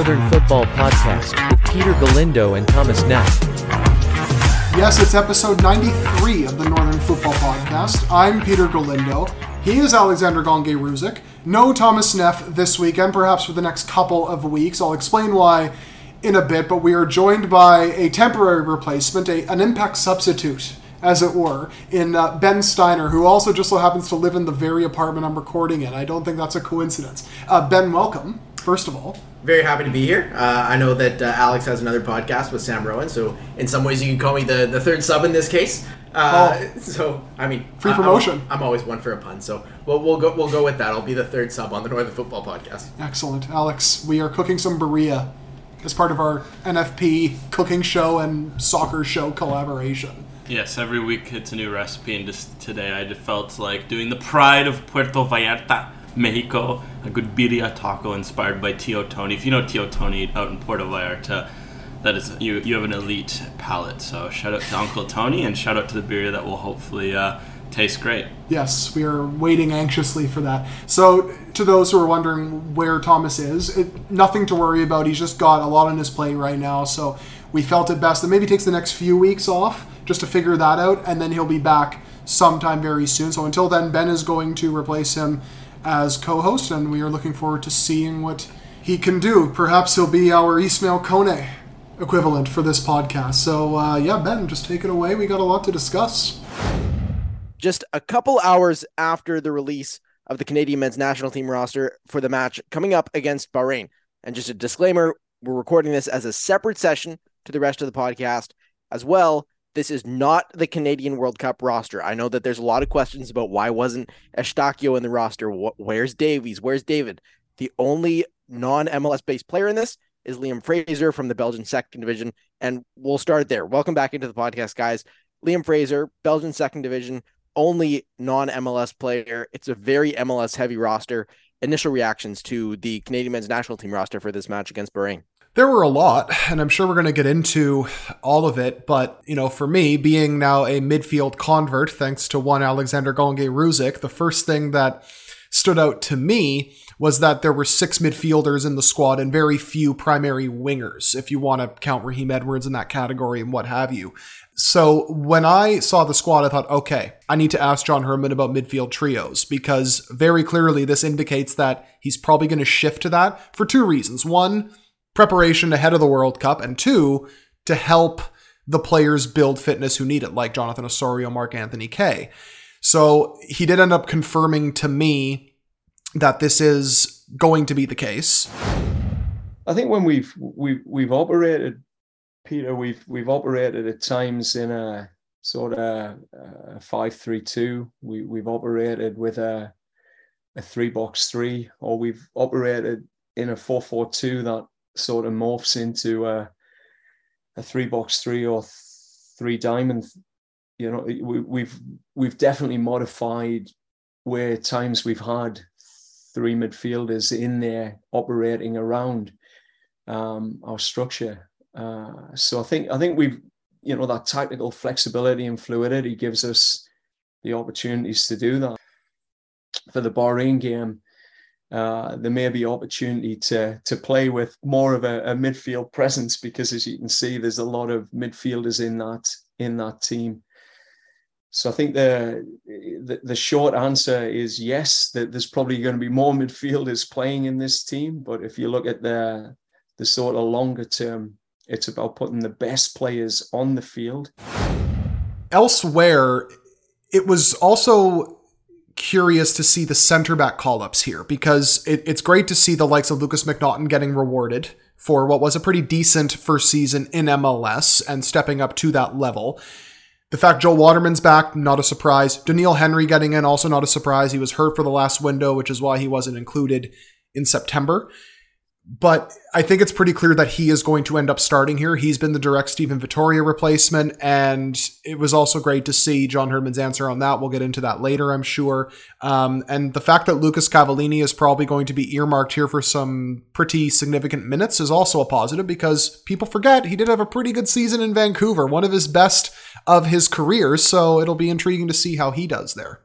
Northern Football Podcast with Peter Galindo and Thomas Neff. Yes, it's episode 93 of the Northern Football Podcast. I'm Peter Galindo. He is Alexander Gangué-Ruzic. No Thomas Neff this week and perhaps for the next couple of weeks. I'll explain why in a bit, but we are joined by a temporary replacement, a, an impact substitute, as it were, in uh, Ben Steiner, who also just so happens to live in the very apartment I'm recording in. I don't think that's a coincidence. Uh, ben, welcome, first of all. Very happy to be here. Uh, I know that uh, Alex has another podcast with Sam Rowan, so in some ways you can call me the, the third sub in this case. Uh, Oh. So I mean, Free I- I'm- promotion. I'm, always one for a pun, so we'll, we'll go we'll go with that. I'll be the third sub on the Northern Football Podcast. Excellent. Alex, we are cooking some birria as part of our NFP cooking show and soccer show collaboration. Yes, every week it's a new recipe, and just today I just felt like doing the pride of Puerto Vallarta, Mexico, a good birria taco inspired by Tio Tony. If you know Tio Tony out in Puerto Vallarta, that is you you have an elite palate. So shout out to Uncle Tony, and shout out to the birria that will hopefully uh, taste great. Yes, we are waiting anxiously for that. So, to those who are wondering where Thomas is, it, nothing to worry about. He's just got a lot on his plate right now. So, we felt it best that maybe takes the next few weeks off just to figure that out, and then he'll be back sometime very soon. So, until then, Ben is going to replace him as co host, and we are looking forward to seeing what he can do. Perhaps he'll be our Ismail Kone equivalent for this podcast. So, uh, yeah, Ben, just take it away. We got a lot to discuss. just a couple hours after the release of the Canadian men's national team roster for the match coming up against Bahrain. And just a disclaimer we're recording this as a separate session to the rest of the podcast as well. This is not the Canadian World Cup roster. I know that there's a lot of questions about why wasn't Eustaquio in the roster? Where's Davies? Where's David? The only non MLS based player in this is Liam Fraser from the Belgian second division. And we'll start there. Welcome back into the podcast, guys. Liam Fraser, Belgian second division, only non MLS player. It's a very MLS heavy roster. Initial reactions to the Canadian men's national team roster for this match against Bahrain. There were a lot, and I'm sure we're going to get into all of it. But, you know, for me, being now a midfield convert, thanks to one Alexander Gangué-Ruzic, the first thing that stood out to me was that there were six midfielders in the squad and very few primary wingers, if you want to count Raheem Edwards in that category and what have you. So when I saw the squad, I thought, okay, I need to ask John Herdman about midfield trios because very clearly this indicates that he's probably going to shift to that for two reasons. One, preparation ahead of the World Cup, and two, to help the players build fitness who need it, like Jonathan Osorio, Mark Anthony Kaye. So he did end up confirming to me that this is going to be the case. I think when we've we've we've operated, Peter, we've we've operated at times in a sort of uh, five three two. We we've operated with a a three box three, or we've operated in a four four two that sort of morphs into a a three box three or three diamond. You know, we, we've we've definitely modified where times we've had three midfielders in there operating around um, our structure. Uh, so I think I think we've you know that tactical flexibility and fluidity gives us the opportunities to do that. For the Bahrain game, uh, there may be opportunity to to play with more of a, a midfield presence because as you can see, there's a lot of midfielders in that in that team. So I think the, the the short answer is yes. That there's probably going to be more midfielders playing in this team, but if you look at the the sort of longer term, it's about putting the best players on the field. Elsewhere, it was also curious to see the center back call ups here because it, it's great to see the likes of Lucas McNaughton getting rewarded for what was a pretty decent first season in MLS and stepping up to that level. The fact Joel Waterman's back, not a surprise. Doneil Henry getting in, also not a surprise. He was hurt for the last window, which is why he wasn't included in September. But I think it's pretty clear that he is going to end up starting here. He's been the direct Steven Vitória replacement, and it was also great to see John Herdman's answer on that. We'll get into that later, I'm sure. Um, and the fact that Lucas Cavallini is probably going to be earmarked here for some pretty significant minutes is also a positive because people forget he did have a pretty good season in Vancouver, one of his best of his career. So it'll be intriguing to see how he does there.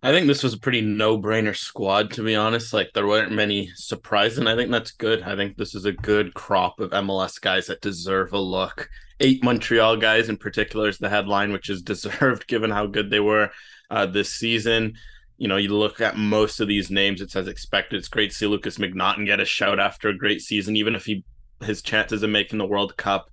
I think this was a pretty no-brainer squad, to be honest. Like there weren't many surprises, and I think that's good. I think this is a good crop of MLS guys that deserve a look. Eight Montreal guys in particular is the headline, which is deserved given how good they were uh, this season. You know, you look at most of these names; it's as expected. It's great to see Lucas McNaughton get a shout after a great season, even if he his chances of making the World Cup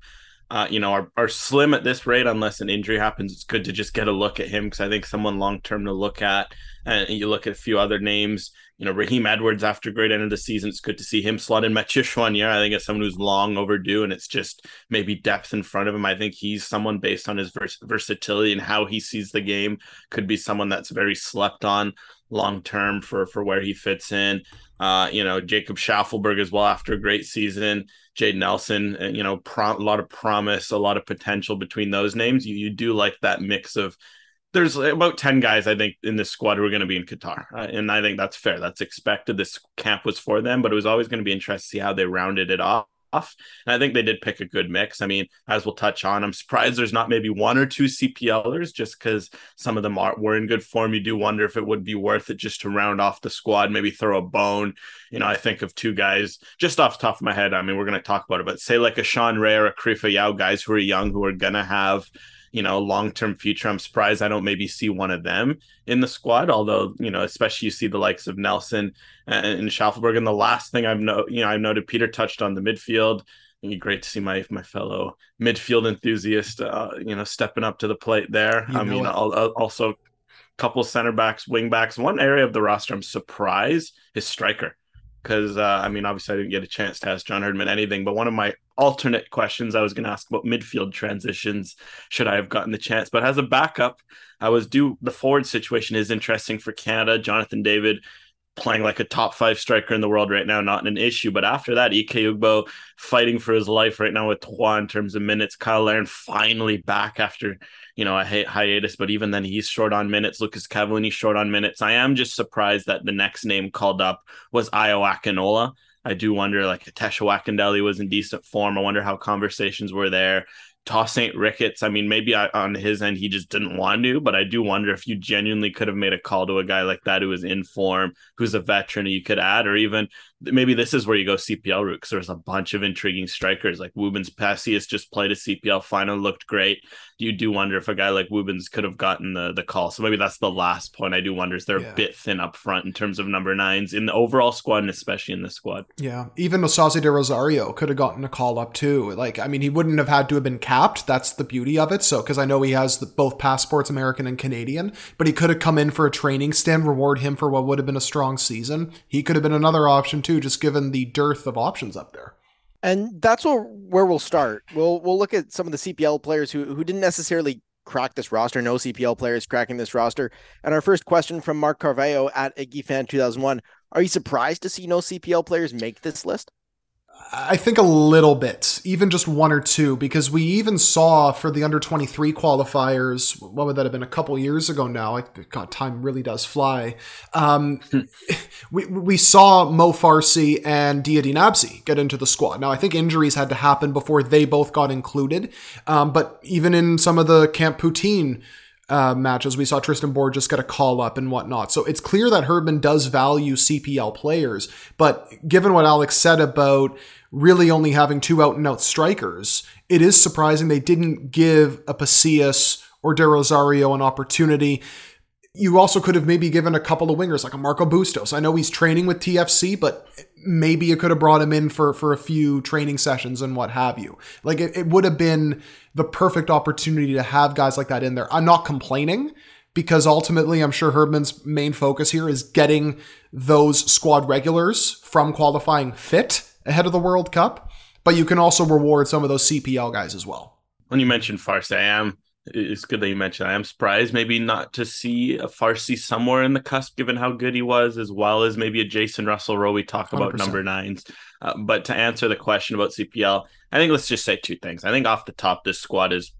uh, you know, are, are slim at this rate unless an injury happens. It's good to just get a look at him because I think someone long term to look at. And you look at a few other names, you know, Raheem Edwards after great end of the season. It's good to see him slot in Mathieu year. I think it's someone who's long overdue, and it's just maybe depth in front of him. I think he's someone based on his vers- versatility and how he sees the game could be someone that's very slept on long term for for where he fits in. Uh, you know, Jacob Shaffelburg as well after a great season. Jayden Nelson, uh, you know, pro- a lot of promise, a lot of potential between those names. You, you do like that mix of. There's about 10 guys, I think, in this squad who are going to be in Qatar. Uh, and I think that's fair. That's expected. This camp was for them, but it was always going to be interesting to see how they rounded it off off. And I think they did pick a good mix. I mean, as we'll touch on, I'm surprised there's not maybe one or two CPLers just because some of them are were in good form. You do wonder if it would be worth it just to round off the squad, maybe throw a bone. You know, I think of two guys just off the top of my head. I mean, we're going to talk about it, but say like a Sean Rea or a Karifa Yao, guys who are young who are going to have you know, long term future. I'm surprised I don't maybe see one of them in the squad. Although, you know, especially you see the likes of Nelson and Shaffelburg. And the last thing I've no, you know, I noted Peter touched on the midfield. It'd be Great to see my my fellow midfield enthusiast, uh, you know, stepping up to the plate there. You I mean, I'll, I'll also couple center backs, wing backs. One area of the roster I'm surprised is striker because uh, I mean, obviously, I didn't get a chance to ask John Herdman anything, but one of my alternate questions I was going to ask about midfield transitions, should I have gotten the chance? But as a backup, I was due the forward situation is interesting for Canada. Jonathan David playing like a top five striker in the world right now, not an issue. But after that, Ike Ugbo fighting for his life right now with Troyes in terms of minutes. Cyle Larin finally back after, you know, a hi- hiatus, but even then he's short on minutes. Lucas Cavallini short on minutes. I am just surprised that the next name called up was Akinola. I do wonder, like Tesho Akindele was in decent form. I wonder how conversations were there. Tosaint Ricketts. I mean, maybe I, on his end he just didn't want to, but I do wonder if you genuinely could have made a call to a guy like that who is in form, who's a veteran, you could add, or even maybe this is where you go CPL route because there's a bunch of intriguing strikers like Woobens Pacius just played a CPL final, looked great you do wonder if a guy like Woobens could have gotten the the call. So maybe that's the last point I do wonder is they're yeah. a bit thin up front in terms of number nines in the overall squad and especially in this squad. Yeah. Even Osaze de Rosario could have gotten a call up too. Like, I mean, he wouldn't have had to have been capped. That's the beauty of it. So, because I know he has the, both passports, American and Canadian, but he could have come in for a training stand, reward him for what would have been a strong season. He could have been another option too, just given the dearth of options up there and that's where where we'll start. We'll we'll look at some of the CPL players who who didn't necessarily crack this roster. No CPL players cracking this roster. And our first question from Mark Carvalho at Iggy 2001: Are you surprised to see no CPL players make this list? I think a little bit, even just one or two, because we even saw for the under 23 qualifiers, what would that have been a couple years ago now? Like, God, time really does fly. Um, we, we saw Mo Farsi and Diyaeddine Abzi get into the squad. Now, I think injuries had to happen before they both got included. Um, but even in some of the Camp Poutine uh, matches. We saw Tristan Borges get a call up and whatnot. So it's clear that Herdman does value CPL players. But given what Alex said about really only having two out and out strikers, it is surprising they didn't give a Pacius or De Rosario an opportunity. You also could have maybe given a couple of wingers like a Marco Bustos. I know he's training with TFC, but maybe you could have brought him in for for a few training sessions and what have you. Like it, it would have been the perfect opportunity to have guys like that in there. I'm not complaining because ultimately I'm sure Herdman's main focus here is getting those squad regulars from qualifying fit ahead of the World Cup, but you can also reward some of those CPL guys as well. When you mentioned am it's good that you mentioned. I am surprised maybe not to see a Farsi somewhere in the cusp, given how good he was, as well as maybe a Jacen Russell Rowe. We talk about 100%. number nines, uh, but to answer the question about CPL, I think let's just say two things. I think off the top, this squad is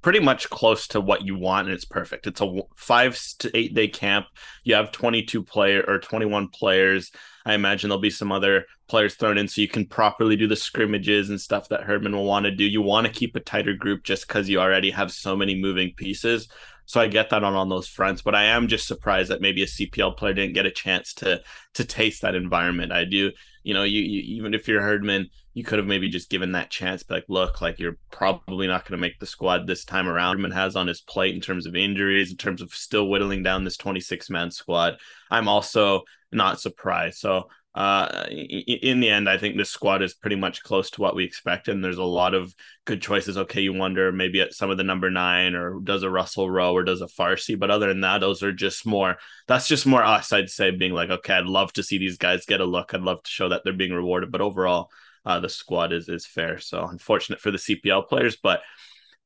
pretty much close to what you want, and it's perfect. It's a five to eight day camp. You have twenty two player or twenty one players. I imagine there'll be some other players thrown in so you can properly do the scrimmages and stuff that Herdman will want to do. You want to keep a tighter group just because you already have so many moving pieces. So I get that on on those fronts, but I am just surprised that maybe a CPL player didn't get a chance to to taste that environment. I do, you know, you, you even if you're Herdman, you could have maybe just given that chance. But like, look, like you're probably not going to make the squad this time around. Herdman has on his plate in terms of injuries, in terms of still whittling down this 26 man squad. I'm also not surprised. So uh, in the end, I think this squad is pretty much close to what we expected. And there's a lot of good choices. Okay, you wonder maybe at some of the number nine or does a Russell Rowe or does a Farsi. But other than that, those are just more, that's just more us, I'd say, being like, okay, I'd love to see these guys get a look. I'd love to show that they're being rewarded. But overall, uh, the squad is is fair. So unfortunate for the CPL players, but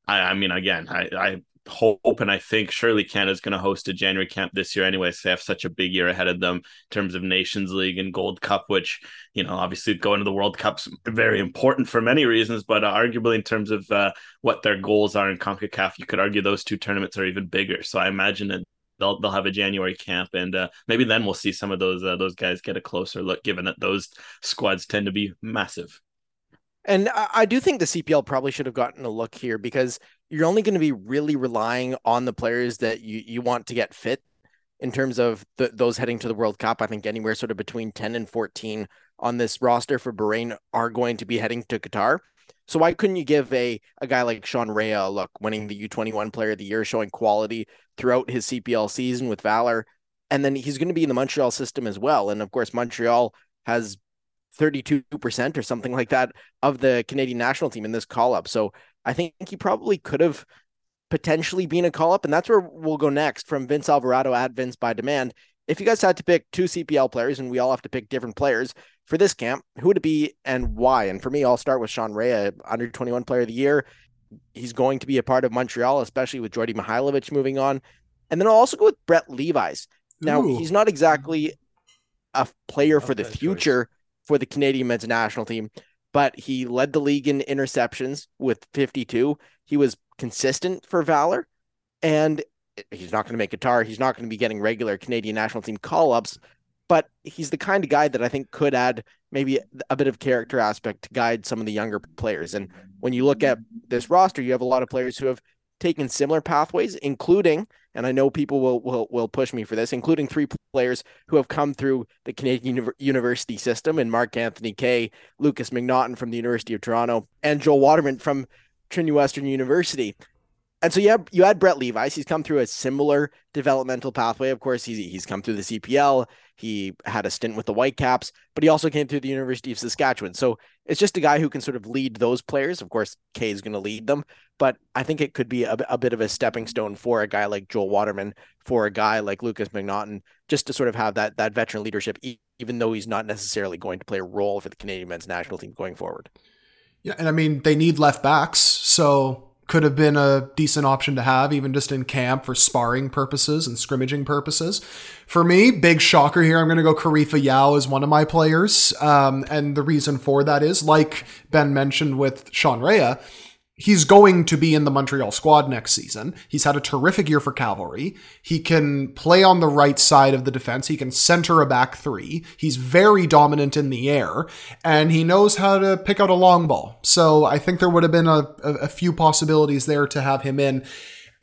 I, I mean, again, I, I hope and I think surely Canada's going to host a January camp this year anyway. So they have such a big year ahead of them in terms of Nations League and Gold Cup, which, you know, obviously going to the World Cup's very important for many reasons, but uh, arguably in terms of uh, what their goals are in CONCACAF, you could argue those two tournaments are even bigger. So I imagine that they'll they'll have a January camp, and uh, maybe then we'll see some of those uh, those guys get a closer look, given that those squads tend to be massive. And I do think the CPL probably should have gotten a look here because you're only going to be really relying on the players that you, you want to get fit in terms of the, those heading to the World Cup. I think anywhere sort of between 10 and 14 on this roster for Bahrain are going to be heading to Qatar. So why couldn't you give a, a guy like Sean Rea a look, winning the U21 player of the year, showing quality throughout his CPL season with Valor? And then he's going to be in the Montreal system as well. And of course, Montreal has 32% or something like that of the Canadian national team in this call up. So I think he probably could have potentially been a call up. And that's where we'll go next from Vince Alvarado at Vince by demand. If you guys had to pick two CPL players and we all have to pick different players for this camp, who would it be and why? And for me, I'll start with Sean Rea, under 21 player of the year. He's going to be a part of Montreal, especially with Djordje Mihailovic moving on. And then I'll also go with Brett Levis. Now, Ooh. he's not exactly a player for the future. Choice for the Canadian men's national team, but he led the league in interceptions with 52. He was consistent for Valor, and he's not going to make Qatar. He's not going to be getting regular Canadian national team call ups, but he's the kind of guy that I think could add maybe a bit of character aspect to guide some of the younger players. And when you look at this roster, you have a lot of players who have taken similar pathways, including, and I know people will will will push me for this, including three players who have come through the Canadian University system, and Mark Anthony Kaye, Lucas McNaughton from the University of Toronto, and Joel Waterman from Trinity Western University. And so you have you had Brett Levis. He's come through a similar developmental pathway. Of course, he's he's come through the CPL. He had a stint with the Whitecaps, but he also came through the University of Saskatchewan. So it's just a guy who can sort of lead those players. Of course, Kaye is going to lead them, but I think it could be a, a bit of a stepping stone for a guy like Joel Waterman, for a guy like Lucas McNaughton, just to sort of have that that veteran leadership, even though he's not necessarily going to play a role for the Canadian men's national team going forward. Yeah, and I mean they need left backs, so could have been a decent option to have, even just in camp for sparring purposes and scrimmaging purposes. For me, big shocker here. I'm going to go Karifa Yao as one of my players. Um, and the reason for that is, like Ben mentioned with Sean Rea, he's going to be in the Montreal squad next season. He's had a terrific year for Cavalry. He can play on the right side of the defense. He can center a back three. He's very dominant in the air, and he knows how to pick out a long ball. So I think there would have been a, a, a few possibilities there to have him in.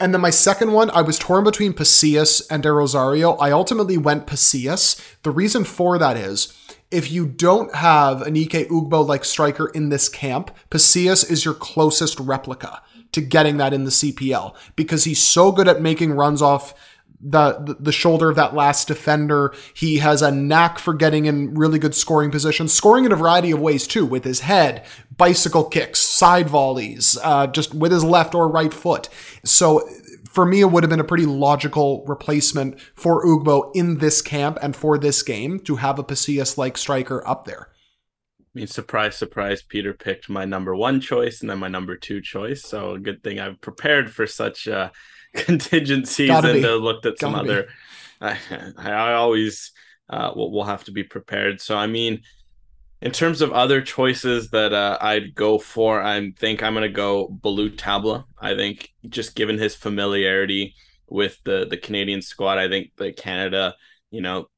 And then my second one, I was torn between Pacius and De Rosario. I ultimately went Pacius. The reason for that is if you don't have an Ike Ugbo like striker in this camp, Pacius is your closest replica to getting that in the CPL because he's so good at making runs off the, the shoulder of that last defender. He has a knack for getting in really good scoring positions, scoring in a variety of ways too, with his head, bicycle kicks, side volleys, uh, just with his left or right foot. So for me, it would have been a pretty logical replacement for Ugbo in this camp and for this game to have a Pacius like striker up there. I mean, surprise, surprise, Peter picked my number one choice and then my number two choice. So a good thing I've prepared for such uh, contingencies Gotta and uh, looked at some Gotta other. I, I always uh, will, will have to be prepared. So, I mean, in terms of other choices that uh, I'd go for, I think I'm gonna go Ballou Tabla. I think just given his familiarity with the the Canadian squad, I think that Canada, you know,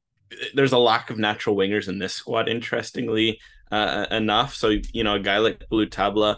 there's a lack of natural wingers in this squad. Interestingly uh, enough, so you know, a guy like Ballou Tabla.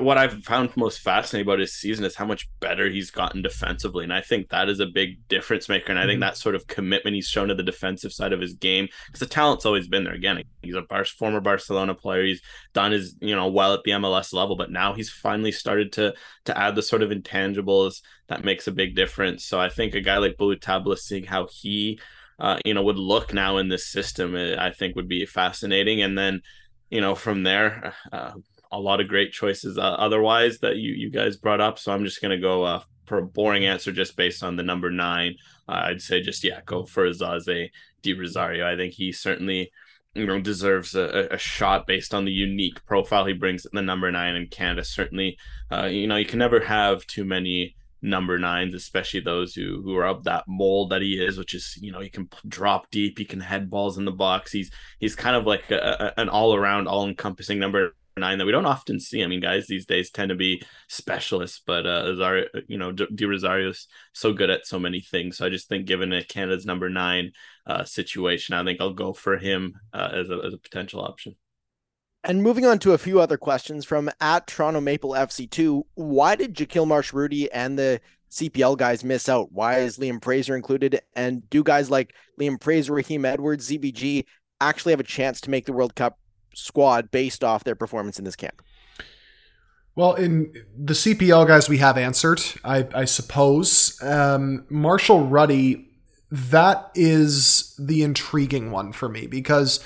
What I've found most fascinating about his season is how much better he's gotten defensively, and I think that is a big difference maker. And I think mm-hmm. that sort of commitment he's shown to the defensive side of his game, because the talent's always been there. Again, he's a Bar- former Barcelona player. He's done his you know well at the MLS level, but now he's finally started to to add the sort of intangibles that makes a big difference. So I think a guy like Ballou Tabla, seeing how he uh, you know would look now in this system, uh, I think would be fascinating. And then you know from there. Uh, a lot of great choices uh, otherwise that you you guys brought up. So I'm just gonna go uh, for a boring answer just based on the number nine. Uh, I'd say just yeah, go for Zaze De Rosario. I think he certainly you know deserves a, a shot based on the unique profile he brings at the number nine in Canada. Certainly, uh, you know you can never have too many number nines, especially those who who are of that mold that he is, which is you know he can drop deep, he can head balls in the box. He's he's kind of like a, a, an all around, all encompassing number nine that we don't often see. I mean, guys these days tend to be specialists, but uh, Rosario, you know, De Rosario's so good at so many things. So I just think, given a Canada's number nine uh, situation, I think I'll go for him uh, as a as a potential option. And moving on to a few other questions from at Toronto Maple FC2, why did Jahkeele Marsh Rubio and the CPL guys miss out? Why is Liam Fraser included? And do guys like Liam Fraser, Raheem Edwards, ZBG actually have a chance to make the World Cup squad based off their performance in this camp? Well, in the CPL guys, we have answered, I, I suppose. Um, Marshall Rubio, that is the intriguing one for me because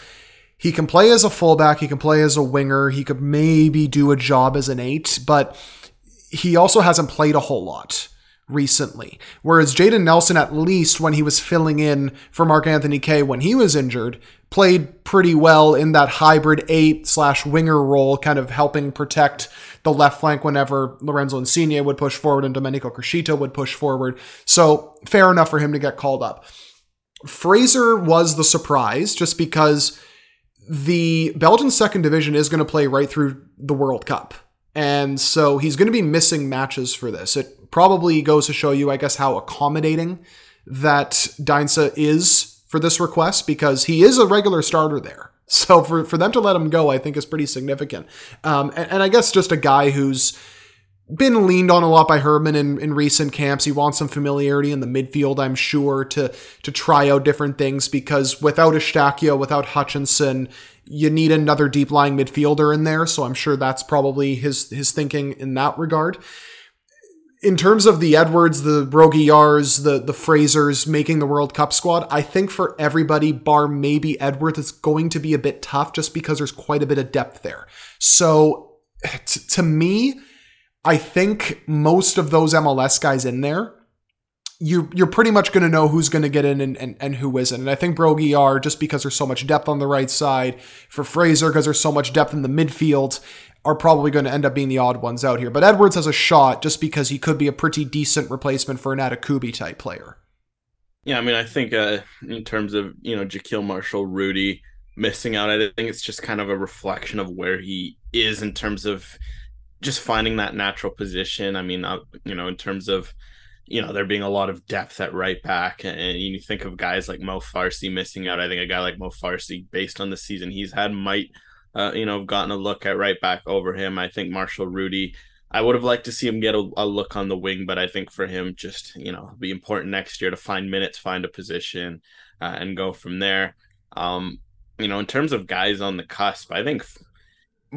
he can play as a fullback, he can play as a winger, he could maybe do a job as an eight, but he also hasn't played a whole lot recently. Whereas Jayden Nelson, at least when he was filling in for Mark Anthony Kaye when he was injured, played pretty well in that hybrid eight slash winger role, kind of helping protect the left flank whenever Lorenzo Insigne would push forward and Domenico Criscito would push forward. So fair enough for him to get called up. Fraser was the surprise just because the Belgian second division is going to play right through the World Cup. And so he's going to be missing matches for this. It probably goes to show you, I guess, how accommodating that Deinze is for this request because he is a regular starter there. So for, for them to let him go, I think is pretty significant. Um, and, and I guess just a guy who's been leaned on a lot by Herdman in, in recent camps. He wants some familiarity in the midfield, I'm sure, to to try out different things because without Eustaquio, without Hutchinson, you need another deep lying midfielder in there. So I'm sure that's probably his his thinking in that regard. In terms of the Edwards, the Brault-Guillards, the the Frasers making the World Cup squad, I think for everybody, bar maybe Edwards, it's going to be a bit tough just because there's quite a bit of depth there. So t- to me, I think most of those MLS guys in there, you you're pretty much going to know who's going to get in and, and, and who isn't. And I think Brault-Guillard, just because there's so much depth on the right side, for Fraser, because there's so much depth in the midfield, are probably going to end up being the odd ones out here. But Edwards has a shot just because he could be a pretty decent replacement for an Adekugbe type player. Yeah, I mean, I think uh, in terms of, you know, Jahkeele Marshall, Rubio missing out, I think it's just kind of a reflection of where he is in terms of just finding that natural position. I mean, uh, you know, in terms of you know there being a lot of depth at right back, and, you think of guys like Mo Farsi missing out. I think a guy like Mo Farsi, based on the season he's had, might uh, you know have gotten a look at right back over him. I think Marshall Rubio, I would have liked to see him get a, a, look on the wing, but I think for him, just you know, be important next year to find minutes, find a position, uh, and go from there. Um, you know, in terms of guys on the cusp, I think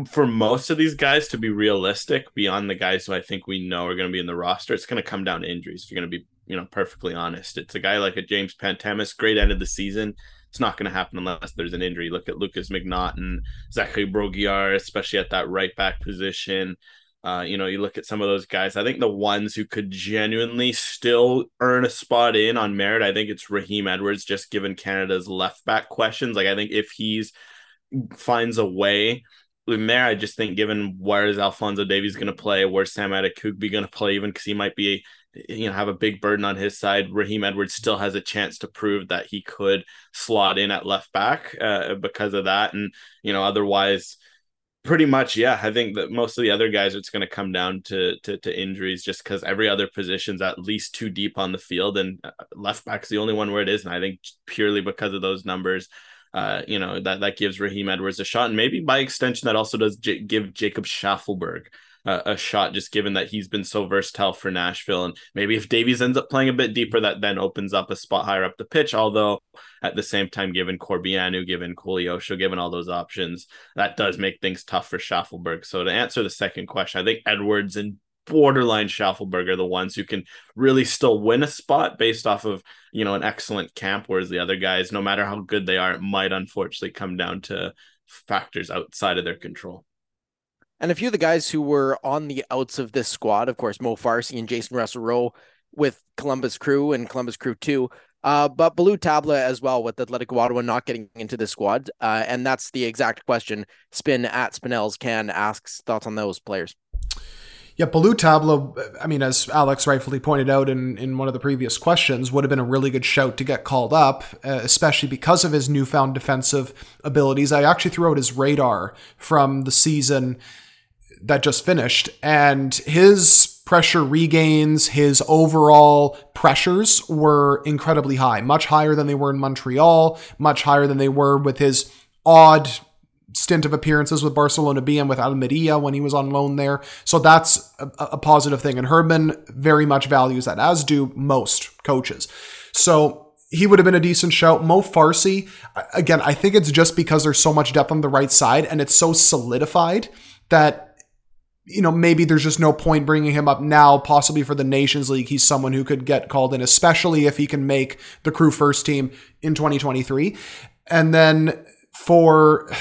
for most of these guys to be realistic beyond the guys who I think we know are going to be in the roster, it's going to come down to injuries. If you're going to be, you know, perfectly honest, it's a guy like a James Pantemis, great end of the season. It's not going to happen unless there's an injury. Look at Lucas McNaughton, Zachary Brault-Guillard, especially at that right back position. Uh, you know, you look at some of those guys. I think the ones who could genuinely still earn a spot in on merit, I think it's Raheem Edwards, just given Canada's left back questions. Like, I think if he's finds a way there, I just think given where is Alfonso Davies going to play, where's Sam Adekugbe going to play, even because he might be, you know, have a big burden on his side. Raheem Edwards still has a chance to prove that he could slot in at left back uh, because of that, and you know, otherwise, pretty much, yeah. I think that most of the other guys, it's going to come down to to, to injuries, just because every other position's at least too deep on the field, and uh, left back's the only one where it is, and I think purely because of those numbers uh, you know that that gives Raheem Edwards a shot, and maybe by extension that also does j- give Jacob Shaffelburg a, a, shot, just given that he's been so versatile for Nashville. And maybe if Davies ends up playing a bit deeper, that then opens up a spot higher up the pitch. Although at the same time, given Corbeanu, given Koleosho, given all those options, that does make things tough for Shaffelburg. So to answer the second question, I think Edwards and borderline Shaffelburg are the ones who can really still win a spot based off of you know an excellent camp, whereas the other guys, no matter how good they are, might unfortunately come down to factors outside of their control. And a few of the guys who were on the outs of this squad, of course, Mo Farsi and Jacen Russell Rowe with Columbus Crew and Columbus Crew 2. Uh, but Ballou Tabla as well with Atlético Ottawa not getting into the squad. Uh, and that's the exact question Spin at Spinels can asks thoughts on those players. Yeah, Ballou Tabla, I mean, as Alex rightfully pointed out in, in one of the previous questions, would have been a really good shout to get called up, uh, especially because of his newfound defensive abilities. I actually threw out his radar from the season that just finished, and his pressure regains, his overall pressures were incredibly high, much higher than they were in Montreal, much higher than they were with his odd stint of appearances with Barcelona B and with Almeria when he was on loan there. So that's a, a, positive thing. And Herdman very much values that, as do most coaches. So he would have been a decent shout. Mo Farsi, again, I think it's just because there's so much depth on the right side and it's so solidified that you know, maybe there's just no point bringing him up now, possibly for the Nations League. He's someone who could get called in, especially if he can make the crew first team in 2023. And then for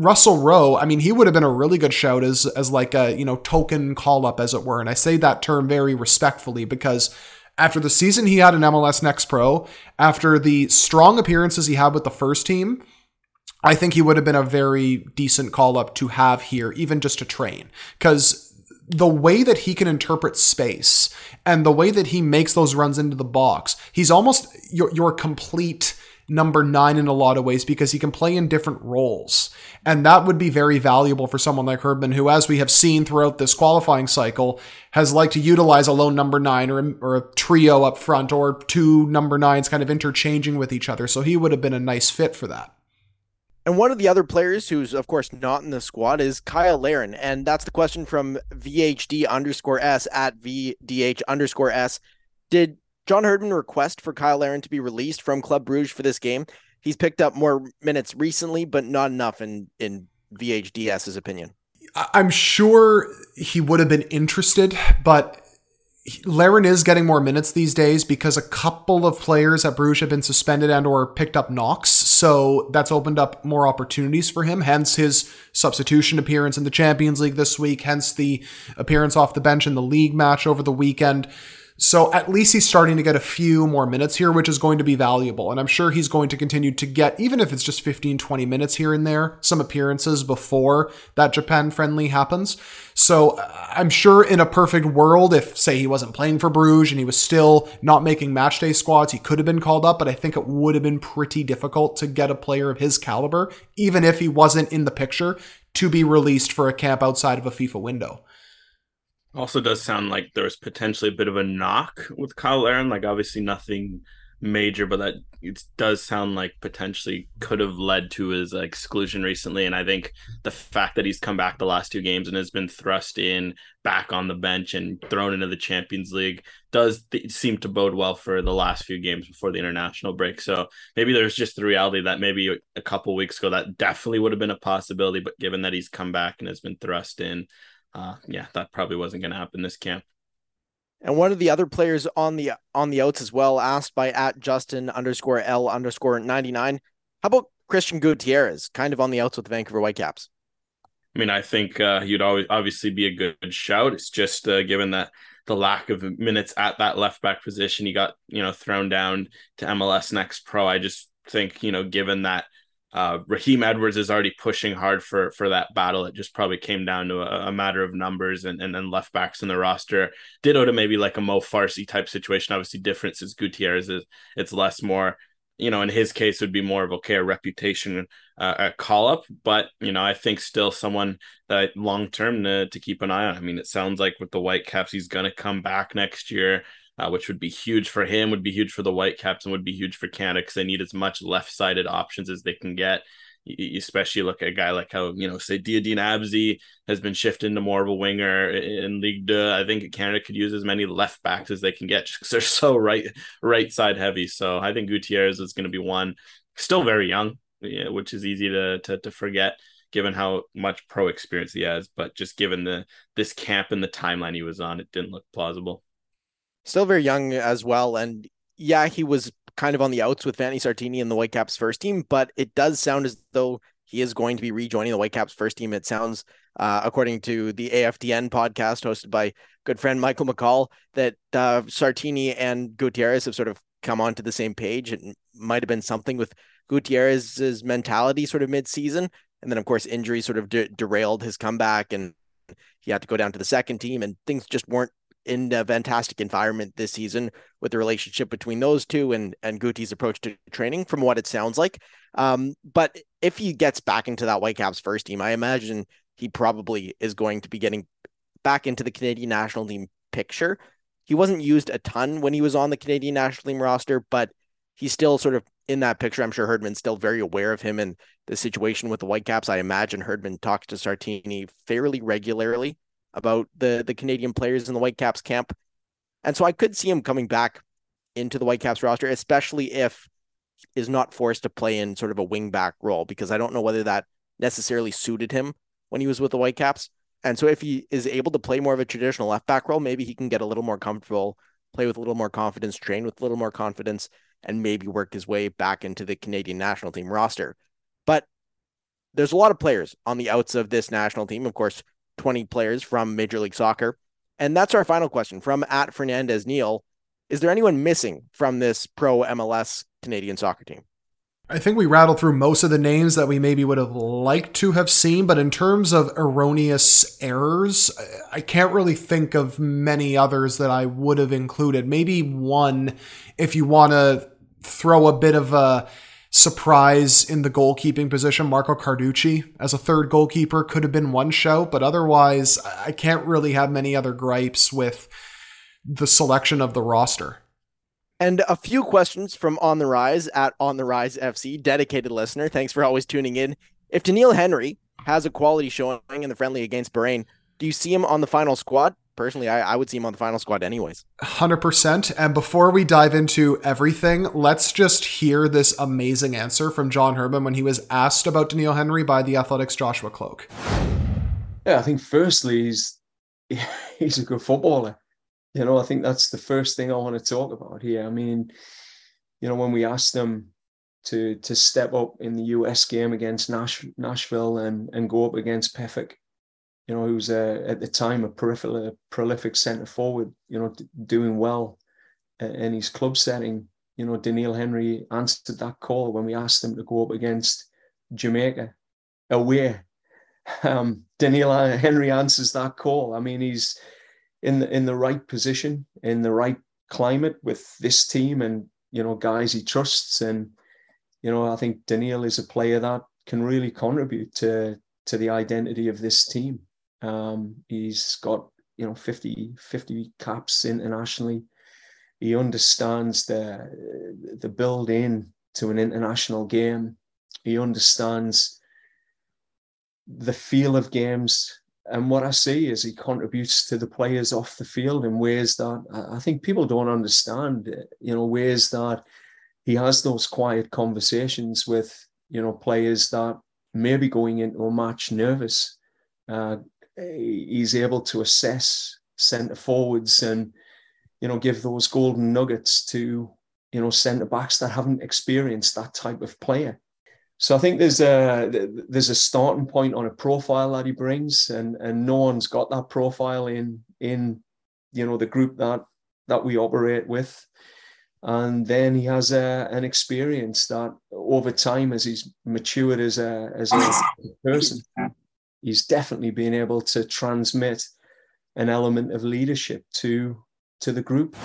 Russell Rowe, I mean, he would have been a really good shout as as like a you know token call up, as it were. And I say that term very respectfully because after the season he had in MLS Next Pro, after the strong appearances he had with the first team, I think he would have been a very decent call up to have here, even just to train, because the way that he can interpret space and the way that he makes those runs into the box, he's almost your your complete number nine in a lot of ways because he can play in different roles. And that would be very valuable for someone like Herdman, who, as we have seen throughout this qualifying cycle, has liked to utilize a lone number nine or, or a trio up front or two number nines kind of interchanging with each other. So he would have been a nice fit for that. And one of the other players who's, of course, not in the squad is Cyle Larin. And that's the question from VHD underscore S at VDH underscore S. Did John Herdman request for Cyle Larin to be released from Club Bruges for this game. He's picked up more minutes recently, but not enough in in VHDS's opinion. I'm sure he would have been interested, but Larin is getting more minutes these days because a couple of players at Bruges have been suspended and or picked up knocks. So that's opened up more opportunities for him. Hence his substitution appearance in the Champions League this week. Hence the appearance off the bench in the league match over the weekend. So at least he's starting to get a few more minutes here, which is going to be valuable. And I'm sure he's going to continue to get, even if it's just 15, 20 minutes here and there, some appearances before that Japan friendly happens. So uh, I'm sure in a perfect world, if say he wasn't playing for Bruges and he was still not making matchday squads, he could have been called up, but I think it would have been pretty difficult to get a player of his caliber, even if he wasn't in the picture, to be released for a camp outside of a FIFA window. Also, does sound like there was potentially a bit of a knock with Cyle Larin. Like, obviously, nothing major, but that it does sound like potentially could have led to his exclusion recently. And I think the fact that he's come back the last two games and has been thrust in back on the bench and thrown into the Champions League does th- seem to bode well for the last few games before the international break. So maybe there's just the reality that maybe a couple weeks ago that definitely would have been a possibility, but given that he's come back and has been thrust in, uh, yeah, that probably wasn't going to happen this camp. And one of the other players on the on the outs as well, asked by at Justin underscore L underscore ninety nine. How about Christian Gutierrez, kind of on the outs with the Vancouver Whitecaps? I mean, I think uh, he'd always obviously be a good shout. It's just uh, given that the lack of minutes at that left back position, he got you know thrown down to MLS Next Pro. I just think you know, given that uh, Raheem Edwards is already pushing hard for for that battle. It just probably came down to a, a matter of numbers and, and, and left backs in the roster. Ditto to maybe like a Mo Farsi type situation. Obviously, difference is Gutierrez is it's less more. You know, in his case, would be more of okay a reputation uh, a call up, but you know, I think still someone that long term to, to keep an eye on. I mean, it sounds like with the Whitecaps, he's going to come back next year uh, which would be huge for him, would be huge for the Whitecaps, and would be huge for Canada because they need as much left sided options as they can get. especially look at a guy like how you know say Diyaeddine Abzi has been shifted into more of a winger in League Two. I think Canada could use as many left backs as they can get because they're so right right side heavy. So I think Gutierrez is going to be one. Still very young, which is easy to, to to forget given how much pro experience he has. But just given the this camp and the timeline he was on, it didn't look plausible. Still very young as well, and yeah, he was kind of on the outs with Vanni Sartini in the Whitecaps first team, but it does sound as though he is going to be rejoining the Whitecaps first team. It sounds, uh, according to the AFTN podcast hosted by good friend Michael McColl, that uh, Sartini and Gutierrez have sort of come onto the same page. It might have been something with Gutierrez's mentality sort of mid-season, and then of course injuries sort of de- derailed his comeback, and he had to go down to the second team, and things just weren't in a fantastic environment this season with the relationship between those two and and Guti's approach to training, from what it sounds like. Um, but if he gets back into that Whitecaps first team, I imagine he probably is going to be getting back into the Canadian national team picture. He wasn't used a ton when he was on the Canadian national team roster, but he's still sort of in that picture. I'm sure Herdman's still very aware of him and the situation with the Whitecaps. I imagine Herdman talks to Sartini fairly regularly about the the Canadian players in the Whitecaps camp. And so I could see him coming back into the Whitecaps roster, especially if is not forced to play in sort of a wingback role, because I don't know whether that necessarily suited him when he was with the Whitecaps. And so if he is able to play more of a traditional left back role, maybe he can get a little more comfortable, play with a little more confidence, train with a little more confidence, and maybe work his way back into the Canadian national team roster. But there's a lot of players on the outs of this national team. Of course, 20 players from Major League Soccer. And that's our final question from at Fernandez Neil. Is there anyone missing from this pro MLS Canadian soccer team? I think we rattled through most of the names that we maybe would have liked to have seen, but in terms of erroneous errors, I can't really think of many others that I would have included. Maybe one, if you want to throw a bit of a surprise in the goalkeeping position. Marco Carducci as a third goalkeeper could have been one show, but otherwise, I can't really have many other gripes with the selection of the roster. And a few questions from On the Rise at On the Rise FC, dedicated listener. Thanks for always tuning in. If Doneil Henry has a quality showing in the friendly against Bahrain, do you see him on the final squad? Personally, I, I would see him on the final squad anyways. 100%. And before we dive into everything, let's just hear this amazing answer from John Herdman when he was asked about Doneil Henry by the Athletics Joshua Kloke. Yeah, I think firstly, he's, he's a good footballer. You know, I think that's the first thing I want to talk about here. I mean, you know, when we asked him to to step up in the US game against Nash, Nashville and and go up against Pefok, you know, who's uh, at the time a prolific, prolific centre forward, you know, d- doing well in his club setting. You know, Doneil Henry answered that call when we asked him to go up against Jamaica away. Um, Doneil Henry answers that call. I mean, he's in the in the right position, in the right climate with this team, and you know, guys he trusts. And you know, I think Doneil is a player that can really contribute to to the identity of this team. Um, he's got you know 50, 50 caps internationally. He understands the the build in to an international game. He understands the feel of games. And what I see is he contributes to the players off the field in ways that I think people don't understand. You know, ways that he has those quiet conversations with you know players that may be going into a match nervous, uh, Uh, he's able to assess centre forwards and you know give those golden nuggets to you know centre backs that haven't experienced that type of player. So I think there's a there's a starting point on a profile that he brings, and and no one's got that profile in in you know the group that that we operate with. And then he has a, an experience that over time, as he's matured as a as a person, he's definitely been able to transmit an element of leadership to to the group.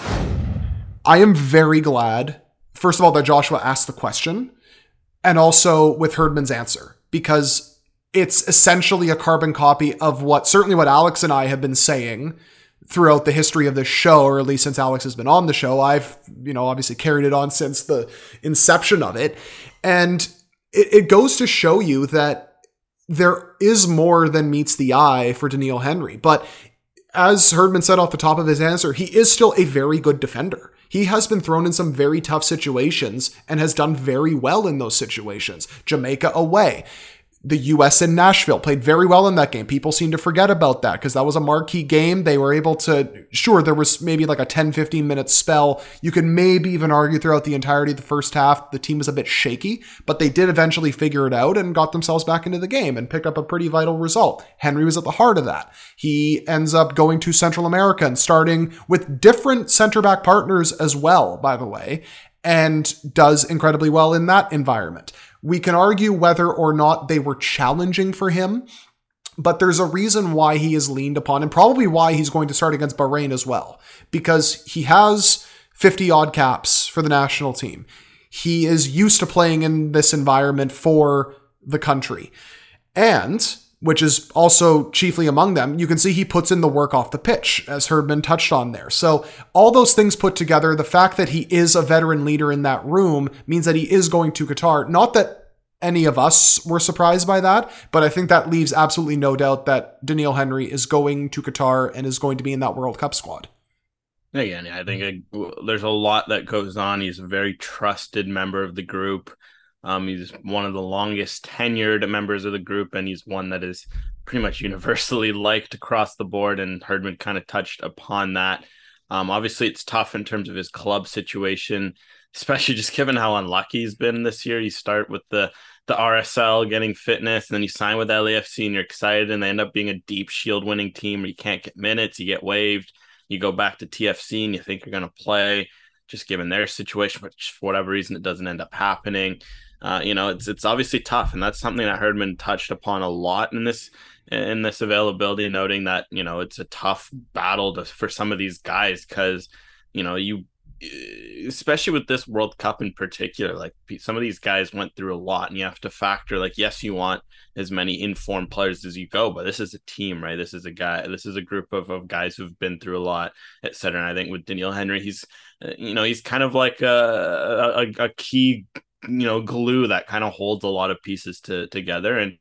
I am very glad, first of all, that Joshua asked the question, and also with Herdman's answer, because it's essentially a carbon copy of what certainly what Alex and I have been saying throughout the history of this show, or at least since Alex has been on the show. I've, you know, obviously carried it on since the inception of it. And it, it goes to show you that there is more than meets the eye for Doneil Henry. But as Herdman said off the top of his answer, he is still a very good defender. He has been thrown in some very tough situations and has done very well in those situations. Jamaica away the US in Nashville played very well in that game. People seem to forget about that because that was a marquee game. They were able to, sure, there was maybe like a 10, 15 minute spell. You could maybe even argue throughout the entirety of the first half, the team was a bit shaky, but they did eventually figure it out and got themselves back into the game and picked up a pretty vital result. Henry was at the heart of that. He ends up going to Central America and starting with different center back partners as well, by the way, and does incredibly well in that environment. We can argue whether or not they were challenging for him, but there's a reason why he is leaned upon and probably why he's going to start against Bahrain as well, because he has 50 odd caps for the national team. He is used to playing in this environment for the country. And which is also chiefly among them, you can see he puts in the work off the pitch, as Herdman touched on there. So, all those things put together, the fact that he is a veteran leader in that room means that he is going to Qatar. Not that any of us were surprised by that, but I think that leaves absolutely no doubt that Doneil Henry is going to Qatar and is going to be in that World Cup squad. Again, I think uh, there's a lot that goes on. He's a very trusted member of the group. Um, he's one of the longest tenured members of the group, and he's one that is pretty much universally liked across the board. And Herdman kind of touched upon that. Um, obviously, it's tough in terms of his club situation, especially just given how unlucky he's been this year. You start with the the RSL getting fitness, and then you sign with LAFC, and you're excited, and they end up being a deep Shield winning team where you can't get minutes, you get waived. You go back to TFC, and you think you're going to play. Just given their situation, but for whatever reason, it doesn't end up happening uh, you know, it's it's obviously tough, and that's something that Herdman touched upon a lot in this in this availability, noting that you know it's a tough battle to, for some of these guys because you know you especially with this World Cup in particular, like some of these guys went through a lot, and you have to factor like, yes, you want as many informed players as you go, but this is a team, right? This is a guy, this is a group of, of guys who've been through a lot, etc. And I think with Doneil Henry, he's, uh, you know, he's kind of like a, a, a key you know glue that kind of holds a lot of pieces to together and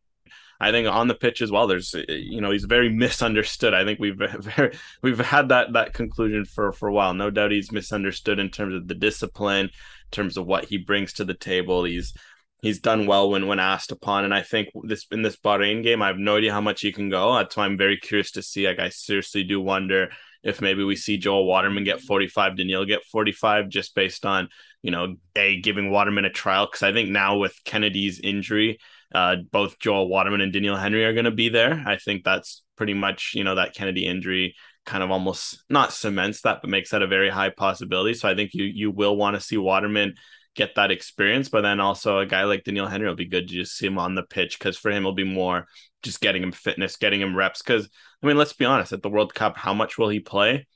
I think on the pitch as well, there's eh, you know he's very misunderstood. I think we've we've had that that conclusion for for a while. No doubt he's misunderstood in terms of the discipline, in terms of what he brings to the table. He's he's done well when when asked upon, and I think this in this Bahrain game, I have no idea how much he can go. That's why I'm very curious to see. Like I seriously do wonder if maybe we see Joel Waterman get 45, Doneil get 45, just based on, you know, A, giving Waterman a trial. Because I think now with Kennedy's injury, uh, both Joel Waterman and Doneil Henry are going to be there. I think that's pretty much, you know, that Kennedy injury kind of almost not cements that, but makes that a very high possibility. So I think you you will want to see Waterman get that experience. But then also a guy like Doneil Henry will be good to just see him on the pitch because for him it'll be more just getting him fitness, getting him reps. Because I mean, let's be honest, at the World Cup, how much will he play?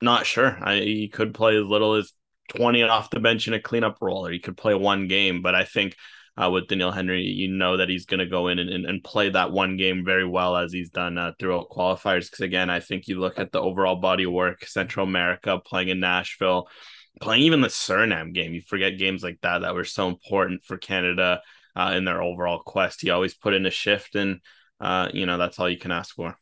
Not sure. I, he could play as little as 20 off the bench in a cleanup role, or he could play one game. But I think uh, with Doneil Henry, you know that he's going to go in and, and, and, play that one game very well as he's done uh, throughout qualifiers. Because again, I think you look at the overall body work, Central America, playing in Nashville, playing even the Suriname game. You forget games like that that were so important for Canada uh, in their overall quest. He always put in a shift, and uh, you know that's all you can ask for.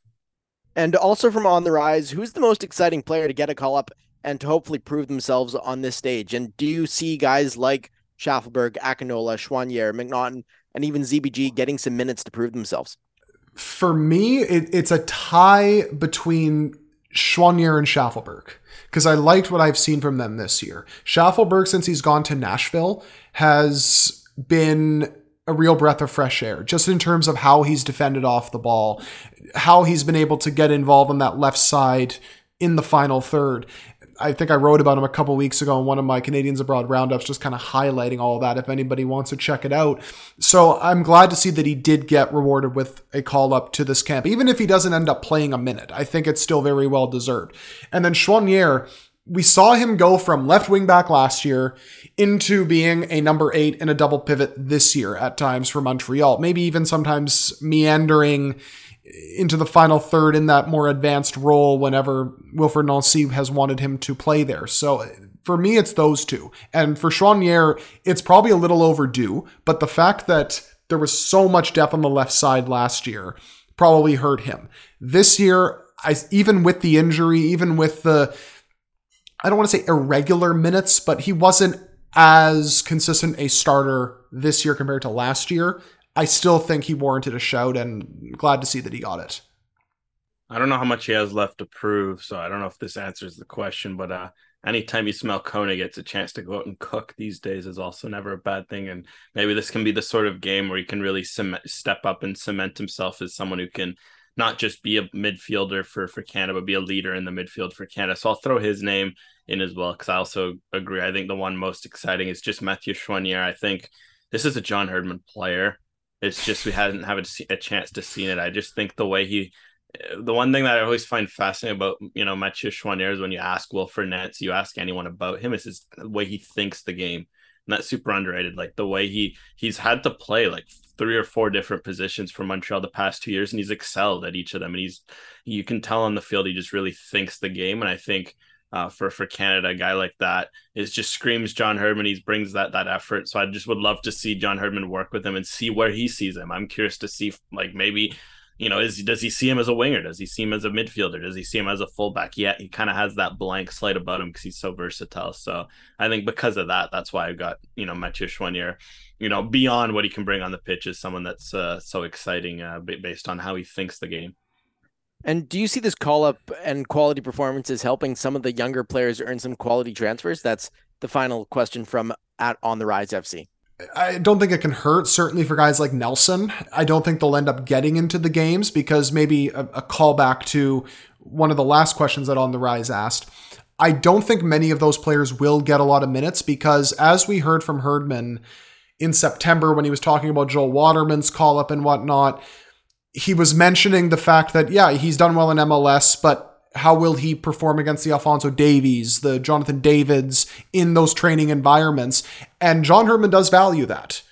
And also from on the rise, who's the most exciting player to get a call up and to hopefully prove themselves on this stage? And do you see guys like Shaffelburg, Akinola, Choinière, McNaughton, and even ZBG getting some minutes to prove themselves? For me, it, it's a tie between Choinière and Shaffelburg because I liked what I've seen from them this year. Shaffelburg, since he's gone to Nashville, has been a real breath of fresh air, just in terms of how he's defended off the ball, how he's been able to get involved on that left side in the final third. I think I wrote about him a couple weeks ago in one of my Canadians Abroad roundups, just kind of highlighting all that if anybody wants to check it out. So I'm glad to see that he did get rewarded with a call up to this camp, even if he doesn't end up playing a minute. I think it's still very well deserved. And then Choinière, we saw him go from left wing back last year into being a number eight in a double pivot this year at times for Montreal, maybe even sometimes meandering into the final third in that more advanced role whenever Wilfried Nancy has wanted him to play there. So for me, it's those two. And for Choinière, it's probably a little overdue, but the fact that there was so much depth on the left side last year probably hurt him. This year, I, even with the injury, even with the, I don't want to say irregular minutes, but he wasn't as consistent a starter this year compared to last year. I still think he warranted a shout and glad to see that he got it. I don't know how much he has left to prove, so I don't know if this answers the question, but uh anytime Ismail Kone gets a chance to go out and cook these days is also never a bad thing. And maybe this can be the sort of game where he can really cement, step up and cement himself as someone who can not just be a midfielder for for Canada, but be a leader in the midfield for Canada. So I'll throw his name in as well because I also agree. I think the one most exciting is just Mathieu Choinière. I think this is a John Herdman player. It's just we hadn't had a, a chance to see it. I just think the way he the one thing that I always find fascinating about you know Mathieu Choinière is when you ask Wilfried Nancy, you ask anyone about him, is his, the way he thinks the game, and that's super underrated. Like the way he he's had to play like three or four different positions for Montreal the past two years, and he's excelled at each of them. And he's you can tell on the field he just really thinks the game, and I think. Uh, for for Canada, a guy like that is just screams John Herdman. He brings that that effort. So I just would love to see John Herdman work with him and see where he sees him. I'm curious to see like maybe you know, is does he see him as a winger? Does he see him as a midfielder? Does he see him as a fullback? Yeah, he kind of has that blank slate about him because he's so versatile. So I think because of that, that's why I got you know Mathieu Choinière, you know, beyond what he can bring on the pitch is someone that's uh, so exciting uh, based on how he thinks the game. And do you see this call up and quality performances helping some of the younger players earn some quality transfers? That's the final question from at on the rise FC. I don't think it can hurt, certainly for guys like Nelson. I don't think they'll end up getting into the games because maybe a, a callback to one of the last questions that On the Rise asked. I don't think many of those players will get a lot of minutes because, as we heard from Herdman in September when he was talking about Joel Waterman's call up and whatnot, he was mentioning the fact that, yeah, he's done well in MLS, but how will he perform against the Alfonso Davies, the Jonathan Davids in those training environments? And John Herdman does value that.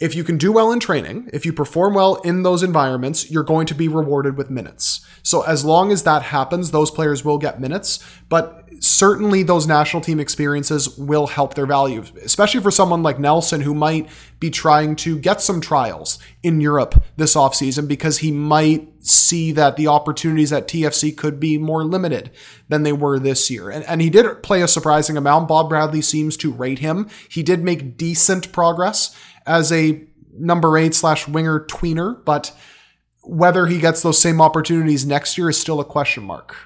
If you can do well in training, if you perform well in those environments, you're going to be rewarded with minutes. So as long as that happens, those players will get minutes, but certainly those national team experiences will help their value, especially for someone like Nelson who might be trying to get some trials in Europe this offseason because he might see that the opportunities at TFC could be more limited than they were this year. And, and he did play a surprising amount. Bob Bradley seems to rate him. He did make decent progress as a number eight slash winger tweener, but whether he gets those same opportunities next year is still a question mark.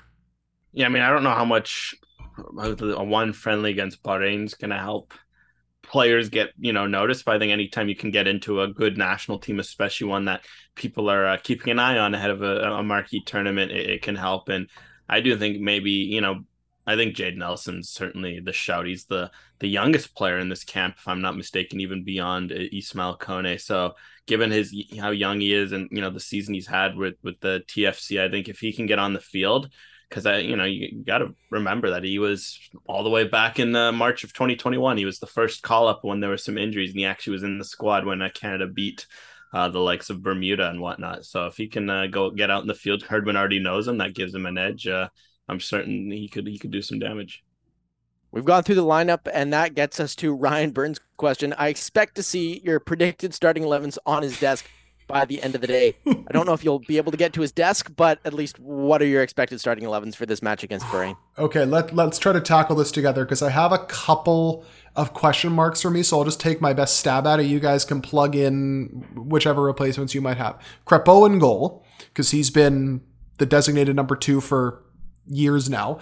Yeah, I mean, I don't know how much a one friendly against Bahrain is going to help players get you know noticed. But I think anytime you can get into a good national team, especially one that people are uh, keeping an eye on ahead of a, a marquee tournament, it, it, can help. And I do think maybe you know I think Jayden Nelson's certainly the shout. He's the the youngest player in this camp, if I'm not mistaken, even beyond Ismail Kone. So given his how young he is and you know the season he's had with with the TFC, I think if he can get on the field, because I you know you got to remember that he was all the way back in uh, March of 2021. He was the first call up when there were some injuries, and he actually was in the squad when uh, Canada beat. Uh, the likes of Bermuda and whatnot. So if he can uh, go get out in the field, Herdman already knows him. That gives him an edge. Uh, I'm certain he could he could do some damage. We've gone through the lineup, and that gets us to Ryan Burns' question. I expect to see your predicted starting 11s on his desk by the end of the day. I don't know if you'll be able to get to his desk, but at least what are your expected starting 11s for this match against Bahrain? okay, let, let's try to tackle this together because I have a couple of question marks for me, so I'll just take my best stab at it. You guys can plug in whichever replacements you might have. Crépeau in goal because he's been the designated number two for years now.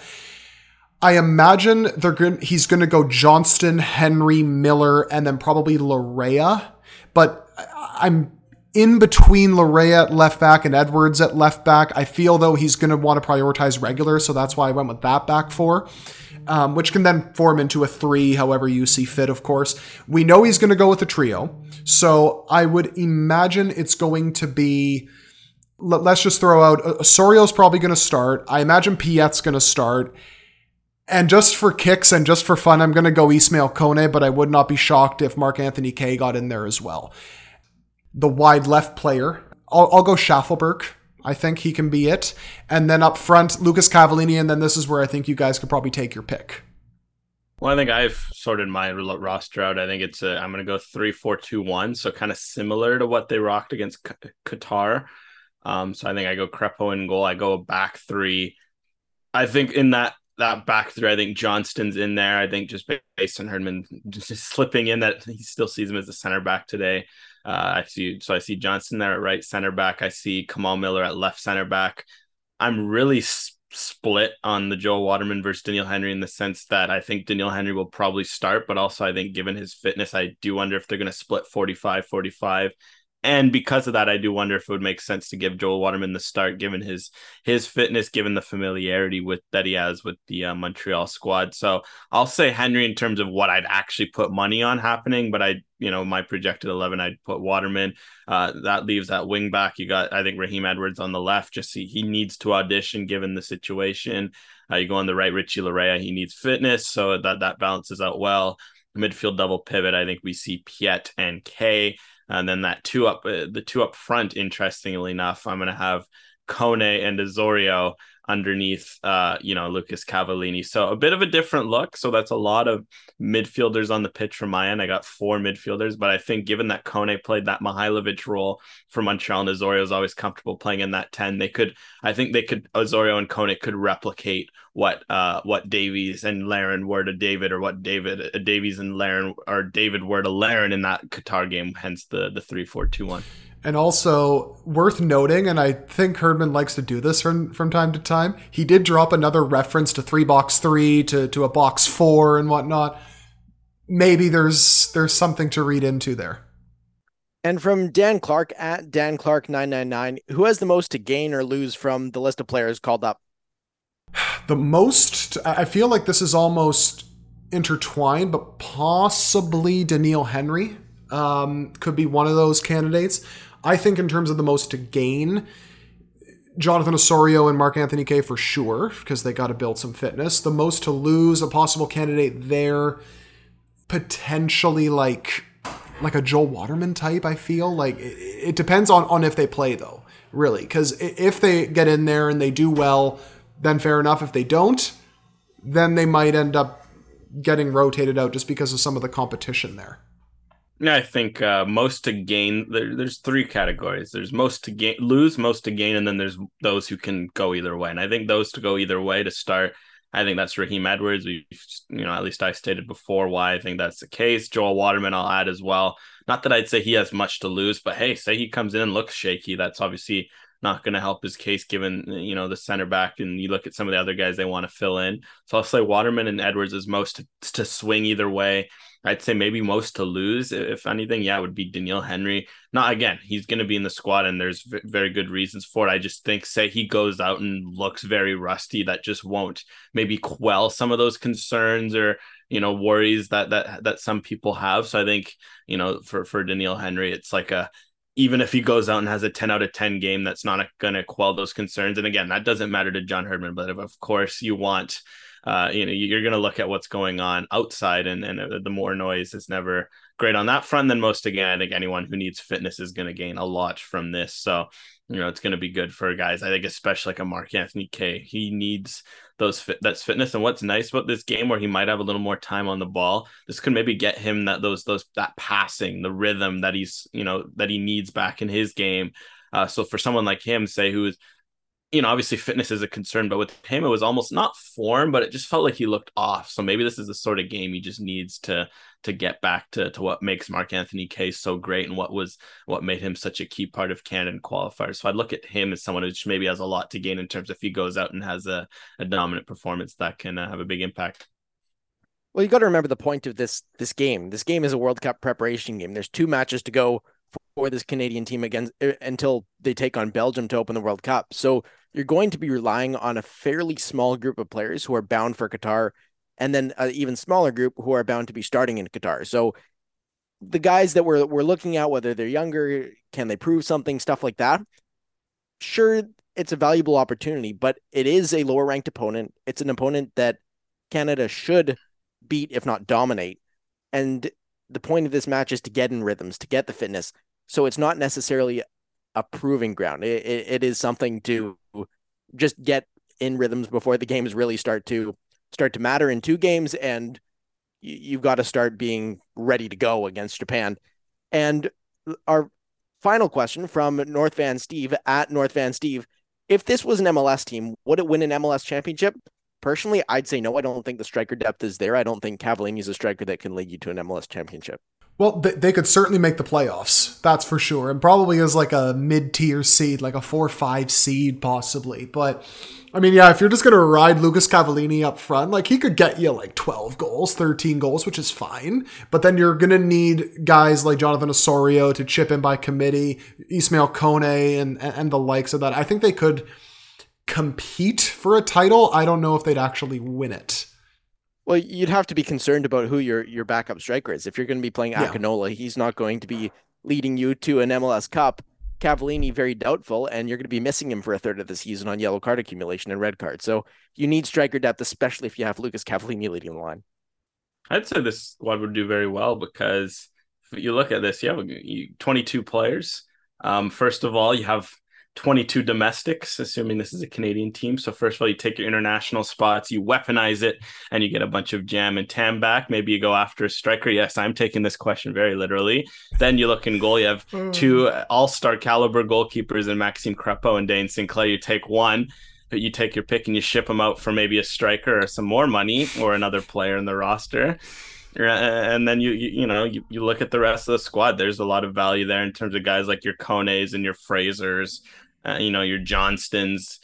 I imagine they're going he's going to go Johnston, Henry, Miller, and then probably Laryea. But I'm in between Laryea at left back and Edwards at left back. I feel though he's going to want to prioritize regular, so that's why I went with that back four. Um, which can then form into a three, however you see fit, of course. We know he's going to go with a trio, so I would imagine it's going to be let's just throw out uh, Osorio's probably going to start. I imagine Piette's going to start. And just for kicks and just for fun, I'm going to go Ismail Kone, but I would not be shocked if Mark Anthony Kaye got in there as well. The wide left player, I'll, I'll go Shaffelburg. I think he can be it. And then up front, Lucas Cavallini, and then this is where I think you guys could probably take your pick. Well, I think I've sorted my roster out. I think it's I'm going to go three, four, two, one. So kind of similar to what they rocked against Qatar. Um, so I think I go Crépeau in goal. I go back three. I think in that that back three, I think Johnston's in there. I think just based on Herdman just, slipping in that he still sees him as a center back today. Uh, I see so I see Johnston there at right center back. I see Kamal Miller at left center back. I'm really split on the Joel Waterman versus Doneil Henry in the sense that I think Doneil Henry will probably start, but also I think given his fitness, I do wonder if they're going to split 45 45. And because of that, I do wonder if it would make sense to give Joel Waterman the start, given his his fitness, given the familiarity with that he has with the uh, Montreal squad. So I'll say Henry in terms of what I'd actually put money on happening, but I, you know, my projected eleven, I'd put Waterman. Uh, that leaves that wing back. You got, I think, Raheem Edwards on the left. Just he, he needs to audition given the situation. Uh, you go on the right, Richie Laryea. He needs fitness, so that that balances out well. Midfield double pivot. I think we see Piette and Kaye. And then that two up, uh, the two up front, interestingly enough, I'm going to have Kone and Osorio underneath, uh, you know, Lucas Cavallini. So a bit of a different look. So that's a lot of midfielders on the pitch from my end. I got four midfielders, but I think given that Kone played that Mihailovic role for Montreal and Osorio is always comfortable playing in that 10, they could, I think they could, Osorio and Kone could replicate what, uh, what Davies and Larin were to David or what David, uh, Davies and Larin or David were to Larin in that Qatar game, hence the, the 3 4 2 1. And also worth noting, and I think Herdman likes to do this from, from time to time, he did drop another reference to three box three to, to a box four and whatnot. Maybe there's there's something to read into there. And from Dan Clark at Dan Clark 999, who has the most to gain or lose from the list of players called up? The most, I feel like this is almost intertwined, but possibly Doneil Henry um, could be one of those candidates. I think in terms of the most to gain, Jonathan Osorio and Mark Anthony Kaye for sure, because they got to build some fitness. The most to lose, a possible candidate there, potentially like like a Joel Waterman type. I feel like it, it depends on on if they play though, really, because if they get in there and they do well, then fair enough. If they don't, then they might end up getting rotated out just because of some of the competition there. I think uh, most to gain. There, there's three categories. There's most to gain, lose, most to gain, and then there's those who can go either way. And I think those to go either way to start. I think that's Raheem Edwards. We, you know, at least I stated before why I think that's the case. Joel Waterman, I'll add as well. Not that I'd say he has much to lose, but hey, say he comes in and looks shaky. That's obviously not going to help his case given you know the center back and you look at some of the other guys they want to fill in so i'll say waterman and edwards is most to, to swing either way I'd say maybe most to lose, if anything. Yeah, would be Doneil Henry. Not again, he's going to be in the squad, and there's v- very good reasons for it. I just think, say he goes out and looks very rusty, that just won't maybe quell some of those concerns or you know worries that that that some people have. So I think you know for for Doneil Henry, it's like a even if he goes out and has a 10 out of 10 game, that's not going to quell those concerns. And again, that doesn't matter to John Herdman, but of course you want uh, you know you're going to look at what's going on outside and, and uh, the more noise is never great on that front then most. Again i think anyone who needs fitness is going to gain a lot from this. So you know it's going to be good for guys. I think especially like a mark anthony Kaye. he needs those fit that's fitness. And what's nice about this game where he might have a little more time on the ball this could maybe get him that those those that passing the rhythm that he's you know that he needs back in his game. Uh, so for someone like him say who's you know, obviously fitness is a concern, but with him, it was almost not form, but it just felt like he looked off. So maybe this is the sort of game he just needs to to get back to to what makes Mark Anthony Kaye so great and what was what made him such a key part of Canada qualifiers. So I'd look at him as someone who maybe has a lot to gain in terms of if he goes out and has a, a dominant performance that can uh, have a big impact. Well, you got to remember the point of this this game. This game is a World Cup preparation game. There's two matches to go for this Canadian team against uh, until they take on Belgium to open the World Cup. So you're going to be relying on a fairly small group of players who are bound for Qatar, and then an even smaller group who are bound to be starting in Qatar. So the guys that we're we're looking at, whether they're younger, can they prove something, stuff like that. Sure, it's a valuable opportunity, but it is a lower ranked opponent. It's an opponent that Canada should beat, if not dominate. And the point of this match is to get in rhythms, to get the fitness. So it's not necessarily a proving ground. It, it, it is something to just get in rhythms before the games really start to start to matter in two games and you, you've got to start being ready to go against Japan. And our final question from North Van Steve at North Van Steve: If this was an MLS team, would it win an MLS championship? Personally, I'd say no. I don't think the striker depth is there. I don't think Cavallini is a striker that can lead you to an MLS championship. Well, they, they could certainly make the playoffs. That's for sure. And probably as like a mid tier seed, like a four five seed, possibly. But I mean, yeah, if you're just to ride Lucas Cavallini up front, like he could get you like 12 goals, 13 goals, which is fine. But then you're to need guys like Jonathan Osorio to chip in by committee, Ismail Kone, and, and the likes of that. I think they could compete for a title. I don't know if they'd actually win it. Well, you'd have to be concerned about who your your backup striker is. If you're going to be playing Yeah. Akinola, he's not going to be leading you to an MLS Cup. Cavallini very doubtful, and you're going to be missing him for a third of the season on yellow card accumulation and red card. So you need striker depth, especially if you have Lucas Cavallini leading the line. I'd say this squad would do very well because if you look at this, you have 22 players. Um, first of all, you have 22 domestics, assuming this is a Canadian team. So first of all, you take your international spots, you weaponize it, and you get a bunch of GAM and TAM back. Maybe you go after a striker. Yes, I'm taking this question very literally. Then you look in goal, you have two all-star caliber goalkeepers in Maxime Crepeau and Dayne St. Clair. You take one, but you take your pick and you ship them out for maybe a striker or some more money or another player in the roster. Uh, And then you, you you know you, you look at the rest of the squad. There's a lot of value there in terms of guys like your Kones and your Frasers, uh, you know your Johnstons,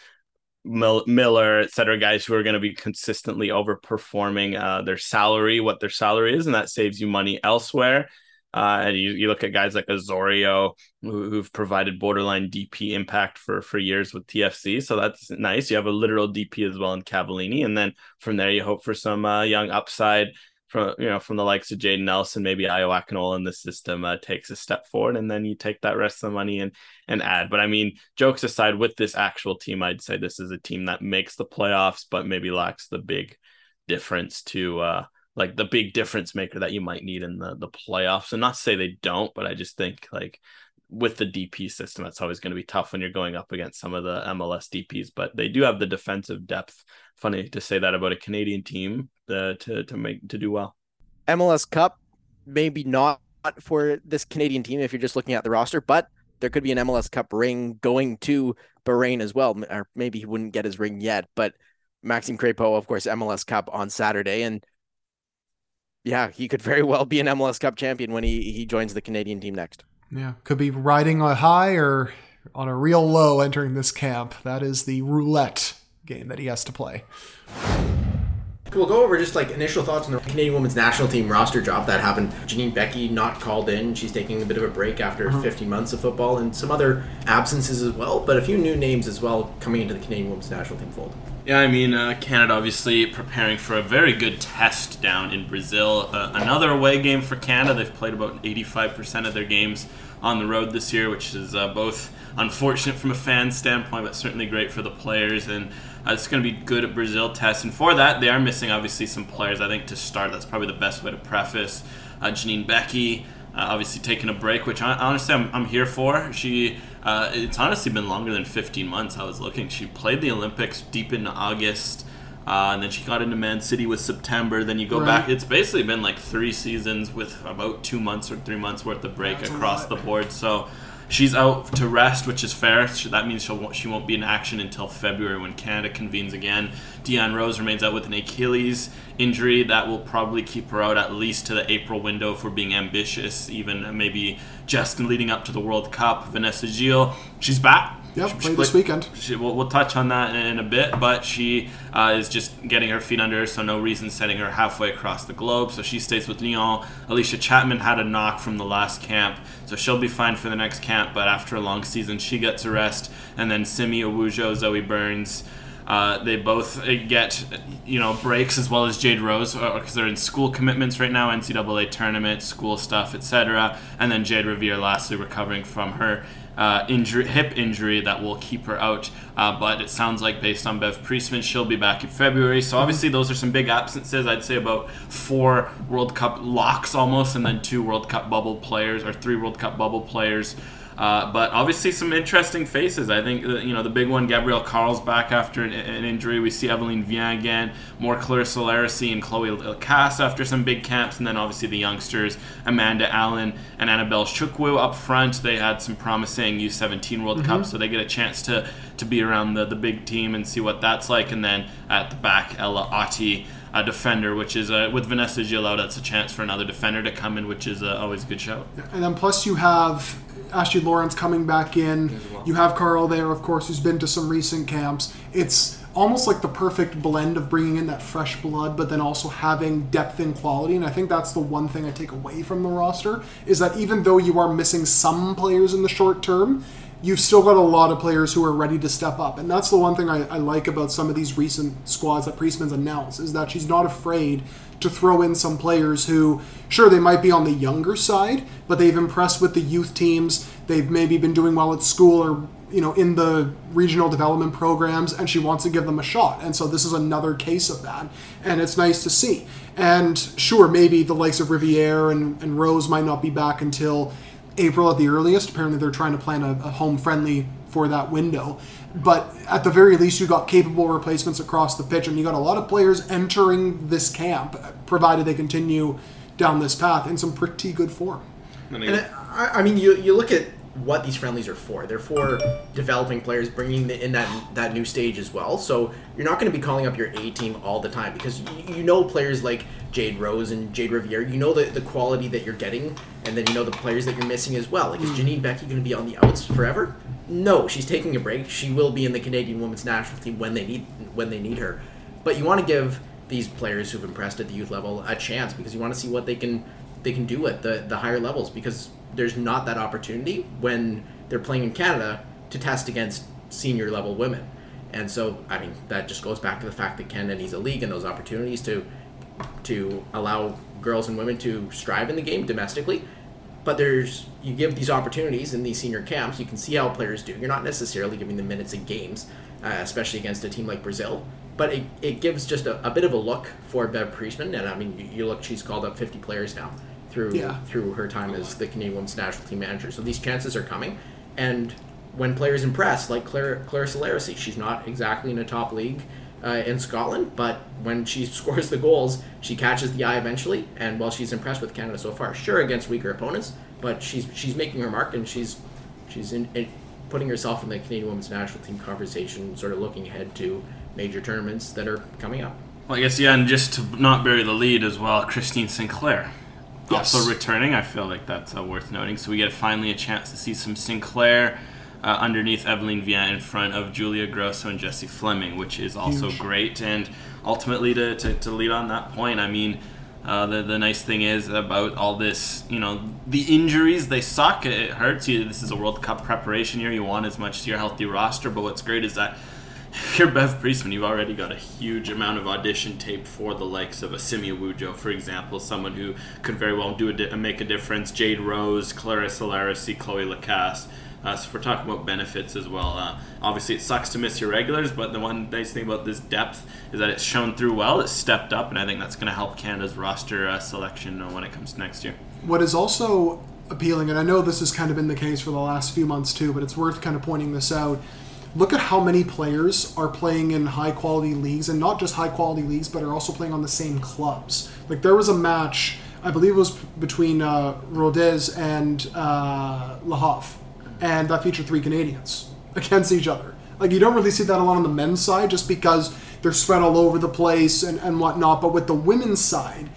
Mil- Miller, et cetera, guys who are going to be consistently overperforming uh, their salary, what their salary is, and that saves you money elsewhere. Uh, and you, you look at guys like Osorio, who, who've provided borderline DP impact for for years with TFC, so that's nice. You have a literal DP as well in Cavallini, and then from there you hope for some uh, young upside from you know from the likes of Jayden Nelson, maybe Ayo Akinola in the system uh, takes a step forward, and then you take that rest of the money and and add. But I mean, jokes aside, with this actual team, I'd say this is a team that makes the playoffs, but maybe lacks the big difference to uh like the big difference maker that you might need in the the playoffs. And not to say they don't, but I just think like with the DP system, that's always going to be tough when you're going up against some of the MLS DPs. But they do have the defensive depth. Funny to say that about a Canadian team uh, to to make to do well. MLS Cup, maybe not for this Canadian team if you're just looking at the roster, but there could be an MLS Cup ring going to Bahrain as well. Or maybe he wouldn't get his ring yet, but Maxime Crepeau, of course, MLS Cup on Saturday. And yeah, he could very well be an MLS Cup champion when he, he joins the Canadian team next. Yeah, could be riding a high or on a real low entering this camp. That is the roulette game that he has to play. We'll go over just like initial thoughts on the Canadian women's national team roster drop that happened. Janine Beckie not called in. She's taking a bit of a break after mm-hmm. 15 months of football and some other absences as well, but a few new names as well coming into the Canadian women's national team fold. Yeah, I mean, uh, Canada obviously preparing for a very good test down in Brazil. Uh, another away game for Canada. They've played about 85% of their games on the road this year, which is uh, both unfortunate from a fan standpoint, but certainly great for the players. And uh, it's going to be good at Brazil test. And for that, they are missing obviously some players. I think to start, that's probably the best way to preface. Uh, Janine Beckie, uh, obviously taking a break, which I, honestly I'm, I'm here for. She, uh, it's honestly been longer than 15 months. I was looking. She played the Olympics deep into August, uh, and then she got into Man City with September. Then you go Right. back. It's basically been like three seasons with about two months or three months worth of break That's across the board. So. She's out to rest, which is fair. That means she'll, she won't be in action until February when Canada convenes again. Deanne Rose remains out with an Achilles injury. That will probably keep her out at least to the April window for being ambitious, even uh, maybe just leading up to the World Cup. Vanessa Gilles, she's back. Yep, She- this weekend. she, we'll, we'll touch on that in, in a bit, but she uh, is just getting her feet under her, so no reason sending her halfway across the globe. So she stays with Lyon. Allysha Chapman had a knock from the last camp, so she'll be fine for the next camp, but after a long season, she gets a rest. And then Simi Awujo, Zoe Burns, uh, they both uh, get you know breaks as well as Jade Rose because they're in school commitments right now, NCAA tournament, school stuff, etc. And then Jayde Riviere lastly recovering from her uh, injury, hip injury that will keep her out. Uh, but it sounds like based on Bev Priestman, she'll be back in February. So obviously those are some big absences. I'd say about four World Cup locks almost, and then two World Cup bubble players or three World Cup bubble players. Uh, but obviously, some interesting faces. I think uh, you know the big one, Gabrielle Carle's back after an, an injury. We see Evelyn Viens again, more Claire Larisey and Chloe Cass after some big camps, and then obviously the youngsters Amanda Allen and Annabelle Chukwu up front. They had some promising U17 World mm-hmm. Cup, so they get a chance to to be around the the big team and see what that's like. And then at the back, Ella Ottey a defender, which is uh, with Vanessa Gillot, that's a chance for another defender to come in, which is uh, always a good show. And then plus you have Ashley Lawrence coming back in. Well. You have Carl there, of course, who's been to some recent camps. It's almost like the perfect blend of bringing in that fresh blood, but then also having depth and quality. And I think that's the one thing I take away from the roster is that even though you are missing some players in the short term, you've still got a lot of players who are ready to step up. And that's the one thing I, I like about some of these recent squads that Priestman's announced is that she's not afraid to throw in some players who, sure, they might be on the younger side, but they've impressed with the youth teams. They've maybe been doing well at school or you know in the regional development programs and she wants to give them a shot. And so this is another case of that and it's nice to see. And sure maybe the likes of riviere and, and rose might not be back until april at the earliest. Apparently they're trying to plan a, a home friendly for that window but at the very least, you got capable replacements across the pitch, and you got a lot of players entering this camp, provided they continue down this path in some pretty good form. And I, I mean, you you look at what these friendlies are for. They're for developing players, bringing the, in that that new stage as well. So you're not going to be calling up your A team all the time because you, you know players like Jade Rose and Jayde Riviere. You know the, the quality that you're getting, and then you know the players that you're missing as well. Like is hmm. Janine Beckie going to be on the outs forever? No, she's taking a break. She will be in the Canadian Women's National Team when they need when they need her. But you want to give these players who've impressed at the youth level a chance because you want to see what they can they can do at the the higher levels because there's not that opportunity when they're playing in Canada to test against senior level women. And so, I mean, that just goes back to the fact that Canada needs a league and those opportunities to to allow girls and women to strive in the game domestically. But there's you give these opportunities in these senior camps, you can see how players do. You're not necessarily giving them minutes in games, uh, especially against a team like Brazil. But it, it gives just a, a bit of a look for Bev Priestman. And I mean, you, you look, she's called up 50 players now through yeah. through her time as the Canadian Women's National Team manager. So these chances are coming, and when players impress, like Claire Larisey, she's not exactly in a top league uh, in Scotland, but when she scores the goals, she catches the eye eventually. And while she's impressed with Canada so far, sure against weaker opponents, but she's she's making her mark and she's she's in, in putting herself in the Canadian Women's National Team conversation, sort of looking ahead to major tournaments that are coming up. Well, I guess yeah, and just to not bury the lead as well, Christine Sinclair yes. also returning. I feel like that's uh, worth noting. So we get finally a chance to see some Sinclair uh, underneath Evelyn Viens in front of Julia Grosso and Jessie Fleming, which is also Huge. great. And ultimately, to, to, to, lead on that point, I mean, uh, the, the nice thing is about all this, you know, the injuries, they suck. It hurts you. This is a World Cup preparation year. You want as much as your healthy roster. But what's great is that if you're Bev Priestman, you've already got a huge amount of audition tape for the likes of a Simi Awujo, for example, someone who could very well do a di- make a difference. Jade Rose, Clarissa Larisey, Chloe Lacasse. Uh, so if we're talking about benefits as well, uh, obviously it sucks to miss your regulars, but the one nice thing about this depth is that it's shown through well. It's stepped up, and I think that's going to help Canada's roster uh, selection uh, when it comes to next year. What is also appealing, and I know this has kind of been the case for the last few months too, but it's worth kind of pointing this out look at how many players are playing in high quality leagues and not just high quality leagues but are also playing on the same clubs like there was a match i believe it was between uh, rodez and uh, and that featured three canadians against each other like you don't really see that a lot on the men's side just because they're spread all over the place and, and whatnot but with the women's side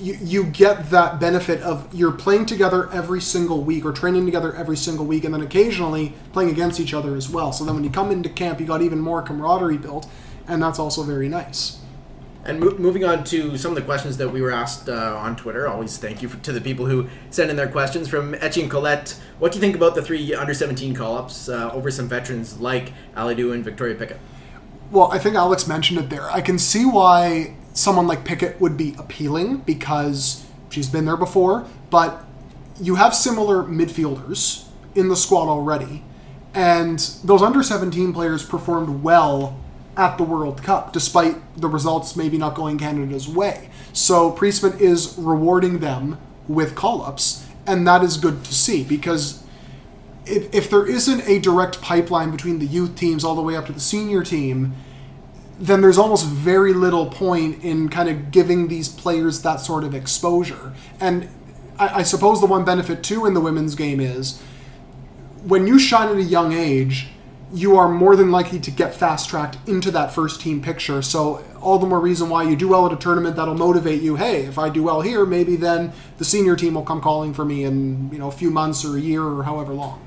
you, you get that benefit of you're playing together every single week or training together every single week and then occasionally playing against each other as well. So then when you come into camp, you got even more camaraderie built, and that's also very nice. And mo- moving on to some of the questions that we were asked uh, on Twitter, always thank you for, to the people who sent in their questions. From Etienne Colette, what do you think about the three under 17 call ups uh, over some veterans like Alidou and Victoria Pickett? Well, I think Alex mentioned it there. I can see why someone like Pickett would be appealing because she's been there before, but you have similar midfielders in the squad already, and those under 17 players performed well at the World Cup, despite the results maybe not going Canada's way. So Priestman is rewarding them with call ups, and that is good to see because if, if there isn't a direct pipeline between the youth teams all the way up to the senior team, then there's almost very little point in kind of giving these players that sort of exposure. And I, I suppose the one benefit too in the women's game is when you shine at a young age, you are more than likely to get fast tracked into that first team picture. So all the more reason why you do well at a tournament that'll motivate you. Hey, if I do well here, maybe then the senior team will come calling for me in you know a few months or a year or however long.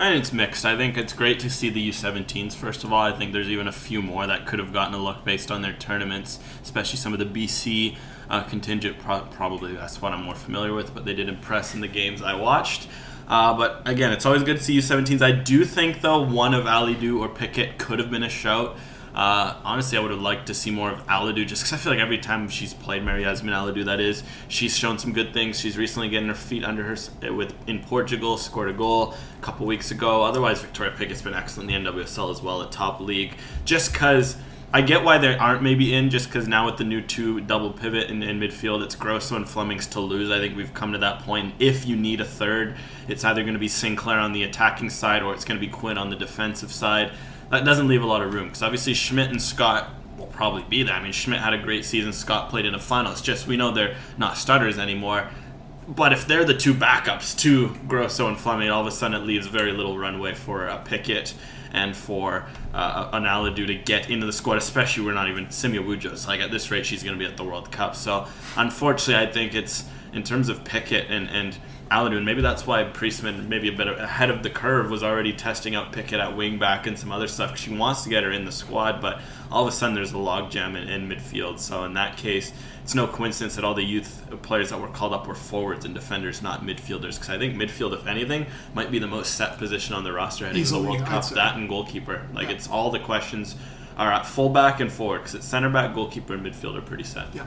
And it's mixed. I think it's great to see the U17s, first of all. I think there's even a few more that could have gotten a look based on their tournaments, especially some of the BC uh, contingent. Pro- probably that's what I'm more familiar with, but they did impress in the games I watched. Uh, but again, it's always good to see U17s. I do think, though, one of Alidou or Pickett could have been a shout. Uh, honestly, I would have liked to see more of Alidou just because I feel like every time she's played Marie-Yasmine Alidou, that is, she's shown some good things. She's recently getting her feet under her uh, with in Portugal, scored a goal a couple weeks ago. Otherwise, Victoria Pickett's been excellent in the NWSL as well at top league. Just because I get why they aren't maybe in, just because now with the new two double pivot in, in midfield, it's Grosso and Flemings to lose. I think we've come to that point. If you need a third, it's either going to be Sinclair on the attacking side or it's going to be Quinn on the defensive side that doesn't leave a lot of room because obviously Schmidt and Scott will probably be there. I mean, Schmidt had a great season. Scott played in a final. It's just we know they're not starters anymore. But if they're the two backups to Grosso and Fleming, all of a sudden it leaves very little runway for a Pickett and for uh, an Alidou to get into the squad, especially we're not even Simi Awujo's. Like at this rate, she's going to be at the World Cup. So unfortunately, I think it's in terms of Pickett and, and Alidou, and maybe that's why Priestman, maybe a bit ahead of the curve, was already testing out Pickett at wingback and some other stuff she wants to get her in the squad. But all of a sudden, there's a logjam in, in midfield. So in that case, it's no coincidence that all the youth players that were called up were forwards and defenders, not midfielders. Because I think midfield, if anything, might be the most set position on the roster heading to the World Cup. That and goalkeeper. Like yeah. it's all the questions are at fullback and forward because it's center back, goalkeeper, and midfield are pretty set. Yeah.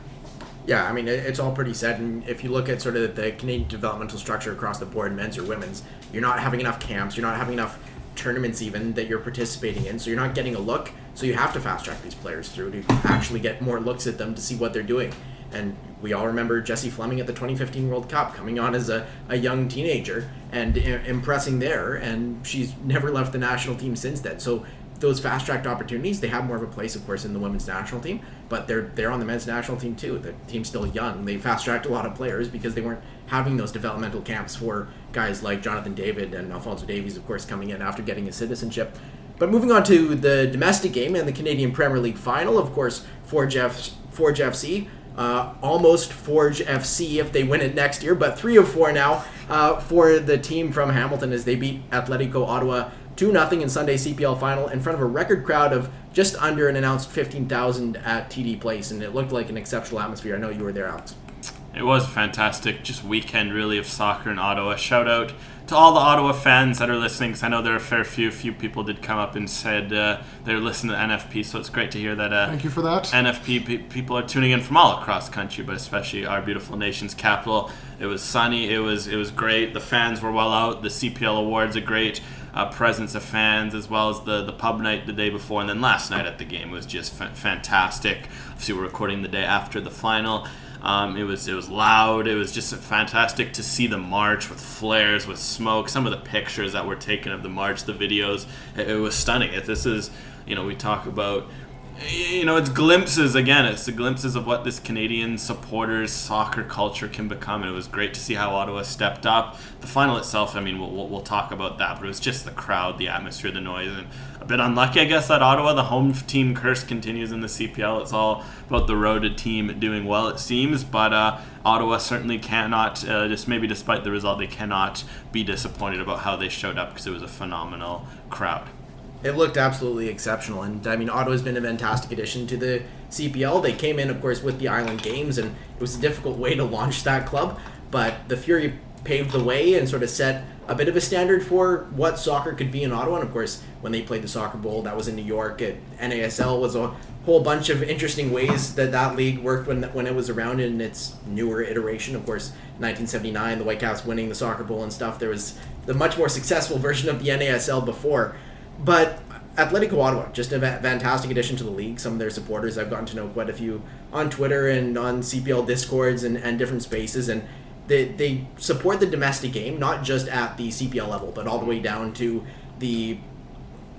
Yeah, I mean, it's all pretty set. And if you look at sort of the Canadian developmental structure across the board, men's or women's, you're not having enough camps, you're not having enough tournaments even that you're participating in, so you're not getting a look. So you have to fast track these players through to actually get more looks at them to see what they're doing. And we all remember Jessie Fleming at the 2015 World Cup coming on as a, a young teenager and I- impressing there, and she's never left the national team since then. So those fast tracked opportunities, they have more of a place, of course, in the women's national team. But they're they're on the men's national team too. The team's still young. They fast tracked a lot of players because they weren't having those developmental camps for guys like Jonathan David and Alfonso Davies, of course, coming in after getting his citizenship. But moving on to the domestic game and the Canadian Premier League final, of course, Forge, F- Forge FC. Uh, almost Forge FC if they win it next year, but three of four now uh, for the team from Hamilton as they beat Atlético Ottawa 2 0 in Sunday CPL final in front of a record crowd of just under an announced 15,000 at TD Place, and it looked like an exceptional atmosphere. I know you were there, Alex. It was fantastic, just weekend really of soccer in Ottawa. Shout out to all the Ottawa fans that are listening, because I know there are a fair few. Few people did come up and said uh, they're listening to NFP, so it's great to hear that. Uh, Thank you for that. NFP pe- people are tuning in from all across the country, but especially our beautiful nation's capital. It was sunny. It was it was great. The fans were well out. The CPL awards are great uh, presence of fans as well as the, the pub night the day before. And then last night at the game was just f- fantastic. Obviously, we're recording the day after the final. Um, it was it was loud. It was just fantastic to see the march with flares, with smoke. Some of the pictures that were taken of the march, the videos, it, it was stunning. If this is, you know, we talk about you know, it's glimpses again. It's the glimpses of what this Canadian supporters soccer culture can become, and it was great to see how Ottawa stepped up. The final itself, I mean, we'll, we'll, talk about that, but it was just the crowd, the atmosphere, the noise, and a bit unlucky, I guess, that Ottawa, the home team curse continues in the CPL. It's all about the road team doing well, it seems, but uh, Ottawa certainly cannot, uh, just maybe despite the result, they cannot be disappointed about how they showed up because it was a phenomenal crowd it looked absolutely exceptional. And I mean, Ottawa's been a fantastic addition to the CPL. They came in, of course, with the Island Games, and it was a difficult way to launch that club. But the Fury paved the way and sort of set a bit of a standard for what soccer could be in Ottawa. And of course, when they played the Soccer Bowl, that was in New York. At NASL was a whole bunch of interesting ways that that league worked when when it was around in its newer iteration. Of course, 1979, the Whitecaps winning the Soccer Bowl and stuff. There was the much more successful version of the NASL before. But Atlético Ottawa, just a fantastic addition to the league. Some of their supporters, I've gotten to know quite a few on Twitter and on CPL discords and, and different spaces. And they, they support the domestic game, not just at the CPL level, but all the way down to the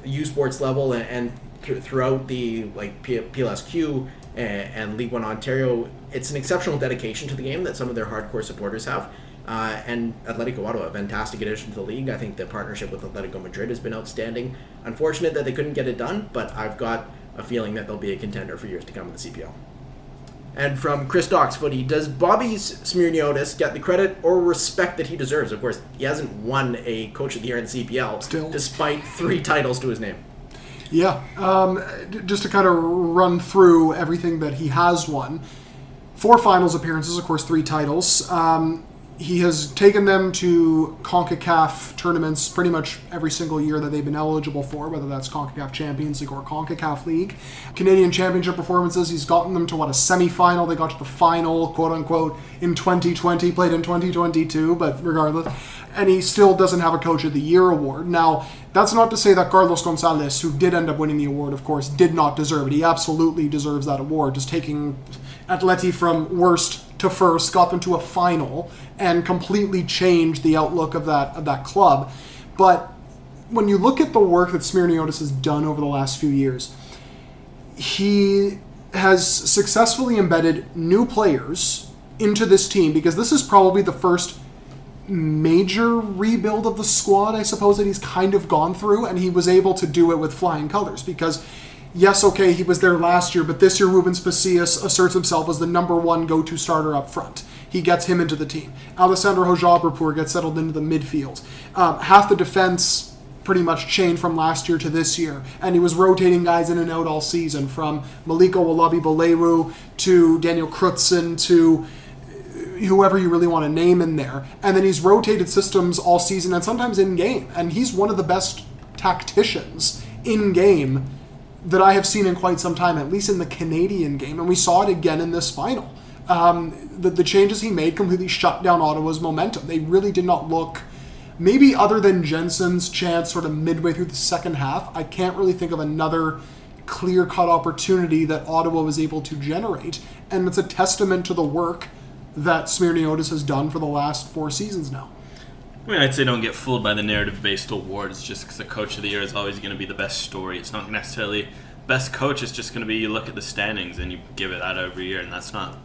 U Sports level and, and th- throughout the like P- PLSQ and, and League One Ontario. It's an exceptional dedication to the game that some of their hardcore supporters have. Uh, and Atletico Ottawa, a fantastic addition to the league. I think the partnership with Atletico Madrid has been outstanding. Unfortunate that they couldn't get it done, but I've got a feeling that they'll be a contender for years to come in the CPL. And from Chris Docks Footy, does Bobby Smirniotis get the credit or respect that he deserves? Of course, he hasn't won a Coach of the Year in CPL, Still. despite three titles to his name. Yeah, um, just to kind of run through everything that he has won. Four finals appearances, of course, three titles. Um, he has taken them to CONCACAF tournaments pretty much every single year that they've been eligible for, whether that's CONCACAF Champions League or CONCACAF League. Canadian Championship performances, he's gotten them to what, a semi-final? They got to the final, quote unquote, in 2020, played in 2022, but regardless. And he still doesn't have a Coach of the Year award. Now, that's not to say that Carlos Gonzalez, who did end up winning the award, of course, did not deserve it. He absolutely deserves that award, just taking Atleti from worst to first, got them to a final, and completely changed the outlook of that of that club. But when you look at the work that Smirniotis has done over the last few years, he has successfully embedded new players into this team because this is probably the first major rebuild of the squad, I suppose, that he's kind of gone through, and he was able to do it with flying colors because. Yes, okay, he was there last year, but this year Woobens Pacius asserts himself as the number one go-to starter up front. He gets him into the team. Alessandro Hojabrpour gets settled into the midfield. Um, half the defense pretty much changed from last year to this year, and he was rotating guys in and out all season, from Malik Owolabi-Belewu to Daniel Krutzen to whoever you really want to name in there. And then he's rotated systems all season and sometimes in game. And he's one of the best tacticians in game that I have seen in quite some time, at least in the Canadian game. And we saw it again in this final. Um, the, the changes he made completely shut down Ottawa's momentum. They really did not look, maybe other than Jensen's chance sort of midway through the second half, I can't really think of another clear cut opportunity that Ottawa was able to generate. And it's a testament to the work that Smirniotis has done for the last four seasons now. I mean, I'd say don't get fooled by the narrative-based awards just because the coach of the year is always going to be the best story. It's not necessarily best coach. It's just going to be you look at the standings and you give it out every year, and that's not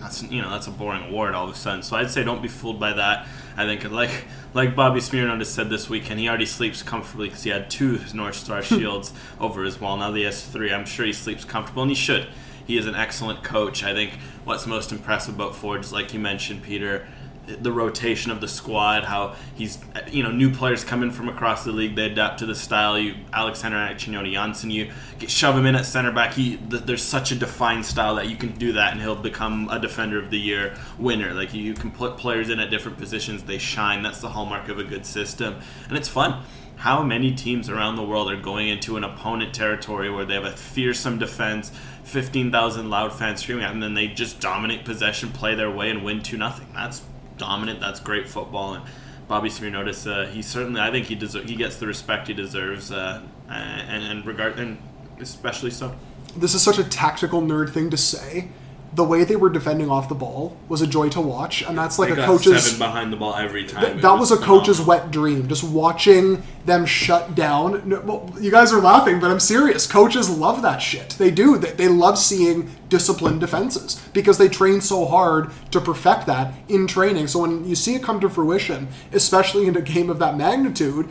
that's you know that's a boring award all of a sudden. So I'd say don't be fooled by that. I think like like Bobby Smirniotis said this weekend, he already sleeps comfortably because he had two North Star shields over his wall. Now he has three. I'm sure he sleeps comfortable, and he should. He is an excellent coach. I think what's most impressive about Forge is like you mentioned, Peter the rotation of the squad, how he's you know new players come in from across the league, they adapt to the style. You Alexander Achinioti-Jönsson, you get, shove him in at center back. He th- there's such a defined style that you can do that, and he'll become a defender of the year winner. Like you can put players in at different positions, they shine. That's the hallmark of a good system, and it's fun. How many teams around the world are going into an opponent territory where they have a fearsome defense, 15,000 loud fans screaming at them, and then they just dominate possession, play their way, and win 2 nothing. That's dominant. That's great football. And Bobby Smirniotis, uh, he certainly, I think he deserve, he gets the respect he deserves, uh, and, and regard, and especially so. This is such a tactical nerd thing to say. The way they were defending off the ball was a joy to watch, and that's like They a coach's. seven behind the ball every time. Th- that was, a coach's phenomenal. wet dream. Just watching them shut down. No, well, you guys are laughing, but I'm serious. Coaches love that shit. They do. They, they love seeing disciplined defenses because they train so hard to perfect that in training. So when you see it come to fruition, especially in a game of that magnitude,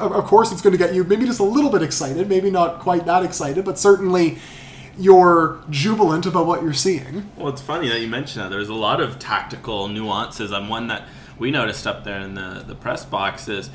of course it's going to get you maybe just a little bit excited. Maybe not quite that excited, but certainly you're jubilant about what you're seeing. Well, it's funny that you mentioned that. There's a lot of tactical nuances. And one that we noticed up there in the, the press box is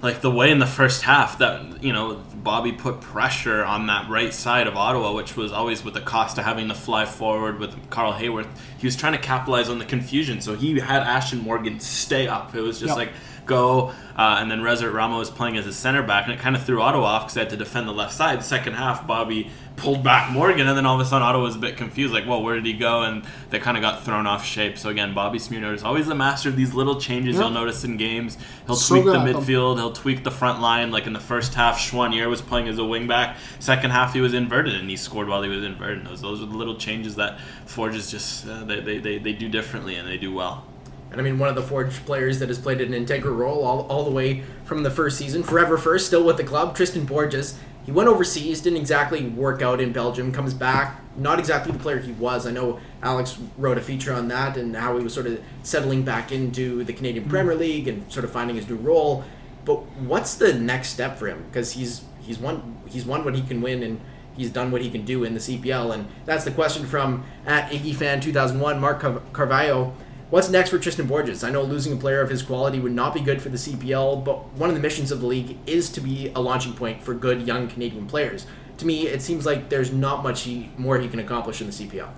like the way in the first half that, you know, Bobby put pressure on that right side of Ottawa, which was always with the cost of having to fly forward with Carl Haworth. He was trying to capitalize on the confusion. So he had Ashton Morgan stay up. It was just Yep. like go, uh, and then Rezart Rama was playing as a center back, and it kind of threw Otto off because they had to defend the left side. Second half, Bobby pulled back Morgan, and then all of a sudden Otto was a bit confused, like, well, where did he go? And they kind of got thrown off shape. So again, Bobby Smirner is always the master of these little changes Yep. you'll notice in games. He'll So tweak the midfield, he'll tweak the front line. Like in the first half, Choinière was playing as a wingback. Second half, he was inverted, and he scored while he was inverted. Those, those are the little changes that Forges just uh, they, they, they, they do differently, and they do well. And I mean, one of the Forge players that has played an integral role all, all the way from the first season, forever first, still with the club, Tristan Borges. He went overseas, didn't exactly work out in Belgium, comes back, not exactly the player he was. I know Alex wrote a feature on that and how he was sort of settling back into the Canadian hmm. Premier League and sort of finding his new role. But what's the next step for him? Because he's he's won he's won what he can win and he's done what he can do in the CPL. And that's the question from at Iggy Fan 2001, Mark Carvalho. What's next for Tristan Borges? I know losing a player of his quality would not be good for the CPL, but one of the missions of the league is to be a launching point for good young Canadian players. To me, it seems like there's not much he, more he can accomplish in the CPL.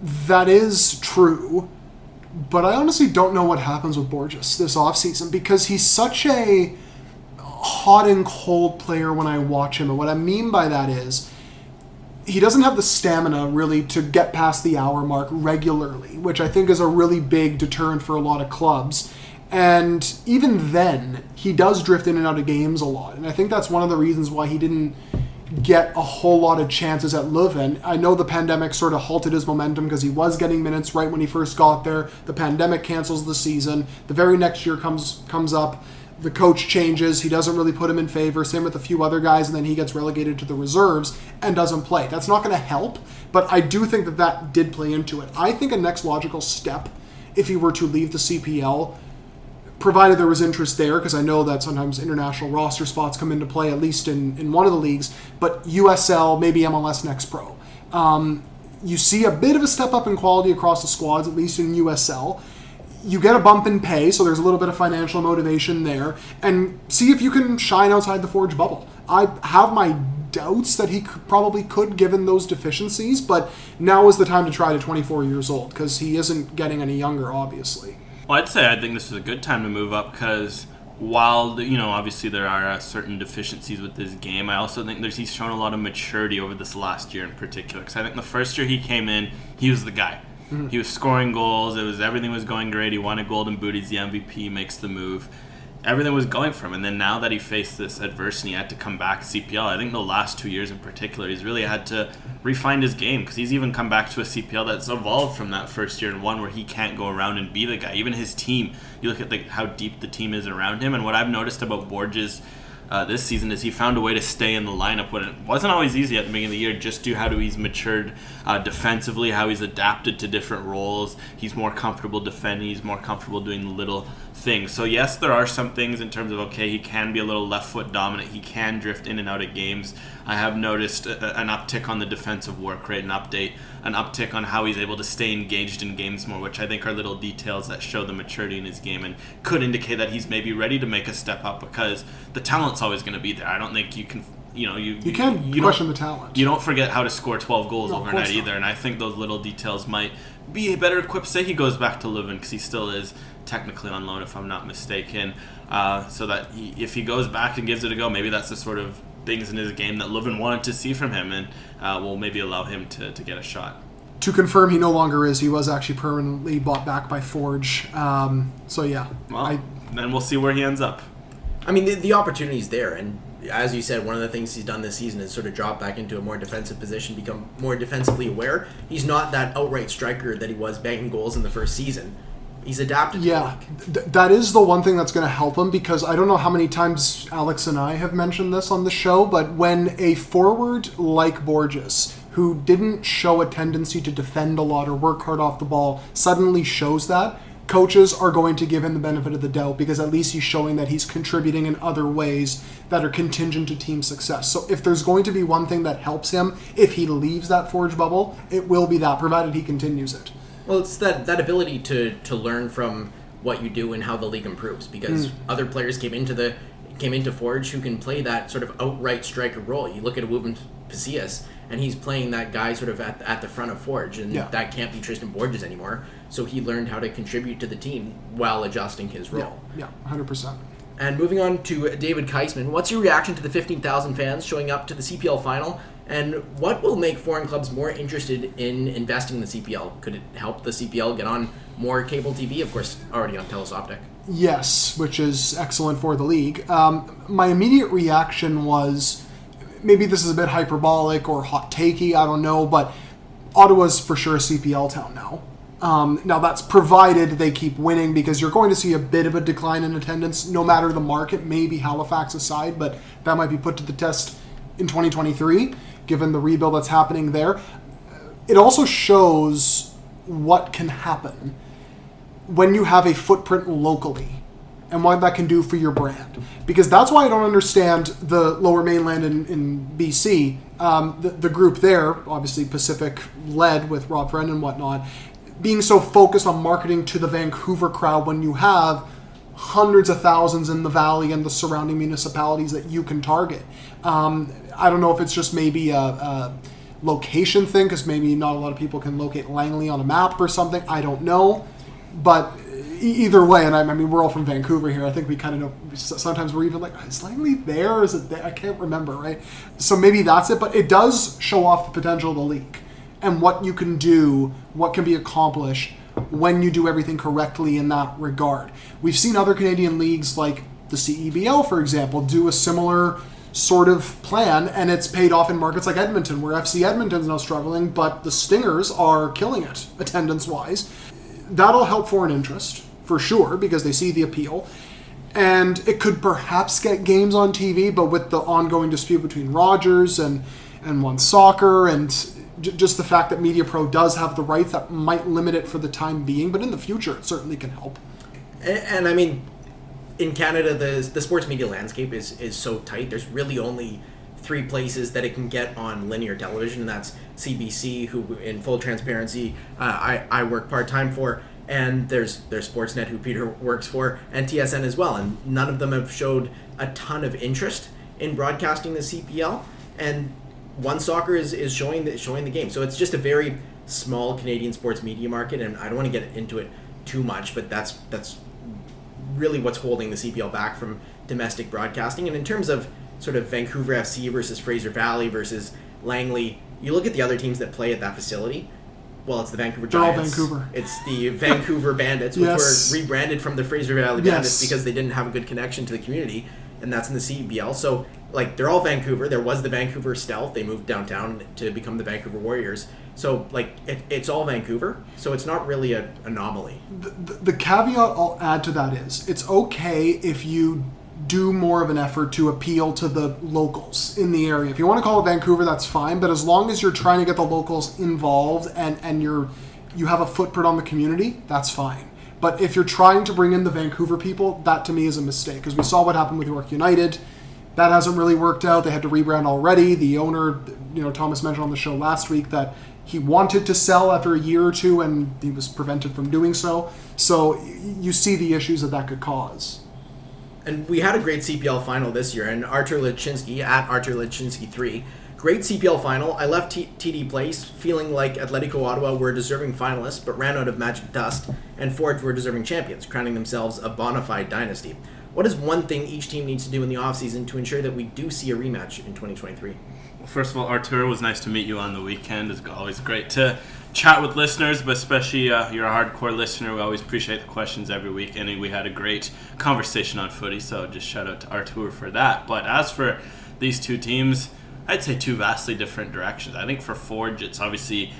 That is true, but I honestly don't know what happens with Borges this offseason because he's such a hot and cold player when I watch him. And what I mean by that is he doesn't have the stamina really to get past the hour mark regularly, which I think is a really big deterrent for a lot of clubs. And even then, he does drift in and out of games a lot. And I think that's one of the reasons why he didn't get a whole lot of chances at Leuven. I know the pandemic sort of halted his momentum because he was getting minutes right when he first got there. The pandemic cancels the season. The very next year comes comes up the coach changes. He doesn't really put him in favor. Same with a few other guys, and then he gets relegated to the reserves and doesn't play. That's not going to help, but I do think that that did play into it. I think a next logical step, if he were to leave the CPL, provided there was interest there, because I know that sometimes international roster spots come into play, at least in, in one of the leagues, but USL, maybe MLS Next Pro. Um, you see a bit of a step up in quality across the squads, at least in USL you get a bump in pay, so there's a little bit of financial motivation there, and see if you can shine outside the Forge bubble. I have my doubts that he could, probably could given those deficiencies, but now is the time to try to 24 years old because he isn't getting any younger, obviously. Well, I'd say I think this is a good time to move up because while you know obviously there are uh, certain deficiencies with this game, I also think there's he's shown a lot of maturity over this last year in particular. Because I think the first year he came in, he was the guy Mm-hmm. He was scoring goals. It was everything was going great. He won a golden boot. He's the MVP. Makes the move. Everything was going for him. And then now that he faced this adversity, he had to come back CPL. I think the last two years in particular, he's really had to refine his game because he's even come back to a CPL that's evolved from that first year and one where he can't go around and be the guy. Even his team, you look at the, how deep the team is around him. And what I've noticed about Borges uh, this season is he found a way to stay in the lineup when it wasn't always easy at the beginning of the year just due how he's matured uh, defensively, how he's adapted to different roles. He's more comfortable defending, he's more comfortable doing little things. So, yes, there are some things in terms of okay, he can be a little left foot dominant, he can drift in and out of games. I have noticed a, an uptick on the defensive work rate, an update, an uptick on how he's able to stay engaged in games more, which I think are little details that show the maturity in his game and could indicate that he's maybe ready to make a step up because the talent's always going to be there. I don't think you can you know you you can't you question the talent. You don't forget how to score 12 goals No, overnight either, and I think those little details might be better equipped. Say he goes back to Leuven because he still is technically on loan, if I'm not mistaken. Uh, so that he, if he goes back and gives it a go, maybe that's the sort of things in his game that Leuven wanted to see from him, and uh, will maybe allow him to, to get a shot. To confirm, he no longer is. He was actually permanently bought back by Forge. Um, so yeah, Well, I then we'll see where he ends up. I mean, the, the opportunity's there, and as you said, one of the things he's done this season is sort of drop back into a more defensive position, become more defensively aware. He's not that outright striker that he was banging goals in the first season. He's adapted. to Yeah, th- that is the one thing that's going to help him because I don't know how many times Alex and I have mentioned this on the show, but when a forward like Borges, who didn't show a tendency to defend a lot or work hard off the ball, suddenly shows that, coaches are going to give him the benefit of the doubt because at least he's showing that he's contributing in other ways that are contingent to team success. So if there's going to be one thing that helps him if he leaves that Forge bubble, it will be that, provided he continues it. Well, it's that that ability to to learn from what you do and how the league improves because hmm. other players came into the came into Forge who can play that sort of outright striker role. You look at Woobens Pacius and he's playing that guy sort of at, at the front of Forge and Yeah. that can't be Tristan Borges anymore. So he learned how to contribute to the team while adjusting his role. Yeah, 100%. And moving on to David Keisman, what's your reaction to the 15,000 fans showing up to the CPL final? And what will make foreign clubs more interested in investing in the CPL? Could it help the CPL get on more cable TV? Of course, already on Telus. Yes, which is excellent for the league. Um, my immediate reaction was maybe this is a bit hyperbolic or hot takey, I don't know, but Ottawa's for sure a CPL town now. Um, now that's provided they keep winning because you're going to see a bit of a decline in attendance no matter the market, maybe Halifax aside, but that might be put to the test in 2023 given the rebuild that's happening there. It also shows what can happen when you have a footprint locally and what that can do for your brand. Because that's why I don't understand the lower mainland in, in BC. Um, the, the group there, obviously Pacific led with Rob Friend and whatnot, being so focused on marketing to the Vancouver crowd when you have hundreds of thousands in the valley and the surrounding municipalities that you can target. Um, I don't know if it's just maybe a, a location thing because maybe not a lot of people can locate Langley on a map or something. I don't know, but either way, and I, I mean we're all from Vancouver here. I think we kind of know. Sometimes we're even like, oh, is Langley there? Is it there? I can't remember, right? So maybe that's it. But it does show off the potential of the league and what you can do, what can be accomplished when you do everything correctly in that regard. We've seen other Canadian leagues like the CEBL, for example, do a similar sort of plan, and it's paid off in markets like Edmonton, where FC Edmonton's now struggling, but the Stingers are killing it attendance wise. That'll help foreign interest for sure because they see the appeal. And it could perhaps get games on TV, but with the ongoing dispute between Rogers and and One Soccer and j- just the fact that Media Pro does have the rights that might limit it for the time being, but in the future it certainly can help. And, and I mean, in Canada, the the sports media landscape is is so tight. There's really only three places that it can get on linear television, and that's CBC, who, in full transparency, uh, I I work part time for, and there's there's Sportsnet, who Peter works for, and TSN as well, and none of them have showed a ton of interest in broadcasting the CPL, and One Soccer is, is showing the showing the game. So it's just a very small Canadian sports media market, and I don't want to get into it too much, but that's that's really what's holding the CPL back from domestic broadcasting. And in terms of sort of Vancouver FC versus Fraser Valley versus Langley, you look at the other teams that play at that facility. Well, it's the Vancouver Giants. Vancouver. It's the Vancouver Bandits, which Yes. were rebranded from the Fraser Valley Yes. Bandits because they didn't have a good connection to the community, and that's in the CBL. So, like, they're all Vancouver. There was the Vancouver Stealth. They moved downtown to become the Vancouver Warriors. So, like, it, it's all Vancouver. So it's not really an anomaly. the, the caveat I'll add to that is it's okay if you do more of an effort to appeal to the locals in the area. If you want to call it Vancouver, that's fine, but as long as you're trying to get the locals involved and and you're you have a footprint on the community, that's fine. But if you're trying to bring in the Vancouver people, that to me is a mistake because we saw what happened with York United. That hasn't really worked out. They had to rebrand already. The owner, you know, Thomas mentioned on the show last week that he wanted to sell after a year or two and he was prevented from doing so. So you see the issues that that could cause. And we had a great CPL final this year, and Artur Lachinsky at Artur Lachinsky three, great CPL final. I left T- TD Place feeling like Atletico Ottawa were deserving finalists, but ran out of magic dust, and Forge were deserving champions, crowning themselves a bona fide dynasty. What is one thing each team needs to do in the offseason to ensure that we do see a rematch in 2023? First of all, Arturo, was nice to meet you on the weekend. It's always great to chat with listeners, but especially uh, you're a hardcore listener. We always appreciate the questions every week, and we had a great conversation on footy. So just shout out to Arturo for that. But as for these two teams, I'd say two vastly different directions. I think for Forge, it's obviously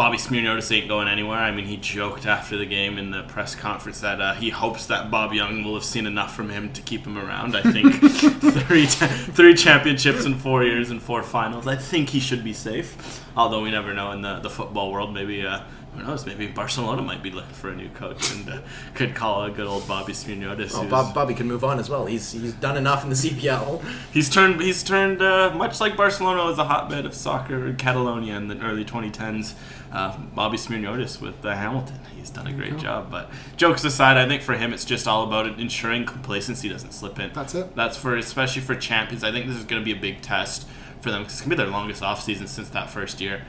Bobby Smirniotis ain't going anywhere. I mean, he joked after the game in the press conference that uh, he hopes that Bob Young will have seen enough from him to keep him around. I think three three championships in four years and four finals. I think he should be safe. Although we never know in the, the football world. Maybe uh, who knows? Maybe Barcelona might be looking for a new coach and uh, could call a good old Bobby Smirniotis. Well, who's- Bob, Bobby can move on as well. He's he's done enough in the CPL. He's turned. He's turned uh, much like Barcelona was a hotbed of soccer in Catalonia in the early 2010s. Uh, Bobby Smirniotis with uh, Hamilton. He's done a great job. But jokes aside, I think for him it's just all about ensuring complacency doesn't slip in. That's it. That's for especially for champions. I think this is going to be a big test for them 'cause it's going to be their longest offseason since that first year.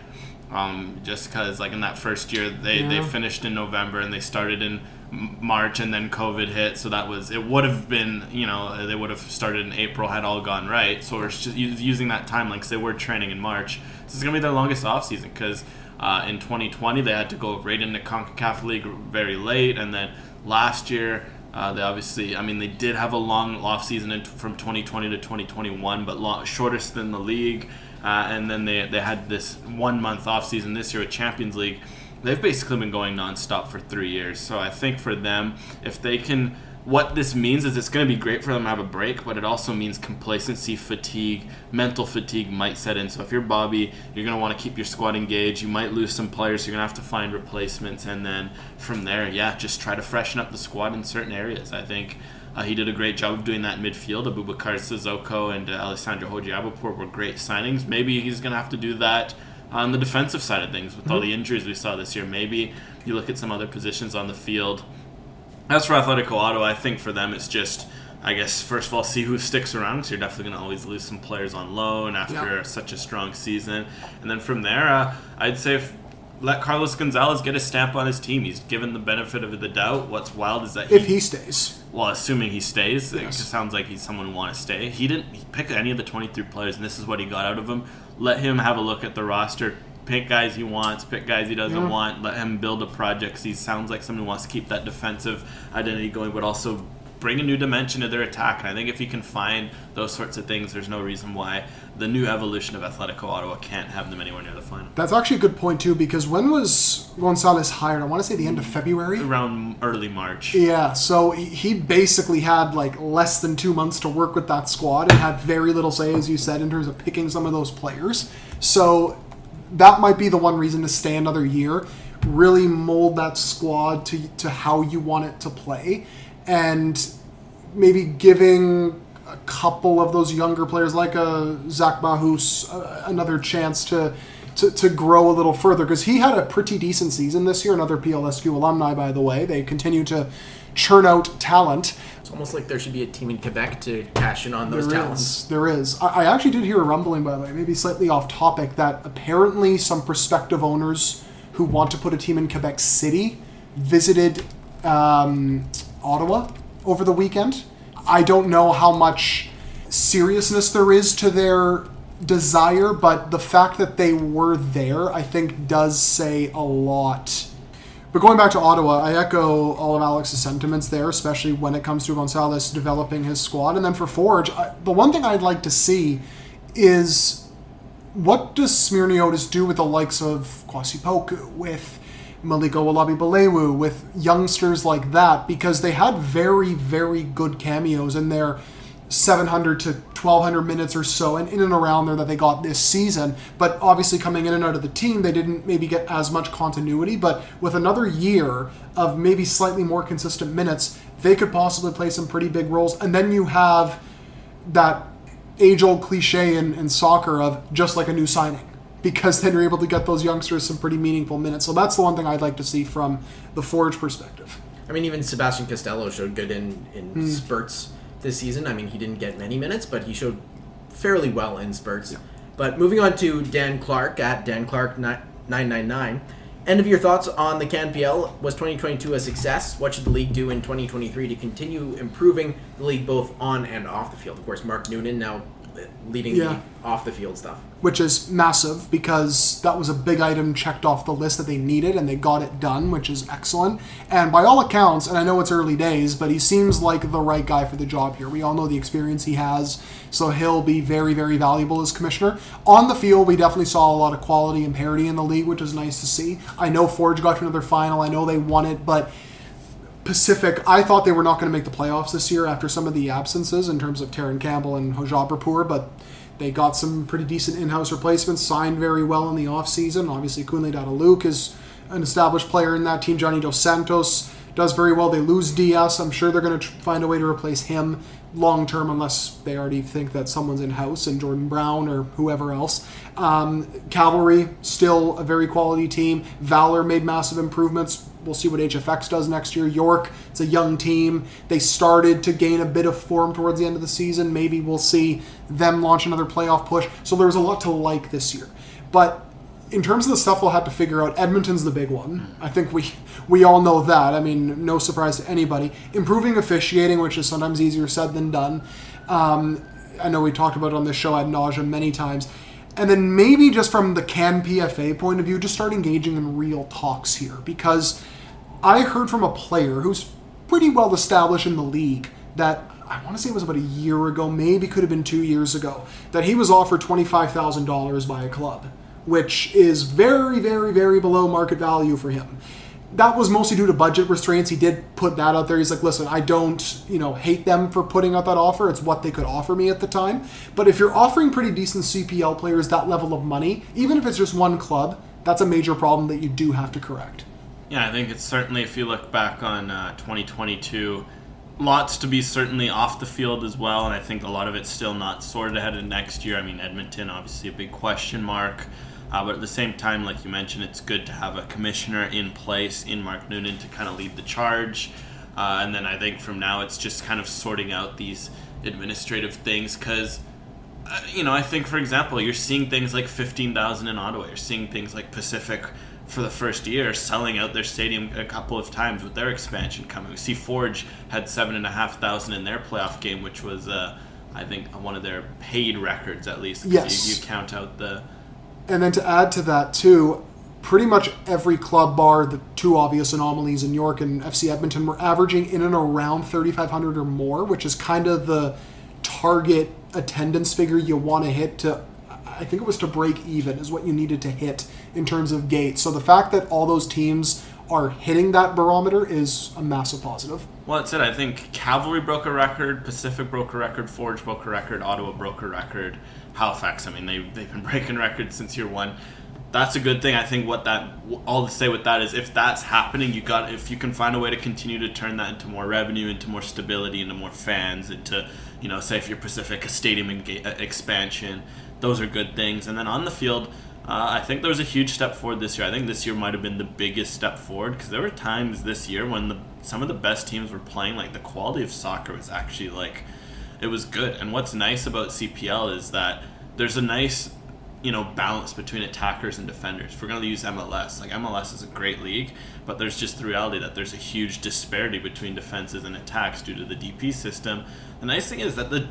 Um, just because like in that first year they, they finished in November and they started in March and then COVID hit so that was it would have been you know they would have started in April had all gone right so we're just using that timeline because they were training in March this is gonna be their longest off season because uh, in 2020 they had to go right into Concacaf League very late and then last year uh, they obviously, I mean, they did have a long off season in, from 2020 to 2021, but long, shortest than the league. Uh, and then they, they had this one month off season this year with Champions League. they've basically been going nonstop for three years. So I think for them, if they can, what this means is it's going to be great for them to have a break, but it also means complacency, fatigue, mental fatigue might set in. So if you're Bobby, you're going to want to keep your squad engaged. You might lose some players, so you're going to have to find replacements, and then from there, yeah, just try to freshen up the squad in certain areas. I think. Uh, he did a great job of doing that in midfield. Aboubacar Sissoko and uh, Alessandro Hojabrpour were great signings. Maybe he's going to have to do that on the defensive side of things with all the injuries we saw this year. Maybe you look at some other positions on the field. As for Atletico Ottawa, I think for them it's just, I guess, first of all, see who sticks around because you're definitely going to always lose some players on loan after Yeah. such a strong season. And then from there, uh, I'd say if, let Carlos Gonzalez get a stamp on his team. He's given the benefit of the doubt. What's wild is that If he stays. well, assuming he stays, it just sounds like he's someone who want to stay. He didn't pick any of the 23 players, and this is what he got out of them. Let him have a look at the roster, pick guys he wants, pick guys he doesn't Yeah. want. Let him build a project. He sounds like someone who wants to keep that defensive identity going, but also bring a new dimension to their attack. And I think if he can find those sorts of things, there's no reason why the new evolution of Atletico Ottawa can't have them anywhere near the final. That's actually a good point too, because when was Gonzalez hired? I want to say the end of February. Around early March. Yeah, so he- he basically had like less than two months to work with that squad and had very little say, as you said, in terms of picking some of those players. So that might be the one reason to stay another year, really mold that squad to to how you want it to play, and maybe giving a couple of those younger players like a Zach Bahous uh, another chance to, to to grow a little further because he had a pretty decent season this year. Another PLSQ alumni, by the way. They continue to churn out talent. It's almost like there should be a team in Quebec to cash in on those There talents. is. There is. I, I actually did hear a rumbling, by the way, maybe slightly off topic, that apparently some prospective owners who want to put a team in Quebec City visited um, Ottawa over the weekend. I don't know how much seriousness there is to their desire, but the fact that they were there, I think, does say a lot. But going back to Ottawa, I echo all of Alex's sentiments there, especially when it comes to Gonzalez developing his squad. And then for Forge, I, the one thing I'd like to see is what does Smirniotis do with the likes of Kwasi Poku, with Malik Owolabi-Belewu, with youngsters like that? Because they had very, very good cameos in their 700 to 1200 minutes or so and in and around there that they got this season. But obviously coming in and out of the team they didn't maybe get as much continuity. But with another year of maybe slightly more consistent minutes they could possibly play some pretty big roles. And then you have that age old cliche in, in soccer of just like a new signing because then you're able to get those youngsters some pretty meaningful minutes. So that's the one thing i'd like to see from the forge perspective. I mean, even Sebastian Costello showed good in, in Hmm. spurts this season. I mean, he didn't get many minutes, but he showed fairly well in spurts. But moving on to Dan Clark at Dan Clark nine nine nine. End of your thoughts on the CanPL? Was 2022 a success? What should the league do in 2023 to continue improving the league both on and off the field? Of course, Mark Noonan now leading Yeah. the off the field stuff. which is massive because that was a big item checked off the list that they needed and they got it done, which is excellent. And by all accounts, and I know it's early days, but he seems like the right guy for the job here. We all know the experience he has, so he'll be very, very valuable as commissioner. On the field, we definitely saw a lot of quality and parity in the league, which is nice to see. I know Forge got to another final, I know they won it, but Pacific, I thought they were not going to make the playoffs this year after some of the absences in terms of Terran Campbell and Hojabrpour, but they got some pretty decent in-house replacements, signed very well in the offseason. Obviously, Kunle Luke is an established player in that team. Johnny Dos Santos does very well. They lose DS. I'm sure they're going to find a way to replace him long term, unless they already think that someone's in house and Jordan Brown or whoever else. Um, Cavalry still a very quality team. Valor made massive improvements. We'll see what HFX does next year. York, it's a young team. They started to gain a bit of form towards the end of the season. Maybe we'll see them launch another playoff push. So there was a lot to like this year. But in terms of the stuff we'll have to figure out, Edmonton's the big one. I think we we all know that. I mean, no surprise to anybody. Improving officiating, which is sometimes easier said than done. Um, I know we talked about it on this show ad nauseum many times. And then maybe just from the CAN PFA point of view, just start engaging in real talks here because I heard from a player who's pretty well established in the league that I want to say it was about a year ago, maybe could have been two years ago, that he was offered $25,000 by a club which is very, very, very below market value for him. That was mostly due to budget restraints. He did put that out there. He's like, listen, I don't, you know, hate them for putting out that offer. It's what they could offer me at the time. But if you're offering pretty decent CPL players that level of money, even if it's just one club, that's a major problem that you do have to correct. Yeah, I think it's certainly, if you look back on uh, 2022, lots to be certainly off the field as well, and I think a lot of it's still not sorted ahead of next year. I mean, Edmonton, obviously a big question mark. Uh, but at the same time, like you mentioned, it's good to have a commissioner in place in Mark Noonan to kind of lead the charge. Uh, and then I think from now it's just kind of sorting out these administrative things because, uh, you know, I think for example, you're seeing things like 15,000 in Ottawa. You're seeing things like Pacific for the first year selling out their stadium a couple of times with their expansion coming. We see Forge had seven and a half thousand in their playoff game, which was, uh, I think, one of their paid records at least. Yes. You, you count out the And then to add to that too, pretty much every club bar the two obvious anomalies in York and FC Edmonton were averaging in and around 3500 or more, which is kind of the target attendance figure you want to hit to I think it was to break even is what you needed to hit in terms of gates. So the fact that all those teams are hitting that barometer is a massive positive. Well, that's it. I think Cavalry broke a record, Pacific broke a record, Forge broke a record, Ottawa broke a record, Halifax. I mean, they they've been breaking records since year one. That's a good thing. I think what that all to say with that is if that's happening, you got if you can find a way to continue to turn that into more revenue, into more stability, into more fans, into you know, say if you're Pacific, a stadium enga- expansion. Those are good things. And then on the field, uh, I think there was a huge step forward this year. I think this year might have been the biggest step forward because there were times this year when the, some of the best teams were playing. Like the quality of soccer was actually like it was good. And what's nice about CPL is that there's a nice you know balance between attackers and defenders. If we're gonna use MLS, like MLS is a great league, but there's just the reality that there's a huge disparity between defenses and attacks due to the DP system. The nice thing is that the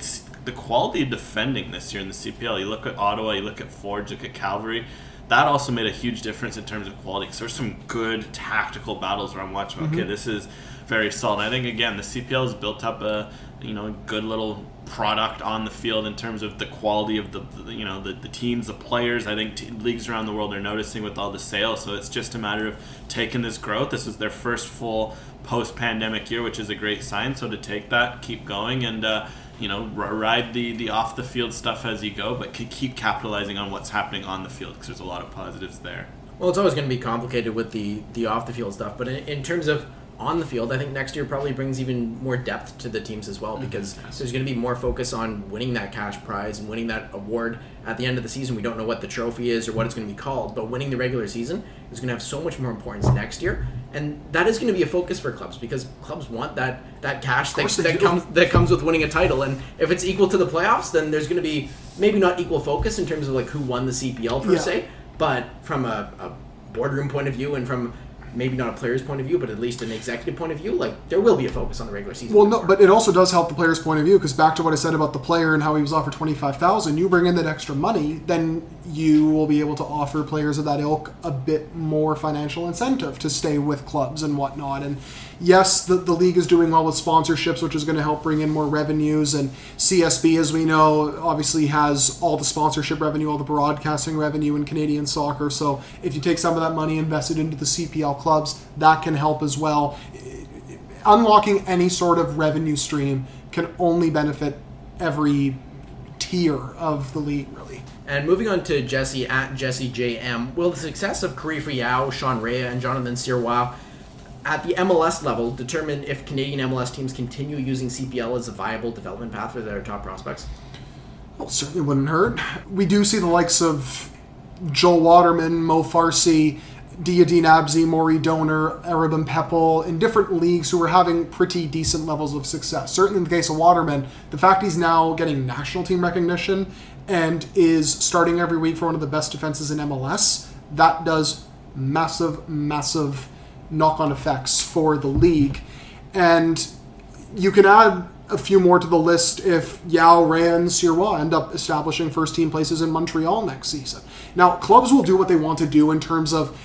the quality of defending this year in the CPL. You look at Ottawa, you look at Forge, look at Cavalry. That also made a huge difference in terms of quality. Because there's some good tactical battles where I'm watching. Mm-hmm. Okay, this is very solid. I think again the CPL has built up a you know good little product on the field in terms of the quality of the, you know the, the teams, the players. I think t- leagues around the world are noticing with all the sales. So it's just a matter of taking this growth. This is their first full post-pandemic year, which is a great sign. So to take that, keep going, and uh, you know r- ride the the off the field stuff as you go, but c- keep capitalizing on what's happening on the field because there's a lot of positives there. Well, it's always going to be complicated with the the off the field stuff, but in, in terms of on the field, I think next year probably brings even more depth to the teams as well because there's going to be more focus on winning that cash prize and winning that award. At the end of the season. We don't know what the trophy is or what it's going to be called, but winning the regular season is going to have so much more importance next year, and that is going to be a focus for clubs because clubs want that that cash that, that comes that comes with winning a title, and if it's equal to the playoffs, then there's going to be maybe not equal focus in terms of like who won the CPL per Yeah. se, but from a, a boardroom point of view and from maybe not a player's point of view, but at least an executive point of view, like there will be a focus on the regular season. Well, no, but it also does help the player's point of view because back to what I said about the player and how he was offered twenty five thousand. You bring in that extra money, then you will be able to offer players of that ilk a bit more financial incentive to stay with clubs and whatnot. And yes, the the league is doing well with sponsorships, which is going to help bring in more revenues. And CSB, as we know, obviously has all the sponsorship revenue, all the broadcasting revenue in Canadian soccer. So if you take some of that money invested into the CPL clubs, that can help as well unlocking any sort of revenue stream can only benefit every tier of the league, really. And moving on to Jesse at Jesse JM, will the success of Karifa Yao, Sean Rea, and Jonathan Sirois at the MLS level determine if Canadian MLS teams continue using CPL as a viable development path for their top prospects? Well, certainly wouldn't hurt. We do see the likes of Joel Waterman, Mo Farsi, Diyaeddine Abzi, Morey Doner, Aribim Pepple in different leagues who are having pretty decent levels of success. Certainly in the case of Waterman, the fact he's now getting national team recognition and is starting every week for one of the best defenses in MLS, that does massive, massive knock on effects for the league. And you can add a few more to the list if Yao, Rea, and Sirois end up establishing first team places in Montreal next season. Now, clubs will do what they want to do in terms of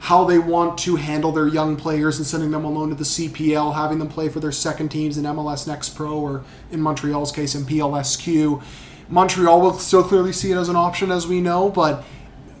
how they want to handle their young players and sending them alone to the CPL, having them play for their second teams in MLS Next Pro or in Montreal's case in PLSQ. Montreal will still clearly see it as an option, as we know, but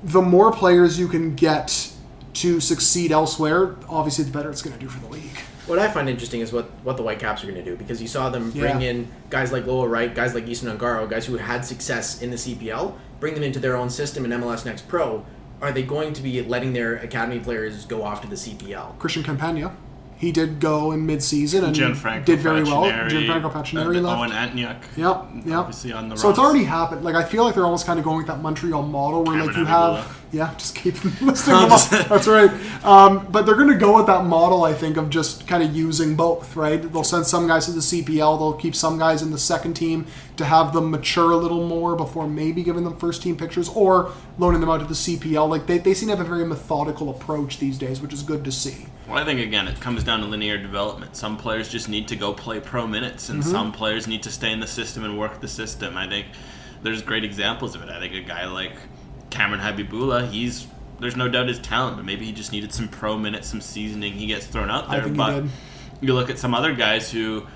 the more players you can get to succeed elsewhere, obviously the better it's going to do for the league. What I find interesting is what, what the Whitecaps are going to do because you saw them bring Yeah. in guys like Lowell Wright, guys like Easton Ongaro, guys who had success in the CPL, bring them into their own system in MLS Next Pro. Are they going to be letting their academy players go off to the CPL? Christian Campagna, he did go in mid-season and Gianfranco did very well. Facchineri, Gianfranco Facchineri and left. Owen Antonyuk. Yep, yep. Obviously on the So it's already happened. Like I feel like they're almost kind of going with that Montreal model where like Cameron you have, Abibula. Yeah, just keep listing them off. That's right. Um, but they're going to go with that model, I think, of just kind of using both. Right? They'll send some guys to the CPL. They'll keep some guys in the second team to have them mature a little more before maybe giving them first team pictures or loaning them out to the CPL. Like they, they seem to have a very methodical approach these days, which is good to see. Well, I think again, it comes down to linear development. Some players just need to go play pro minutes, and Mm-hmm. some players need to stay in the system and work the system. I think there's great examples of it. I think a guy like Kamron Habibullah, he's there's no doubt his talent, but maybe he just needed some pro minutes, some seasoning. He gets thrown out there, but you look at some other guys who,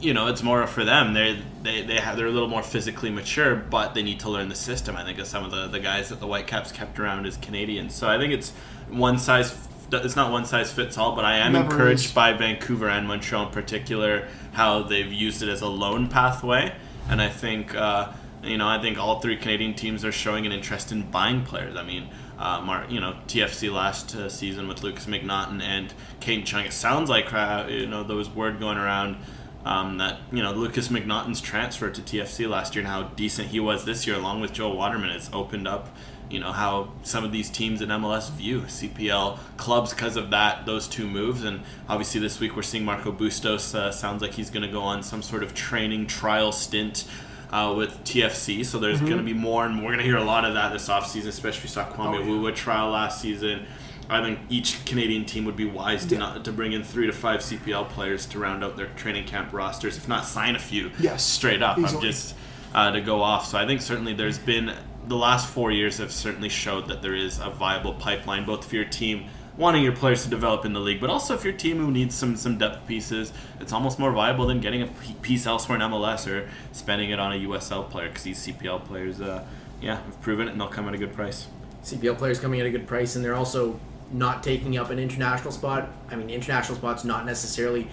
you know, it's more for them. They they they have they're a little more physically mature, but they need to learn the system. I think of some of the the guys that the Whitecaps kept around as Canadians. So I think it's one size. It's not one size fits all, but I am Never encouraged is. by Vancouver and Montreal in particular how they've used it as a loan pathway, and I think. Uh, you know, I think all three Canadian teams are showing an interest in buying players. I mean, uh, Mar- you know, TFC last uh, season with Lukas MacNaughton and Kane Chung. It sounds like uh, you know there was word going around um, that you know Lukas MacNaughton's transfer to TFC last year and how decent he was this year, along with Joel Waterman, has opened up. You know how some of these teams in MLS view CPL clubs because of that those two moves, and obviously this week we're seeing Marco Bustos. Uh, sounds like he's going to go on some sort of training trial stint uh, with TFC. So there's going to be more, and we're going to hear a lot of that this offseason, especially we saw Kwame Oh, yeah. Wuwa trial last season. I think each Canadian team would be wise to Yeah. not to bring in three to five CPL players to round out their training camp rosters, if not sign a few. Yes, straight up. I'm just uh, to go off. So I think certainly there's been the last four years have certainly showed that there is a viable pipeline, both for your team wanting your players to develop in the league, but also if your team who needs some some depth pieces, it's almost more viable than getting a piece elsewhere in MLS or spending it on a USL player because these CPL players, uh, yeah, have proven it and they'll come at a good price. CPL players coming at a good price, and they're also not taking up an international spot. I mean, international spots not necessarily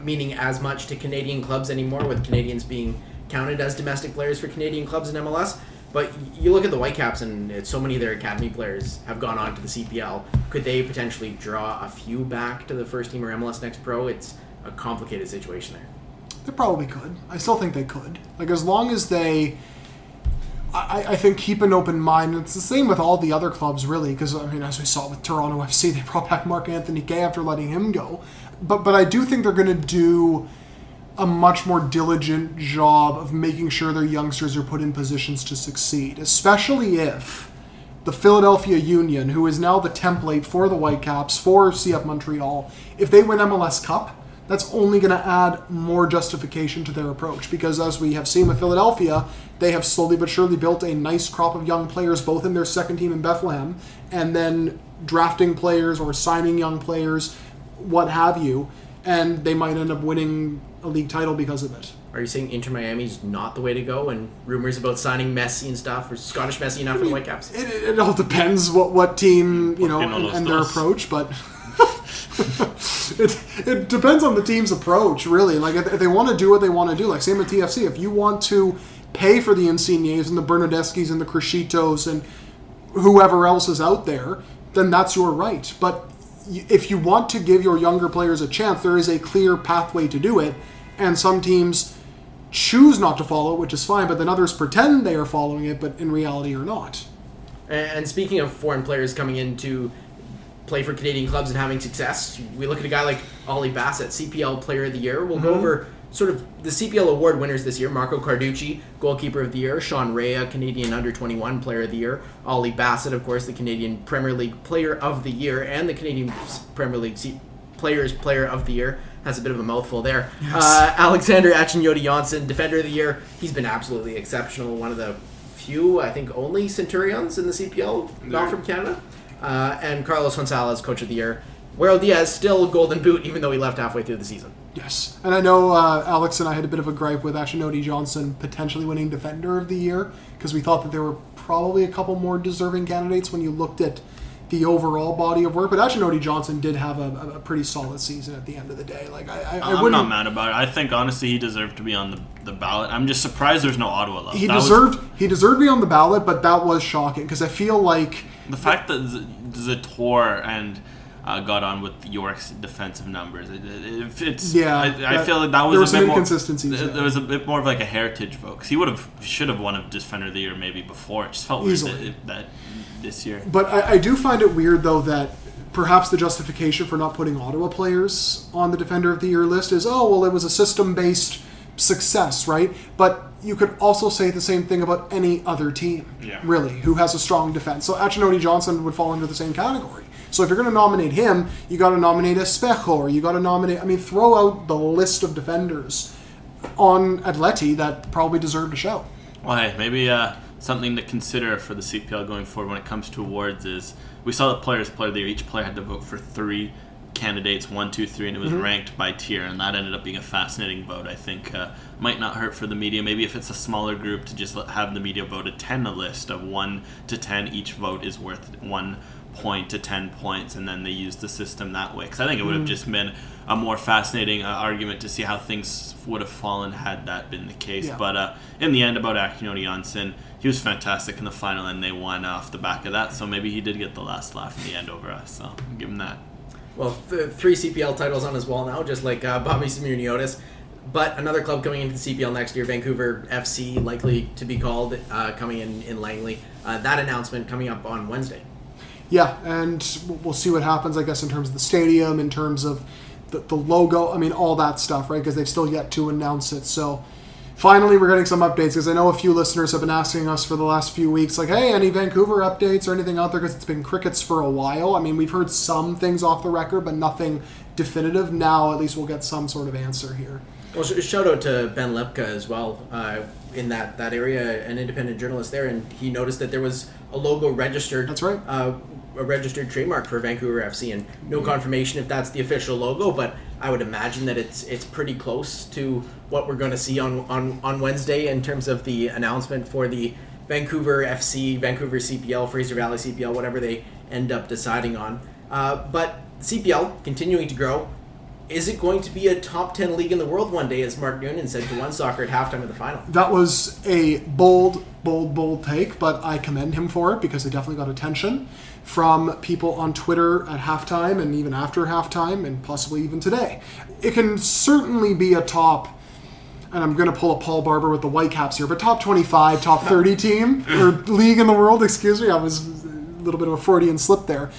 meaning as much to Canadian clubs anymore, with Canadians being counted as domestic players for Canadian clubs in MLS. But you look at the Whitecaps, and so many of their academy players have gone on to the CPL. Could they potentially draw a few back to the first team or MLS Next Pro? It's a complicated situation there. They probably could. I still think they could. Like as long as they, I, I think keep an open mind. It's the same with all the other clubs, really. Because I mean, as we saw with Toronto FC, they brought back Mark Anthony Kaye after letting him go. But but I do think they're going to do a much more diligent job of making sure their youngsters are put in positions to succeed, especially if the Philadelphia Union, who is now the template for the Whitecaps for CF Montreal, if they win MLS Cup, that's only going to add more justification to their approach. Because as we have seen with Philadelphia, they have slowly but surely built a nice crop of young players, both in their second team in Bethlehem, and then drafting players or signing young players, what have you, and they might end up winning a league title because of it. Are you saying Inter Miami's not the way to go? And rumors about signing Messi and stuff, or Scottish Messi enough for the Whitecaps? It, it, it all depends what what team you know and, and their approach, but it it depends on the team's approach, really. Like if, if they want to do what they want to do, like same with TFC. If you want to pay for the Insignes and the Bernardeschis and the Criscitos and whoever else is out there, then that's your right. But y- if you want to give your younger players a chance, there is a clear pathway to do it, and some teams choose not to follow, which is fine, but then others pretend they are following it, but in reality are not. And speaking of foreign players coming in to play for Canadian clubs and having success, we look at a guy like Ollie Bassett, CPL Player of the Year. We'll go mm-hmm. over sort of the CPL award winners this year: Marco Carducci, Goalkeeper of the Year; Sean Rea, Canadian Under 21 Player of the Year; Ollie Bassett, of course, the Canadian Premier League Player of the Year, and the Canadian Premier League C- Players Player of the Year. That's a bit of a mouthful there. Uh, Alexander Achinioti-Jönsson, Defender of the Year. He's been absolutely exceptional. One of the few, I think, only Centurions in the CPL, not from Canada. Uh, and Carlos Gonzalez, Coach of the Year. Guero Diaz, still Golden Boot, even though he left halfway through the season. Yes, and I know uh, Alex and I had a bit of a gripe with Ashinodi Johnson potentially winning Defender of the Year because we thought that there were probably a couple more deserving candidates when you looked at the overall body of work. But Ashinodi Johnson did have a, a pretty solid season at the end of the day. Like I, I, I I'm wouldn't. mad about it. I think honestly he deserved to be on the, the ballot. I'm just surprised there's no Ottawa love. He That was- deserved he deserved to be on the ballot, but that was shocking because I feel like the fact that Z- Zator and uh, got on with York's defensive numbers. It, it, it's Yeah, I, I feel like that was there a were some bit more inconsistencies There, there. was a bit more of like a heritage vote 'cause he would have should have won a Defender of the Year maybe before. It just felt weird that, Easily. that this year. But I, I do find it weird, though, that perhaps the justification for not putting Ottawa players on the Defender of the Year list is, oh, well, it was a system based success, right? But you could also say the same thing about any other team, Yeah. really, who has a strong defense. So Achinoni Johnson would fall into the same category. So if you're going to nominate him, you got to nominate Espejo, or you got to nominate, I mean, throw out the list of defenders on Atleti that probably deserve a shout. Well, hey, maybe uh, something to consider for the CPL going forward when it comes to awards is we saw the players play there. Each player had to vote for three candidates, one, two, three, and it was ranked by tier, and that ended up being a fascinating vote. I think uh, might not hurt for the media. Maybe if it's a smaller group, to just have the media vote a ten a list of one to ten. Each vote is worth one point to 10 points and then they use the system that way because i think it would have just been a more fascinating uh, argument to see how things would have fallen had that been the case Yeah. but uh, in the end about Achinioti-Jönsson he was fantastic in the final and they won off the back of that so maybe he did get the last laugh in the end over us so give him that Well, th- three CPL titles on his wall now, just like uh, Bobby Smirniotis. But another club coming into the CPL next year, Vancouver FC, likely to be called, uh, coming in in Langley. Uh, that announcement coming up on Wednesday. Yeah, and we'll- see what happens, I guess, in terms of the stadium, in terms of the, the logo. I mean, all that stuff, right? Because they've still yet to announce it. So finally, we're getting some updates because I know a few listeners have been asking us for the last few weeks, like, hey, any Vancouver updates or anything out there? Because it's been crickets for a while. I mean, we've heard some things off the record, but nothing definitive. Now, at least we'll get some sort of answer here. Well, sh- shout out to Ben Lepka as well uh, in that, that area, an independent journalist there, and he noticed that there was a logo registered. That's right. Uh, a registered trademark for Vancouver FC, and no confirmation if that's the official logo, but I would imagine that it's it's pretty close to what we're going to see on, on on Wednesday in terms of the announcement for the Vancouver FC, Vancouver CPL, Fraser Valley CPL, whatever they end up deciding on. Uh, but CPL continuing to grow. Is it going to be a top 10 league in the world one day, as Mark Noonan said to One Soccer at halftime of the final? That was a bold, bold, bold take, but I commend him for it because it definitely got attention from people on Twitter at halftime and even after halftime and possibly even today. It can certainly be a top, and I'm going to pull a Paul Barber with the Whitecaps here, but top 25, top 30 team or league in the world, excuse me. I was a little bit of a Freudian slip there.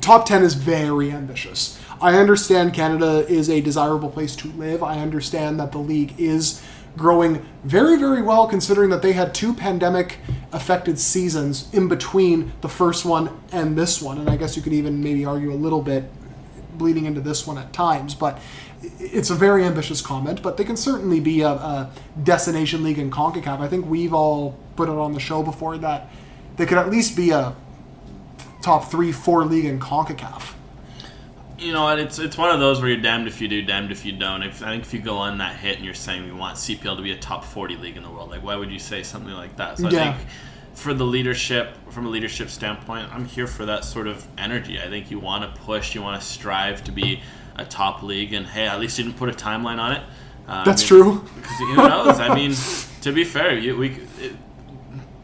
Top 10 is very ambitious. I understand Canada is a desirable place to live. I understand that the league is growing very, very well considering that they had two pandemic affected seasons in between the first one and this one. And I guess you could even maybe argue a little bit bleeding into this one at times. But it's a very ambitious comment, but they can certainly be a, a destination league in CONCACAF. I think we've all put it on the show before that they could at least be a top three, four league in CONCACAF. You know what? It's it's one of those where you're damned if you do, damned if you don't. If, I think if you go on that hit and you're saying we want CPL to be a top 40 league in the world, like why would you say something like that? So Yeah. I think for the leadership, from a leadership standpoint, I'm here for that sort of energy. I think you want to push, you want to strive to be a top league, and hey, at least you didn't put a timeline on it. Um, That's true. because who knows? I mean, to be fair, you, we it,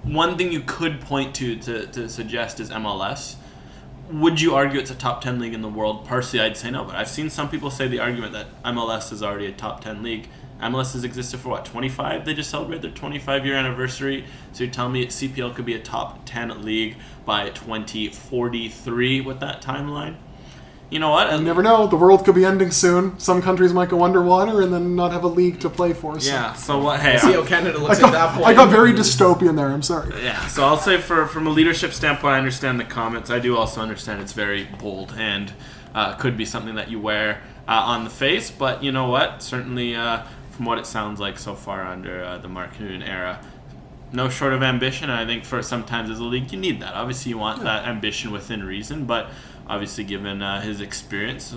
one thing you could point to, to to suggest is MLS. Would you argue it's a top ten league in the world? Personally, I'd say no. But I've seen some people say the argument that MLS is already a top ten league. MLS has existed for what 25? They just celebrated their 25 year anniversary. So you're telling me CPL could be a top 10 league by 2043 with that timeline? You know what? You never know. The world could be ending soon. Some countries might go underwater and then not have a league to play for. So. yeah. So what? Hey, See how Canada I looks got, at that point. I got very dystopian there. I'm sorry. Yeah, so I'll say for from a leadership standpoint, I understand the comments. I do also understand it's very bold and uh, could be something that you wear uh, on the face. But you know what? Certainly, uh, from what it sounds like so far under uh, the Mark Noonan era, no short of ambition. And I think for sometimes as a league, you need that. Obviously, you want that ambition within reason, but obviously, given uh, his experience,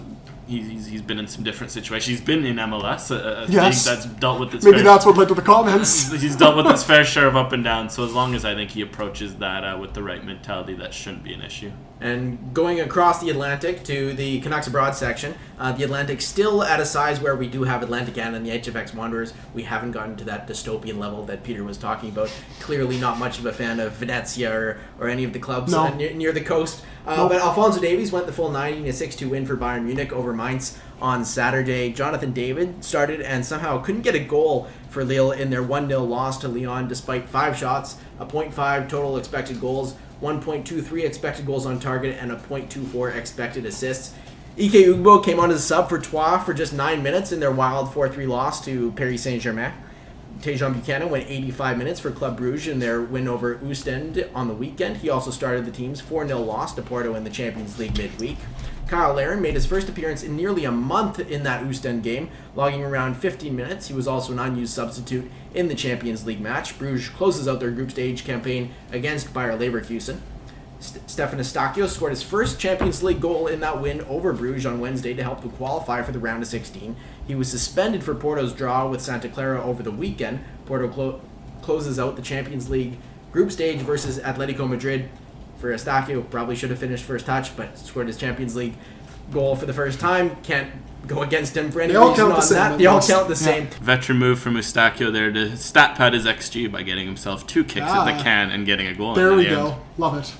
he he's, he's, he's been in some different situations. He's been in MLS, a, a Yes. that's dealt with its Maybe fair, that's what led to the comments. he's dealt with his fair share of up and down. So as long as I think he approaches that uh, with the right mentality, that shouldn't be an issue. And going across the Atlantic to the Canucks Abroad section, uh, the Atlantic still at a size where we do have Atlantic Canada and the HFX Wanderers. We haven't gotten to that dystopian level that Peter was talking about. Clearly, not much of a fan of Venezia or, or any of the clubs No. uh, near, near the coast. Uh, Nope. But Alphonso Davies went the full 90 in a 6 2 win for Bayern Munich over Mainz on Saturday. Jonathan David started and somehow couldn't get a goal for Lille in their 1 0 loss to Lyon despite five shots, a 0.5 total expected goals, 1.23 expected goals on target, and a 0.24 expected assists. Ike Ugbo came on a sub for Troyes for just nine minutes in their wild 4 3 loss to Paris Saint Germain. Tajon Buchanan went 85 minutes for Club Brugge in their win over Ostend on the weekend. He also started the team's 4 0 loss to Porto in the Champions League midweek. Cyle Larin made his first appearance in nearly a month in that Ostend game, logging around 15 minutes. He was also an unused substitute in the Champions League match. Bruges closes out their group stage campaign against Bayer Leverkusen. St- Stefan Eustaquio scored his first Champions League goal in that win over Bruges on Wednesday to help them qualify for the round of 16. He was suspended for Porto's draw with Santa Clara over the weekend. Porto clo- closes out the Champions League group stage versus Atletico Madrid. For Eustaquio, probably should have finished first touch, but scored his Champions League goal for the first time. Can't go against him for any They all reason count the on same, that. They all count the Yeah. same. Veteran move from Eustaquio there to stat pad his XG by getting himself two kicks at Ah. the can and getting a goal. There in we the go. End. Love it.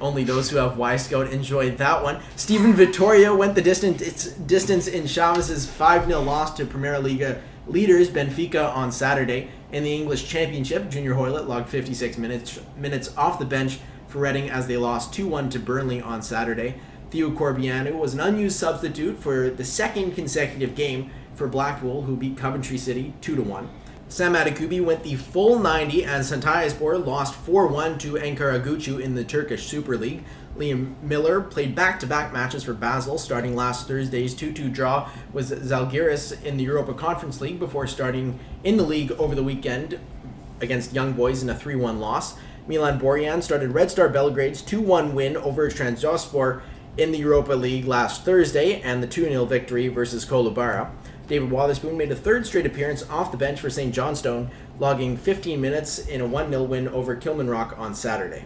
Only those who have Y Scout enjoyed that one. Steven Vitória went the distance it's distance in Chaves's 5 0 loss to Primeira Liga leaders Benfica on Saturday. In the English Championship, Junior Hoilett logged 56 minutes minutes off the bench for Reading as they lost 2 1 to Burnley on Saturday. Theo Corbeanu was an unused substitute for the second consecutive game for Blackpool, who beat Coventry City 2 1. Sam Adekugbe went the full 90 as Hatayspor lost 4-1 to Ankaragücü in the Turkish Super League. Liam Millar played back-to-back matches for Basel, starting last Thursday's 2-2 draw with Zalgiris in the Europa Conference League before starting in the league over the weekend against Young Boys in a 3-1 loss. Milan Borjan started Red Star Belgrade's 2-1 win over Trabzonspor in the Europa League last Thursday and the 2-0 victory versus Kolubara. David Wotherspoon made a third straight appearance off the bench for St. Johnstone, logging 15 minutes in a 1-0 win over Kilmarnock on Saturday.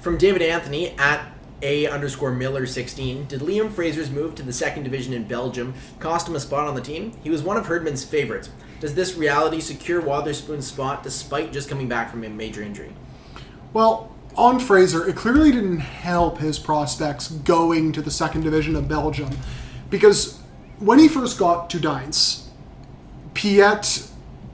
From David Anthony at A underscore Miller 16, did Liam Fraser's move to the second division in Belgium cost him a spot on the team? He was one of Herdman's favorites. Does this reality secure Wotherspoon's spot despite just coming back from a major injury? Well, on Fraser, it clearly didn't help his prospects going to the second division of Belgium because when he first got to Deinze, Piette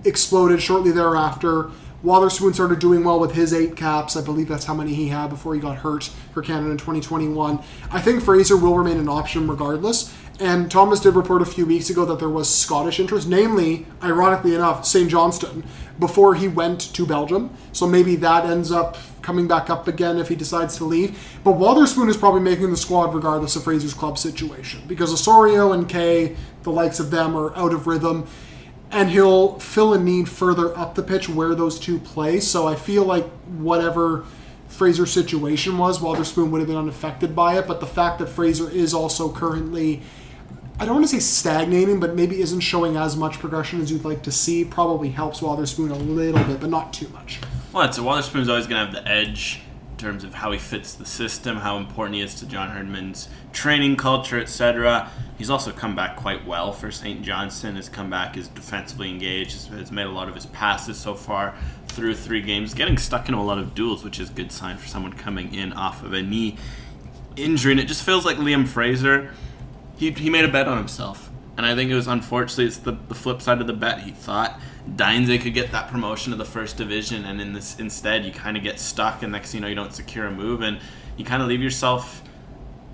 exploded shortly thereafter. Wotherspoon started doing well with his eight caps. I believe that's how many he had before he got hurt for Canada in 2021. I think Fraser will remain an option regardless. And Thomas did report a few weeks ago that there was Scottish interest, namely, ironically enough, St. Johnstone, before he went to Belgium. So maybe that ends up coming back up again if he decides to leave. But Wotherspoon is probably making the squad regardless of Fraser's club situation because Osorio and Kaye, the likes of them, are out of rhythm and he'll fill a need further up the pitch where those two play. So I feel like whatever Fraser's situation was, Wotherspoon would have been unaffected by it. But the fact that Fraser is also currently, I don't want to say stagnating, but maybe isn't showing as much progression as you'd like to see, probably helps Wotherspoon a little bit, but not too much. Well, it's Wotherspoon's always going to have the edge in terms of how he fits the system, how important he is to John Herdman's training culture, etc. He's also come back quite well for St. Johnstone. His comeback is defensively engaged, has, made a lot of his passes so far through three games, getting stuck into a lot of duels, which is a good sign for someone coming in off of a knee injury. And it just feels like Liam Fraser, he, he made a bet on himself. And I think it was unfortunately it's the, the flip side of the bet. He thought Deinze could get that promotion to the first division, and in this instead you kind of get stuck, and next you know you don't secure a move, and you kind of leave yourself.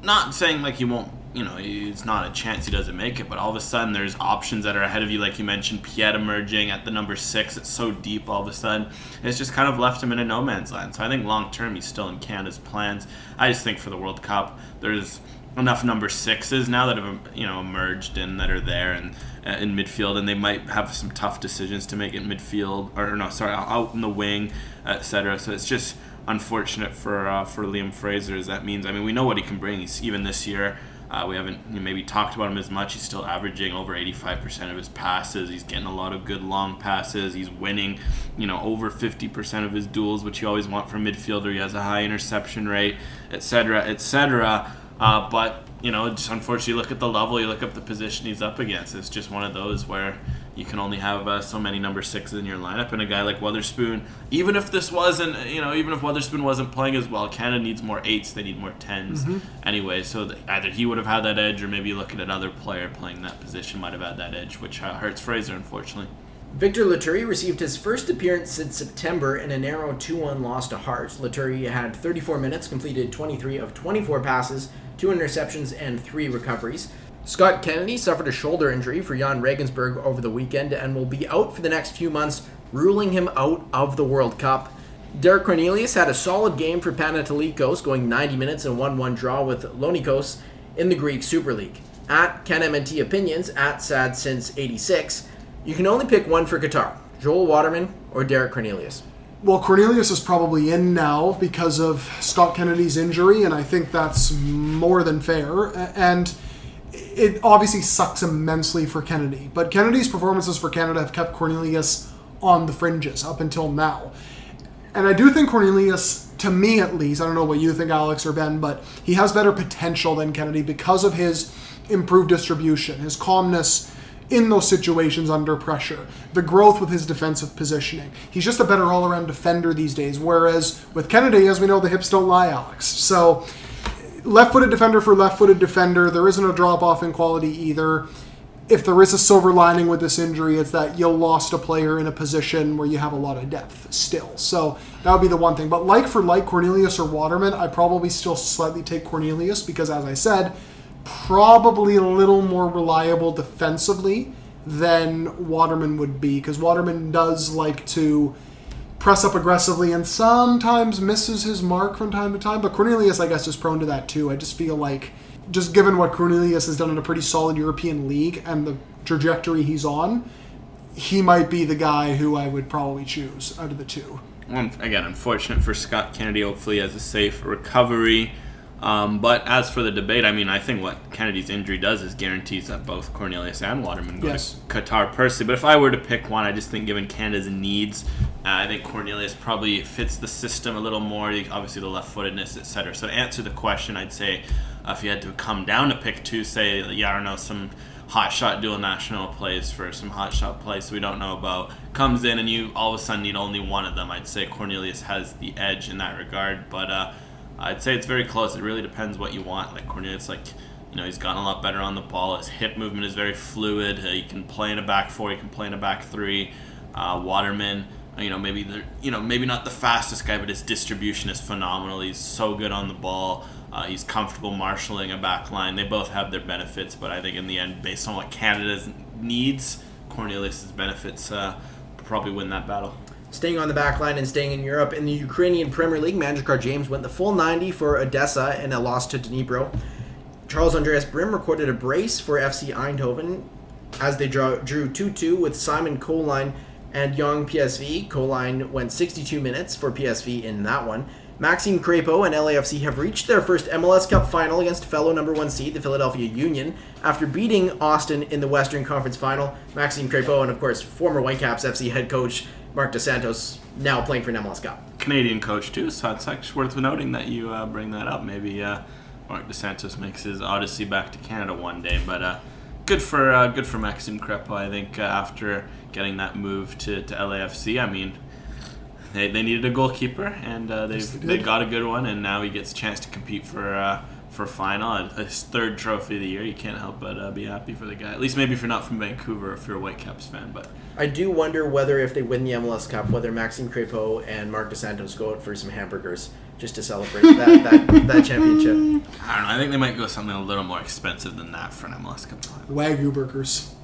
Not saying like you won't, you know, it's not a chance he doesn't make it, but all of a sudden there's options that are ahead of you, like you mentioned, Piette emerging at the number six. It's so deep all of a sudden. It's just kind of left him in a no man's land. So I think long term he's still in Canada's plans. I just think for the World Cup there's enough number sixes now that have you know emerged and that are there and uh, in midfield and they might have some tough decisions to make in midfield or no sorry out in the wing etc so it's just unfortunate for uh, for Liam Fraser as that means I mean we know what he can bring he's even this year Uh, we haven't maybe talked about him as much. He's still averaging over 85% of his passes. He's getting a lot of good long passes. He's winning, you know, over 50% of his duels, which you always want from midfielder. He has a high interception rate, etc., etc. Uh, but you know, just unfortunately, look at the level. You look up the position he's up against. It's just one of those where you can only have uh, so many number sixes in your lineup, and a guy like Wotherspoon, even if this wasn't, you know, even if Wotherspoon wasn't playing as well, Canada needs more eights. They need more 10s Mm-hmm. anyway. So th- either he would have had that edge, or maybe you look at another player playing that position might have had that edge, which uh, hurts Fraser, unfortunately. Victor Loturi received his first appearance since September in a narrow 2 1 loss to Hearts. Laturi had 34 minutes, completed 23 of 24 passes, 2 interceptions, and 3 recoveries. Scott Kennedy suffered a shoulder injury for Jahn Regensburg over the weekend and will be out for the next few months, ruling him out of the World Cup. Derek Cornelius had a solid game for Panathinaikos, going 90 minutes and 1 1 draw with Ionikos in the Greek Super League. At KenMNT Opinions, at Sad Since 86, you can only pick one for Qatar Joel Waterman or Derek Cornelius. Well, Cornelius is probably in now because of Scott Kennedy's injury, and I think that's more than fair. And it obviously sucks immensely for Kennedy, but Kennedy's performances for Canada have kept Cornelius on the fringes up until now. And I do think Cornelius, to me at least, I don't know what you think, Alex or Ben, but he has better potential than Kennedy because of his improved distribution, his calmness in those situations under pressure, the growth with his defensive positioning. He's just a better all around defender these days, whereas with Kennedy, as we know, the hips don't lie, Alex. So, left footed defender for left footed defender, there isn't a drop off in quality either if there is a silver lining with this injury, it's that you lost a player in a position where you have a lot of depth still. So that would be the one thing. But like for like Cornelius or Waterman, I probably still slightly take Cornelius because, as I said, probably a little more reliable defensively than Waterman would be because Waterman does like to press up aggressively and sometimes misses his mark from time to time. But Cornelius, I guess, is prone to that too. I just feel like, just given what Cornelius has done in a pretty solid European league and the trajectory he's on, he might be the guy who I would probably choose out of the two. Well, again, unfortunate for Scott Kennedy. Hopefully, he has a safe recovery. Um, but as for the debate, I mean, I think what Kennedy's injury does is guarantees that both Cornelius and Waterman go Yes. to Qatar personally. But if I were to pick one, I just think given Canada's needs, uh, I think Cornelius probably fits the system a little more. Obviously, the left-footedness, etc. So to answer the question, I'd say uh, if you had to come down to pick two, say, yeah, I don't know, some hot shot dual national plays for some hot shot plays we don't know about comes in and you all of a sudden need only one of them i'd say cornelius has the edge in that regard but uh, i'd say it's very close. It really depends what you want. Like cornelius like you know he's gotten a lot better on the ball. His hip movement is very fluid. Uh, he can play in a back four he can play in a back three. Uh, waterman you know maybe the you know maybe not the fastest guy but his distribution is phenomenal. He's so good on the ball. Uh, he's comfortable marshaling a back line. They both have their benefits, but I think in the end, based on what Canada needs, Cornelius' benefits uh, probably win that battle. Staying on the back line and staying in Europe, in the Ukrainian Premier League, Mandikar James went the full 90 for Odessa in a loss to Dnipro. Charles-Andreas Brym recorded a brace for FC Eindhoven as they draw, drew 2 2 with Simon Colyn and Jong PSV. Colyn went 62 minutes for PSV in that one. Maxime Crépeau and LAFC have reached their first MLS Cup final against fellow number one seed, the Philadelphia Union, after beating Austin in the Western Conference final. Maxime Crépeau and, of course, former Whitecaps FC head coach Marc Dos Santos now playing for an MLS Cup. Canadian coach too, so it's actually worth noting that you uh, bring that up. Maybe uh, Marc Dos Santos makes his odyssey back to Canada one day, but uh, good for uh, good for Maxime Crépeau. I think uh, after getting that move to, to LAFC, I mean. They, they needed a goalkeeper, and uh, they Yes, they they got a good one, and now he gets a chance to compete for uh, for final, his third trophy of the year. You can't help but uh, be happy for the guy. At least maybe if you're not from Vancouver, if you're a Whitecaps fan. But I do wonder whether if they win the MLS Cup, whether Maxime Crépeau and Marc Dos Santos go out for some hamburgers just to celebrate that, that, that championship. I don't know. I think they might go something a little more expensive than that for an MLS Cup. final. Wagyu burgers.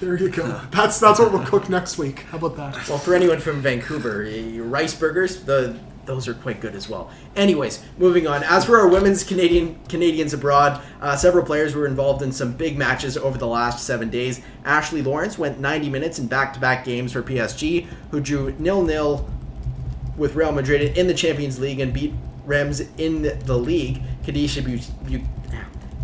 There you go. That's that's what we'll cook next week. How about that? Well, for anyone from Vancouver, rice burgers, the those are quite good as well. Anyways, moving on. As for our women's Canadian Canadians abroad, uh, several players were involved in some big matches over the last seven days. Ashley Lawrence went 90 minutes in back-to-back games for PSG, who drew nil-nil with Real Madrid in the Champions League and beat Reims in the league. Kadeisha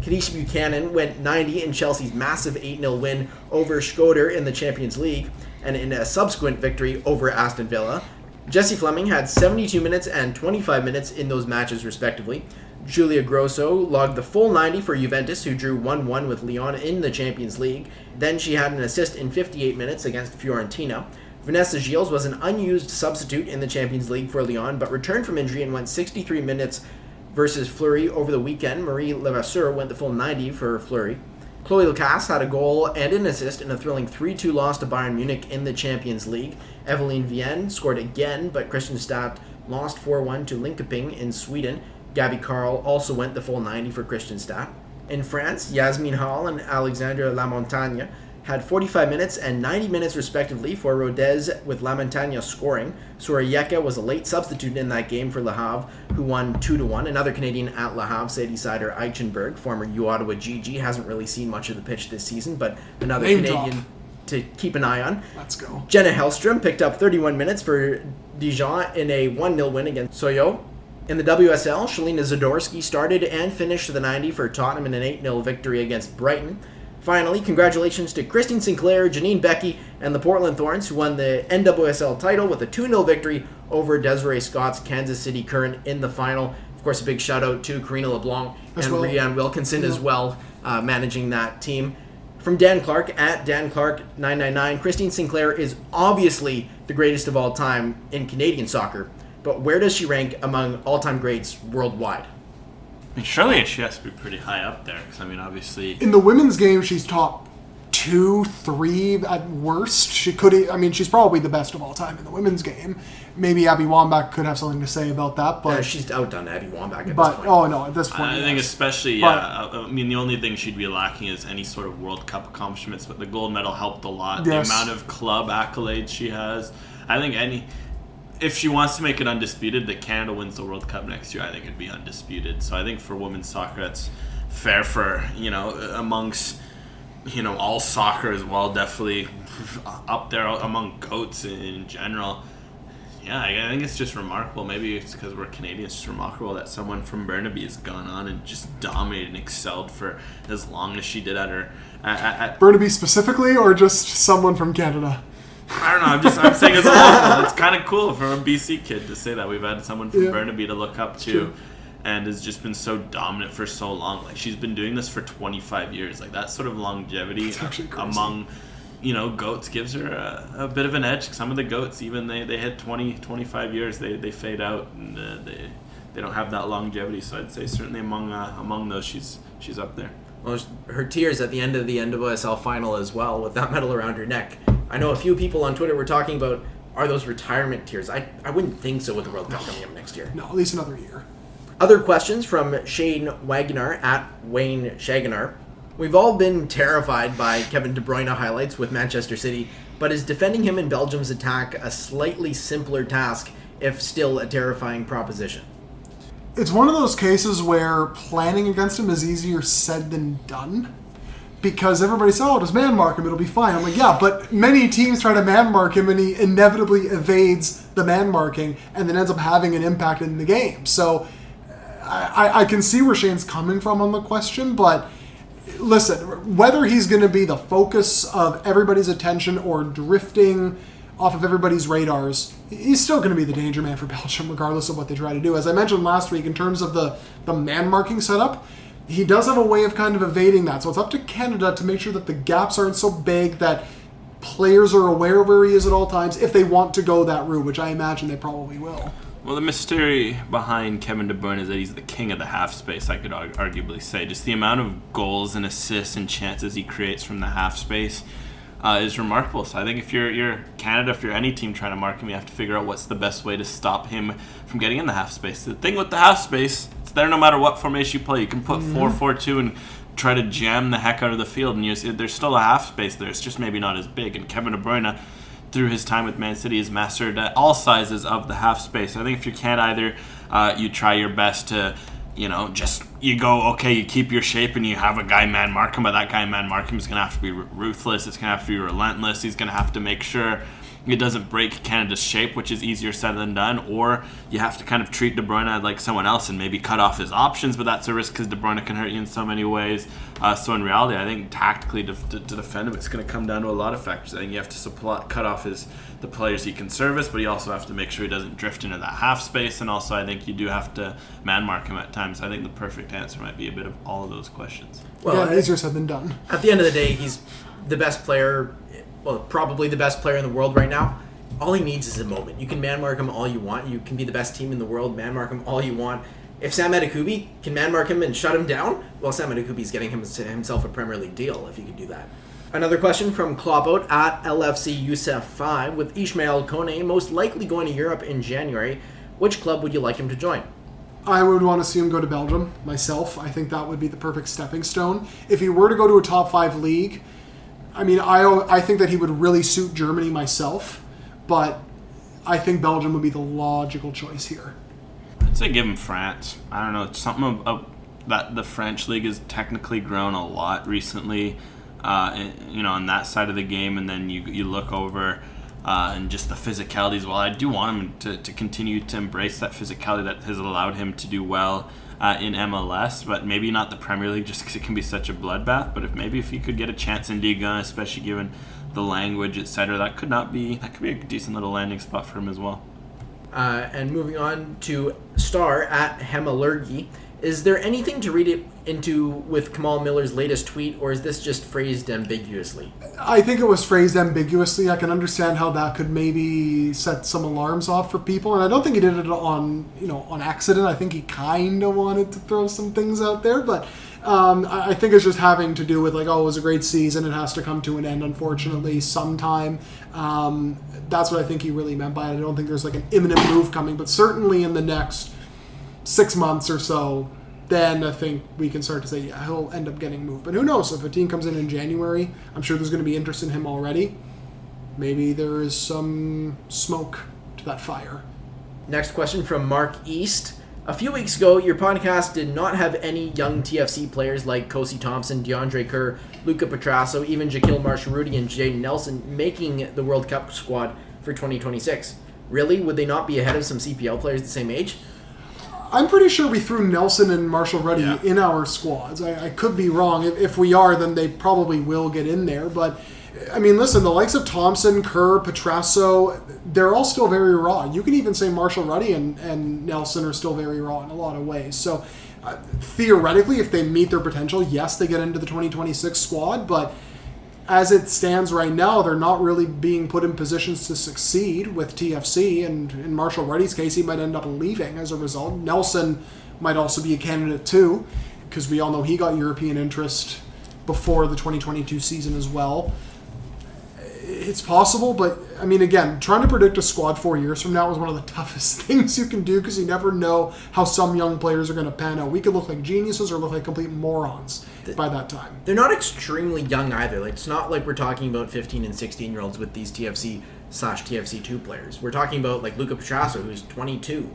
Kadeisha Buchanan went 90 in Chelsea's massive 8 0 win over Skoder in the Champions League and in a subsequent victory over Aston Villa. Jessie Fleming had 72 minutes and 25 minutes in those matches, respectively. Julia Grosso logged the full 90 for Juventus, who drew 1 1 with Lyon in the Champions League. Then she had an assist in 58 minutes against Fiorentina. Vanessa Gilles was an unused substitute in the Champions League for Lyon, but returned from injury and went 63 minutes versus Fleury over the weekend. Marie Levasseur went the full 90 for Fleury. Chloe Lacasse had a goal and an assist in a thrilling 3 2 loss to Bayern Munich in the Champions League. Evelyne Viens scored again, but Kristianstad lost 4 1 to Linkoping in Sweden. Gabby Carle also went the full 90 for Kristianstad. In France, Yasmin Hall and Alexandra Lamontagne had 45 minutes and 90 minutes respectively for Rodez with La Montagne scoring. Sorayeka was a late substitute in that game for Le Havre, who won 2 1. Another Canadian at Le Havre, Sadie Sider Eichenberg, former U Ottawa GG, hasn't really seen much of the pitch this season, but another Name Canadian drop. to keep an eye on. Let's go. Jenna Hellstrom picked up 31 minutes for Dijon in a 1 0 win against Soyaux. In the WSL, Shelina Zadorsky started and finished the 90 for Tottenham in an 8 0 victory against Brighton. Finally, congratulations to Christine Sinclair, Janine Beckie, and the Portland Thorns, who won the NWSL title with a 2 0 victory over Desiree Scott's Kansas City Current in the final. Of course, a big shout out to Karina LeBlanc As and well. Rhian Wilkinson as well, uh, managing that team. From Dan Clark at Dan Clark 999, Christine Sinclair is obviously the greatest of all time in Canadian soccer, but where does she rank among all time greats worldwide? I mean, surely she has to be pretty high up there. Because I mean, obviously, In the women's game, she's top two, three at worst. She could. I mean, she's probably the best of all time in the women's game. Maybe Abby Wambach could have something to say about that, but Uh, she's outdone Abby Wambach at but this point. oh no, at this point, I think yes. especially yeah. I I mean, the only thing she'd be lacking is any sort of World Cup accomplishments. But the gold medal helped a lot. Yes. The amount of club accolades she has. I think any. If she wants to make it undisputed that Canada wins the World Cup next year, I think it'd be undisputed. So I think for women's soccer, that's fair for you know amongst you know all soccer as well. Definitely up there among goats in general. Yeah, I think it's just remarkable. Maybe it's because we're Canadians. It's remarkable that someone from Burnaby has gone on and just dominated and excelled for as long as she did at her. At, at- Burnaby specifically, or just someone from Canada. I don't know. I'm just I'm saying as a local, it's kind of cool for a BC kid to say that we've had someone from Yeah. Burnaby to look up to, true. and has just been so dominant for so long. Like she's been doing this for 25 years. Like that sort of longevity actually among you know goats gives her a, a bit of an edge. Some of the goats even they they hit 20 25 years they they fade out and uh, they they don't have that longevity. So I'd say certainly among uh, among those she's she's up there. Well, her tears at the end of the NWSL final as well, with that medal around her neck. I know a few people on Twitter were talking about are those retirement tears? I, I wouldn't think so with the World Cup coming up next year. No, at least another year. Other questions from Shane Wagner at Wayne Shaganar. We've all been terrified by Kevin De Bruyne highlights with Manchester City, but is defending him in Belgium's attack a slightly simpler task, if still a terrifying proposition? It's one of those cases where planning against him is easier said than done. Because everybody says, oh, just man mark him, it'll be fine. I'm like, yeah, but many teams try to man mark him and he inevitably evades the man marking and then ends up having an impact in the game. So I, I- I can see where Shane's coming from on the question, but listen, whether he's going to be the focus of everybody's attention or drifting off of everybody's radars, he's still going to be the danger man for Belgium, regardless of what they try to do. As I mentioned last week, in terms of the, the man marking setup, he does have a way of kind of evading that. So it's up to Canada to make sure that the gaps aren't so big that players are aware of where he is at all times if they want to go that route, which I imagine they probably will. Well, the mystery behind Kevin De Bruyne is that he's the king of the half space. I could arguably say just the amount of goals and assists and chances he creates from the half space uh, is remarkable. So I think if you're you're Canada, if you're any team trying to mark him, you have to figure out what's the best way to stop him from getting in the half space. The thing with the half space, there no matter what formation you play. You can put four four two and try to jam the heck out of the field, and you see, there's still a half space there. It's just maybe not as big. And Kevin De Bruyne through his time with Man City has mastered all sizes of the half space. I think if you can't either, uh, you try your best to, you know, just you go okay, you keep your shape and you have a guy man mark him, but that guy man mark him is gonna have to be ruthless. It's gonna have to be relentless. He's gonna have to make sure it doesn't break Canada's shape, which is easier said than done, or you have to kind of treat De Bruyne like someone else and maybe cut off his options, but that's a risk because De Bruyne can hurt you in so many ways. Uh, so in reality, I think tactically to, to, to defend him, it's going to come down to a lot of factors. I think you have to supply, cut off his the players he can service, but you also have to make sure he doesn't drift into that half space, and also I think you do have to man mark him at times. I think the perfect answer might be a bit of all of those questions. Well, yeah, easier said than done. At the end of the day, he's the best player well, probably the best player in the world right now. All he needs is a moment. You can man mark him all you want. You can be the best team in the world, man mark him all you want. If Sam Adekugbe can man mark him and shut him down, well, Sam Adekugbe is getting him, himself a Premier League deal if he can do that. Another question from Klopboat at LFC Youssef 5 with Ismail Kone most likely going to Europe in January. Which club would you like him to join? I would want to see him go to Belgium myself. I think that would be the perfect stepping stone. If he were to go to a top five league, I mean, I I think that he would really suit Germany myself, but I think Belgium would be the logical choice here. I'd say give him France. I don't know. It's something about that the French league has technically grown a lot recently. Uh, you know, on that side of the game, and then you you look over. Uh, and just the physicality as well. I do want him to, to continue to embrace that physicality that has allowed him to do well uh, in MLS, but maybe not the Premier League just because it can be such a bloodbath. But if maybe if he could get a chance in Ligue 1, especially given the language, etc., that could not be that could be a decent little landing spot for him as well. Uh, and moving on to Star at Hemalurgy. Is there anything to read it into with Kamal Miller's latest tweet, or is this just phrased ambiguously? I think it was phrased ambiguously. I can understand how that could maybe set some alarms off for people, and I don't think he did it on you know on accident. I think he kind of wanted to throw some things out there, but um, I think it's just having to do with like, oh, it was a great season. It has to come to an end, unfortunately, sometime. Um, that's what I think he really meant by it. I don't think there's like an imminent move coming, but certainly in the next six months or so, then I think we can start to say, yeah, he'll end up getting moved. But who knows? If a team comes in in January, I'm sure there's going to be interest in him already. Maybe there is some smoke to that fire. Next question from Mark East. A few weeks ago, your podcast did not have any young TFC players like Kosi Thompson, DeAndre Kerr, Luca Petrasso, even Jahkeele Marshall-Rutty, and Jayden Nelson making the World Cup squad for 2026. Really? Would they not be ahead of some CPL players the same age? I'm pretty sure we threw Nelson and Marshall-Rutty yeah. in our squads. I, I could be wrong. If, if, we are, then they probably will get in there. But I mean, listen, the likes of Thompson, Kerr, Petrasso, they're all still very raw. You can even say Marshall-Rutty and, and Nelson are still very raw in a lot of ways. So uh, theoretically, if they meet their potential, yes, they get into the 2026 squad. But as it stands right now, they're not really being put in positions to succeed with TFC. And in Marshall-Rutty's case, he might end up leaving as a result. Nelson might also be a candidate too, because we all know he got European interest before the 2022 season as well. It's possible, but I mean, again, trying to predict a squad four years from now is one of the toughest things you can do because you never know how some young players are going to pan out. We could look like geniuses or look like complete morons the, by that time. They're not extremely young either. Like it's not like we're talking about 15 and 16 year olds with these TFC slash TFC two players. We're talking about like Luca Petrasso, who's 22.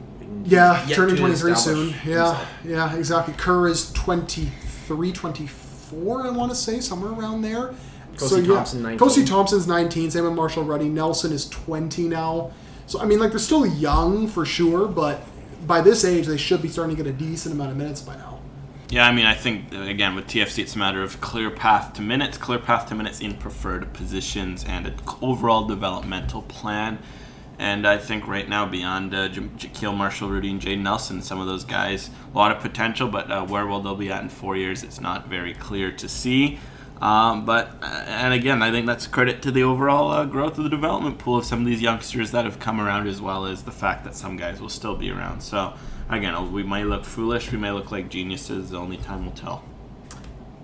Yeah, turning 23 soon. Yeah, himself. yeah, exactly. Kerr is 23, 24, I want to say, somewhere around there. Kosi so, Thompson, yeah, 19. Kosi Thompson's 19. Same with Marshall-Rutty. Nelson is 20 now. So I mean, like they're still young for sure, but by this age, they should be starting to get a decent amount of minutes by now. Yeah, I mean, I think again with TFC, it's a matter of clear path to minutes, clear path to minutes in preferred positions, and an overall developmental plan. And I think right now, beyond uh, J- Jahkeele Marshall-Rutty, and Jayden Nelson, some of those guys, a lot of potential, but uh, where will they be at in four years? It's not very clear to see. Um, but uh, and again, I think that's credit to the overall uh, growth of the development pool of some of these youngsters that have come around, as well as the fact that some guys will still be around. So again, we might look foolish, we may look like geniuses. The Only time will tell.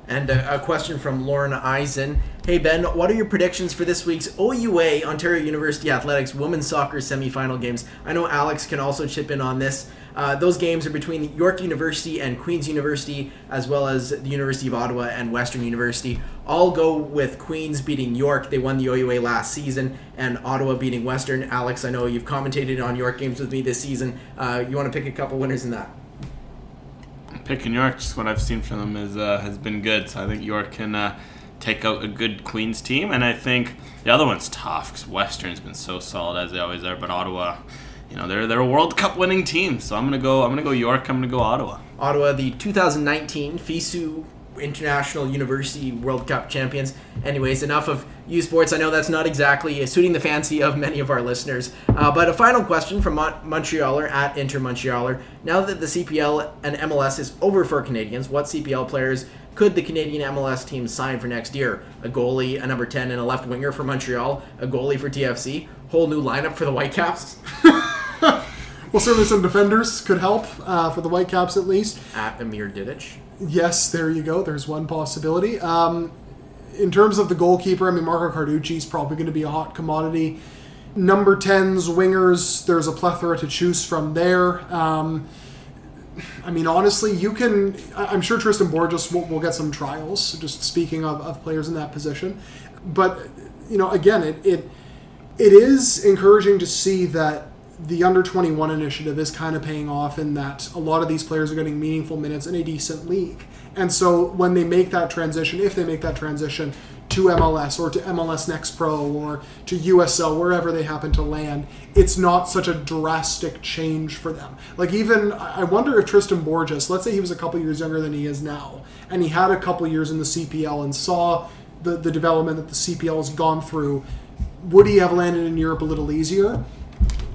And a, a, question from Lauren Eisen. Hey Ben, what are your predictions for this week's OUA Ontario University Athletics women's soccer semifinal games? I know Alex can also chip in on this. Uh, those games are between York University and Queen's University, as well as the University of Ottawa and Western University. All go with Queen's beating York. They won the OUA last season, and Ottawa beating Western. Alex, I know you've commentated on York games with me this season. Uh, you want to pick a couple winners in that? Picking York, just what I've seen from them is uh, has been good. So I think York can uh, take out a good Queens team. And I think the other one's tough because Western's been so solid as they always are. But Ottawa, you know, they're they're a World Cup winning team. So I'm gonna go. I'm gonna go York. I'm gonna go Ottawa. Ottawa, the 2019 FISU International University World Cup champions. Anyways, enough of U Sports. I know that's not exactly suiting the fancy of many of our listeners. Uh, but a final question from Mon- Montrealer at Inter Montrealer. Now that the CPL and MLS is over for Canadians, what CPL players could the Canadian MLS team sign for next year? A goalie, a number 10, and a left winger for Montreal, a goalie for TFC, whole new lineup for the Whitecaps? Well, certainly some defenders could help uh, for the Whitecaps at least. At Amir Didic. Yes, there you go. There's one possibility. Um, in terms of the goalkeeper, I mean, Marco Carducci is probably going to be a hot commodity. Number 10s, wingers, there's a plethora to choose from there. Um, I mean, honestly, you can. I'm sure Tristan Borges will, will get some trials, just speaking of, of players in that position. But, you know, again, it, it it is encouraging to see that the under 21 initiative is kind of paying off in that a lot of these players are getting meaningful minutes in a decent league. And so when they make that transition, if they make that transition to MLS or to MLS Next Pro or to USL, wherever they happen to land, it's not such a drastic change for them. Like, even, I wonder if Tristan Borges, let's say he was a couple years younger than he is now, and he had a couple years in the CPL and saw the, the development that the CPL has gone through, would he have landed in Europe a little easier?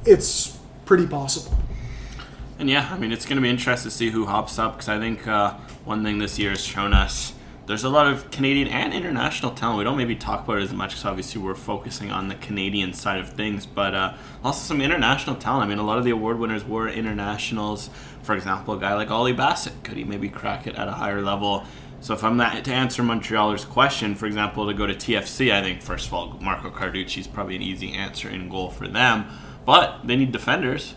It's pretty possible. And yeah, I mean, it's going to be interesting to see who hops up because I think uh, one thing this year has shown us there's a lot of Canadian and international talent. We don't maybe talk about it as much because obviously we're focusing on the Canadian side of things, but uh, also some international talent. I mean, a lot of the award winners were internationals. For example, a guy like Ollie Bassett, could he maybe crack it at a higher level? So if I'm that, to answer Montrealer's question, for example, to go to TFC, I think first of all Marco Carducci is probably an easy answer in goal for them, but they need defenders.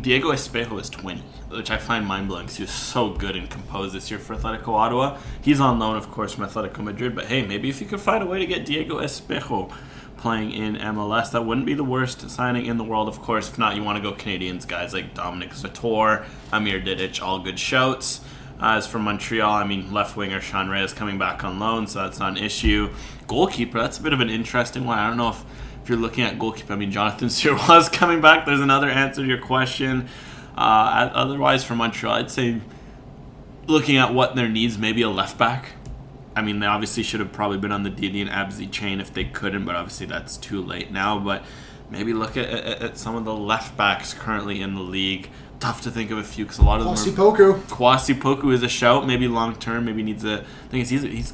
Diego Espejo is 20, which I find mind blowing because he was so good and composed this year for Atletico Ottawa. He's on loan, of course, from Atletico Madrid, but hey, maybe if you could find a way to get Diego Espejo playing in MLS, that wouldn't be the worst signing in the world, of course. If not, you want to go Canadians, guys like Dominic Zator, Amir Didic, all good shouts. As for Montreal, I mean, left winger Sean Reyes coming back on loan, so that's not an issue. Goalkeeper, that's a bit of an interesting one. I don't know if if you're looking at goalkeeper, I mean, Jonathan Sirois coming back. There's another answer to your question. Uh, otherwise, for Montreal, I'd say looking at what their needs, maybe a left back. I mean, they obviously should have probably been on the Diyaeddine Abzi chain if they couldn't, but obviously that's too late now. But maybe look at, at, at some of the left backs currently in the league. Tough to think of a few because a lot of them Aussie are. Poku. Kwasi Poku is a shout, maybe long term, maybe needs a. Thing is, he's, he's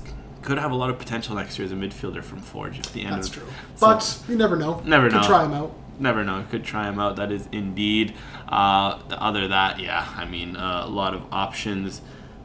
could have a lot of potential next year as a midfielder from Forge at the end That's of true. so- But you never know. Never know. Could try him out. never know. Could try him out. That is indeed. Uh, other that, yeah, I mean, uh, a lot of options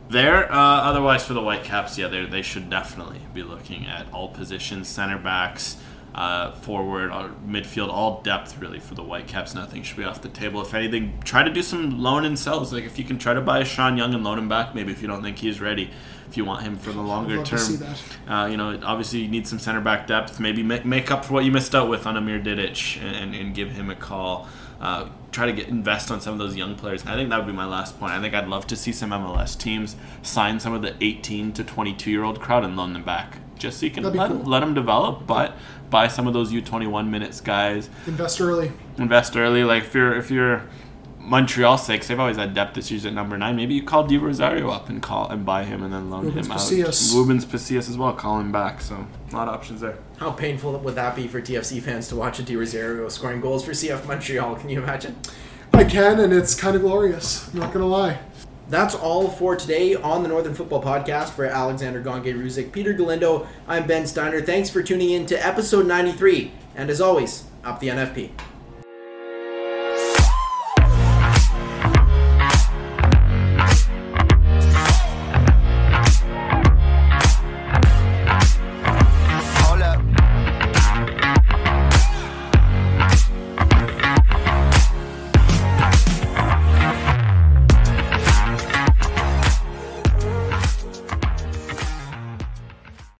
there. Uh, otherwise, for the Whitecaps, yeah, they they should definitely be looking at all positions, center backs, uh, forward, or midfield, all depth really for the Whitecaps. Nothing should be off the table. If anything, try to do some loan and sells. Like if you can try to buy a Sean Young and loan him back, maybe if you don't think he's ready. If you want him for the longer term, uh, you know, obviously you need some center back depth. Maybe make, make up for what you missed out with on Amir Didic and, and give him a call. Uh, try to get invest on some of those young players. And I think that would be my last point. I think I'd love to see some MLS teams sign some of the 18 to 22 year old crowd and loan them back, just so you can let, cool. let them develop. But buy some of those U21 minutes guys Invest early. invest early. Like if you're if you're Montreal six, they've always had depth issues at number nine. Maybe you call De Rosario up and call and buy him and then loan Woobens him out. Pacius. Woobens Pacius as well. Call him back. So a lot of options there. How painful would that be for TFC fans to watch a De Rosario scoring goals for CF Montreal? Can you imagine? I can, and it's kind of glorious. I'm not gonna lie. That's all for today on the Northern Football Podcast for Alexander Gangué-Ruzic, Peter Galindo. I'm Ben Steiner. Thanks for tuning in to episode 93. And as always, up the NFP.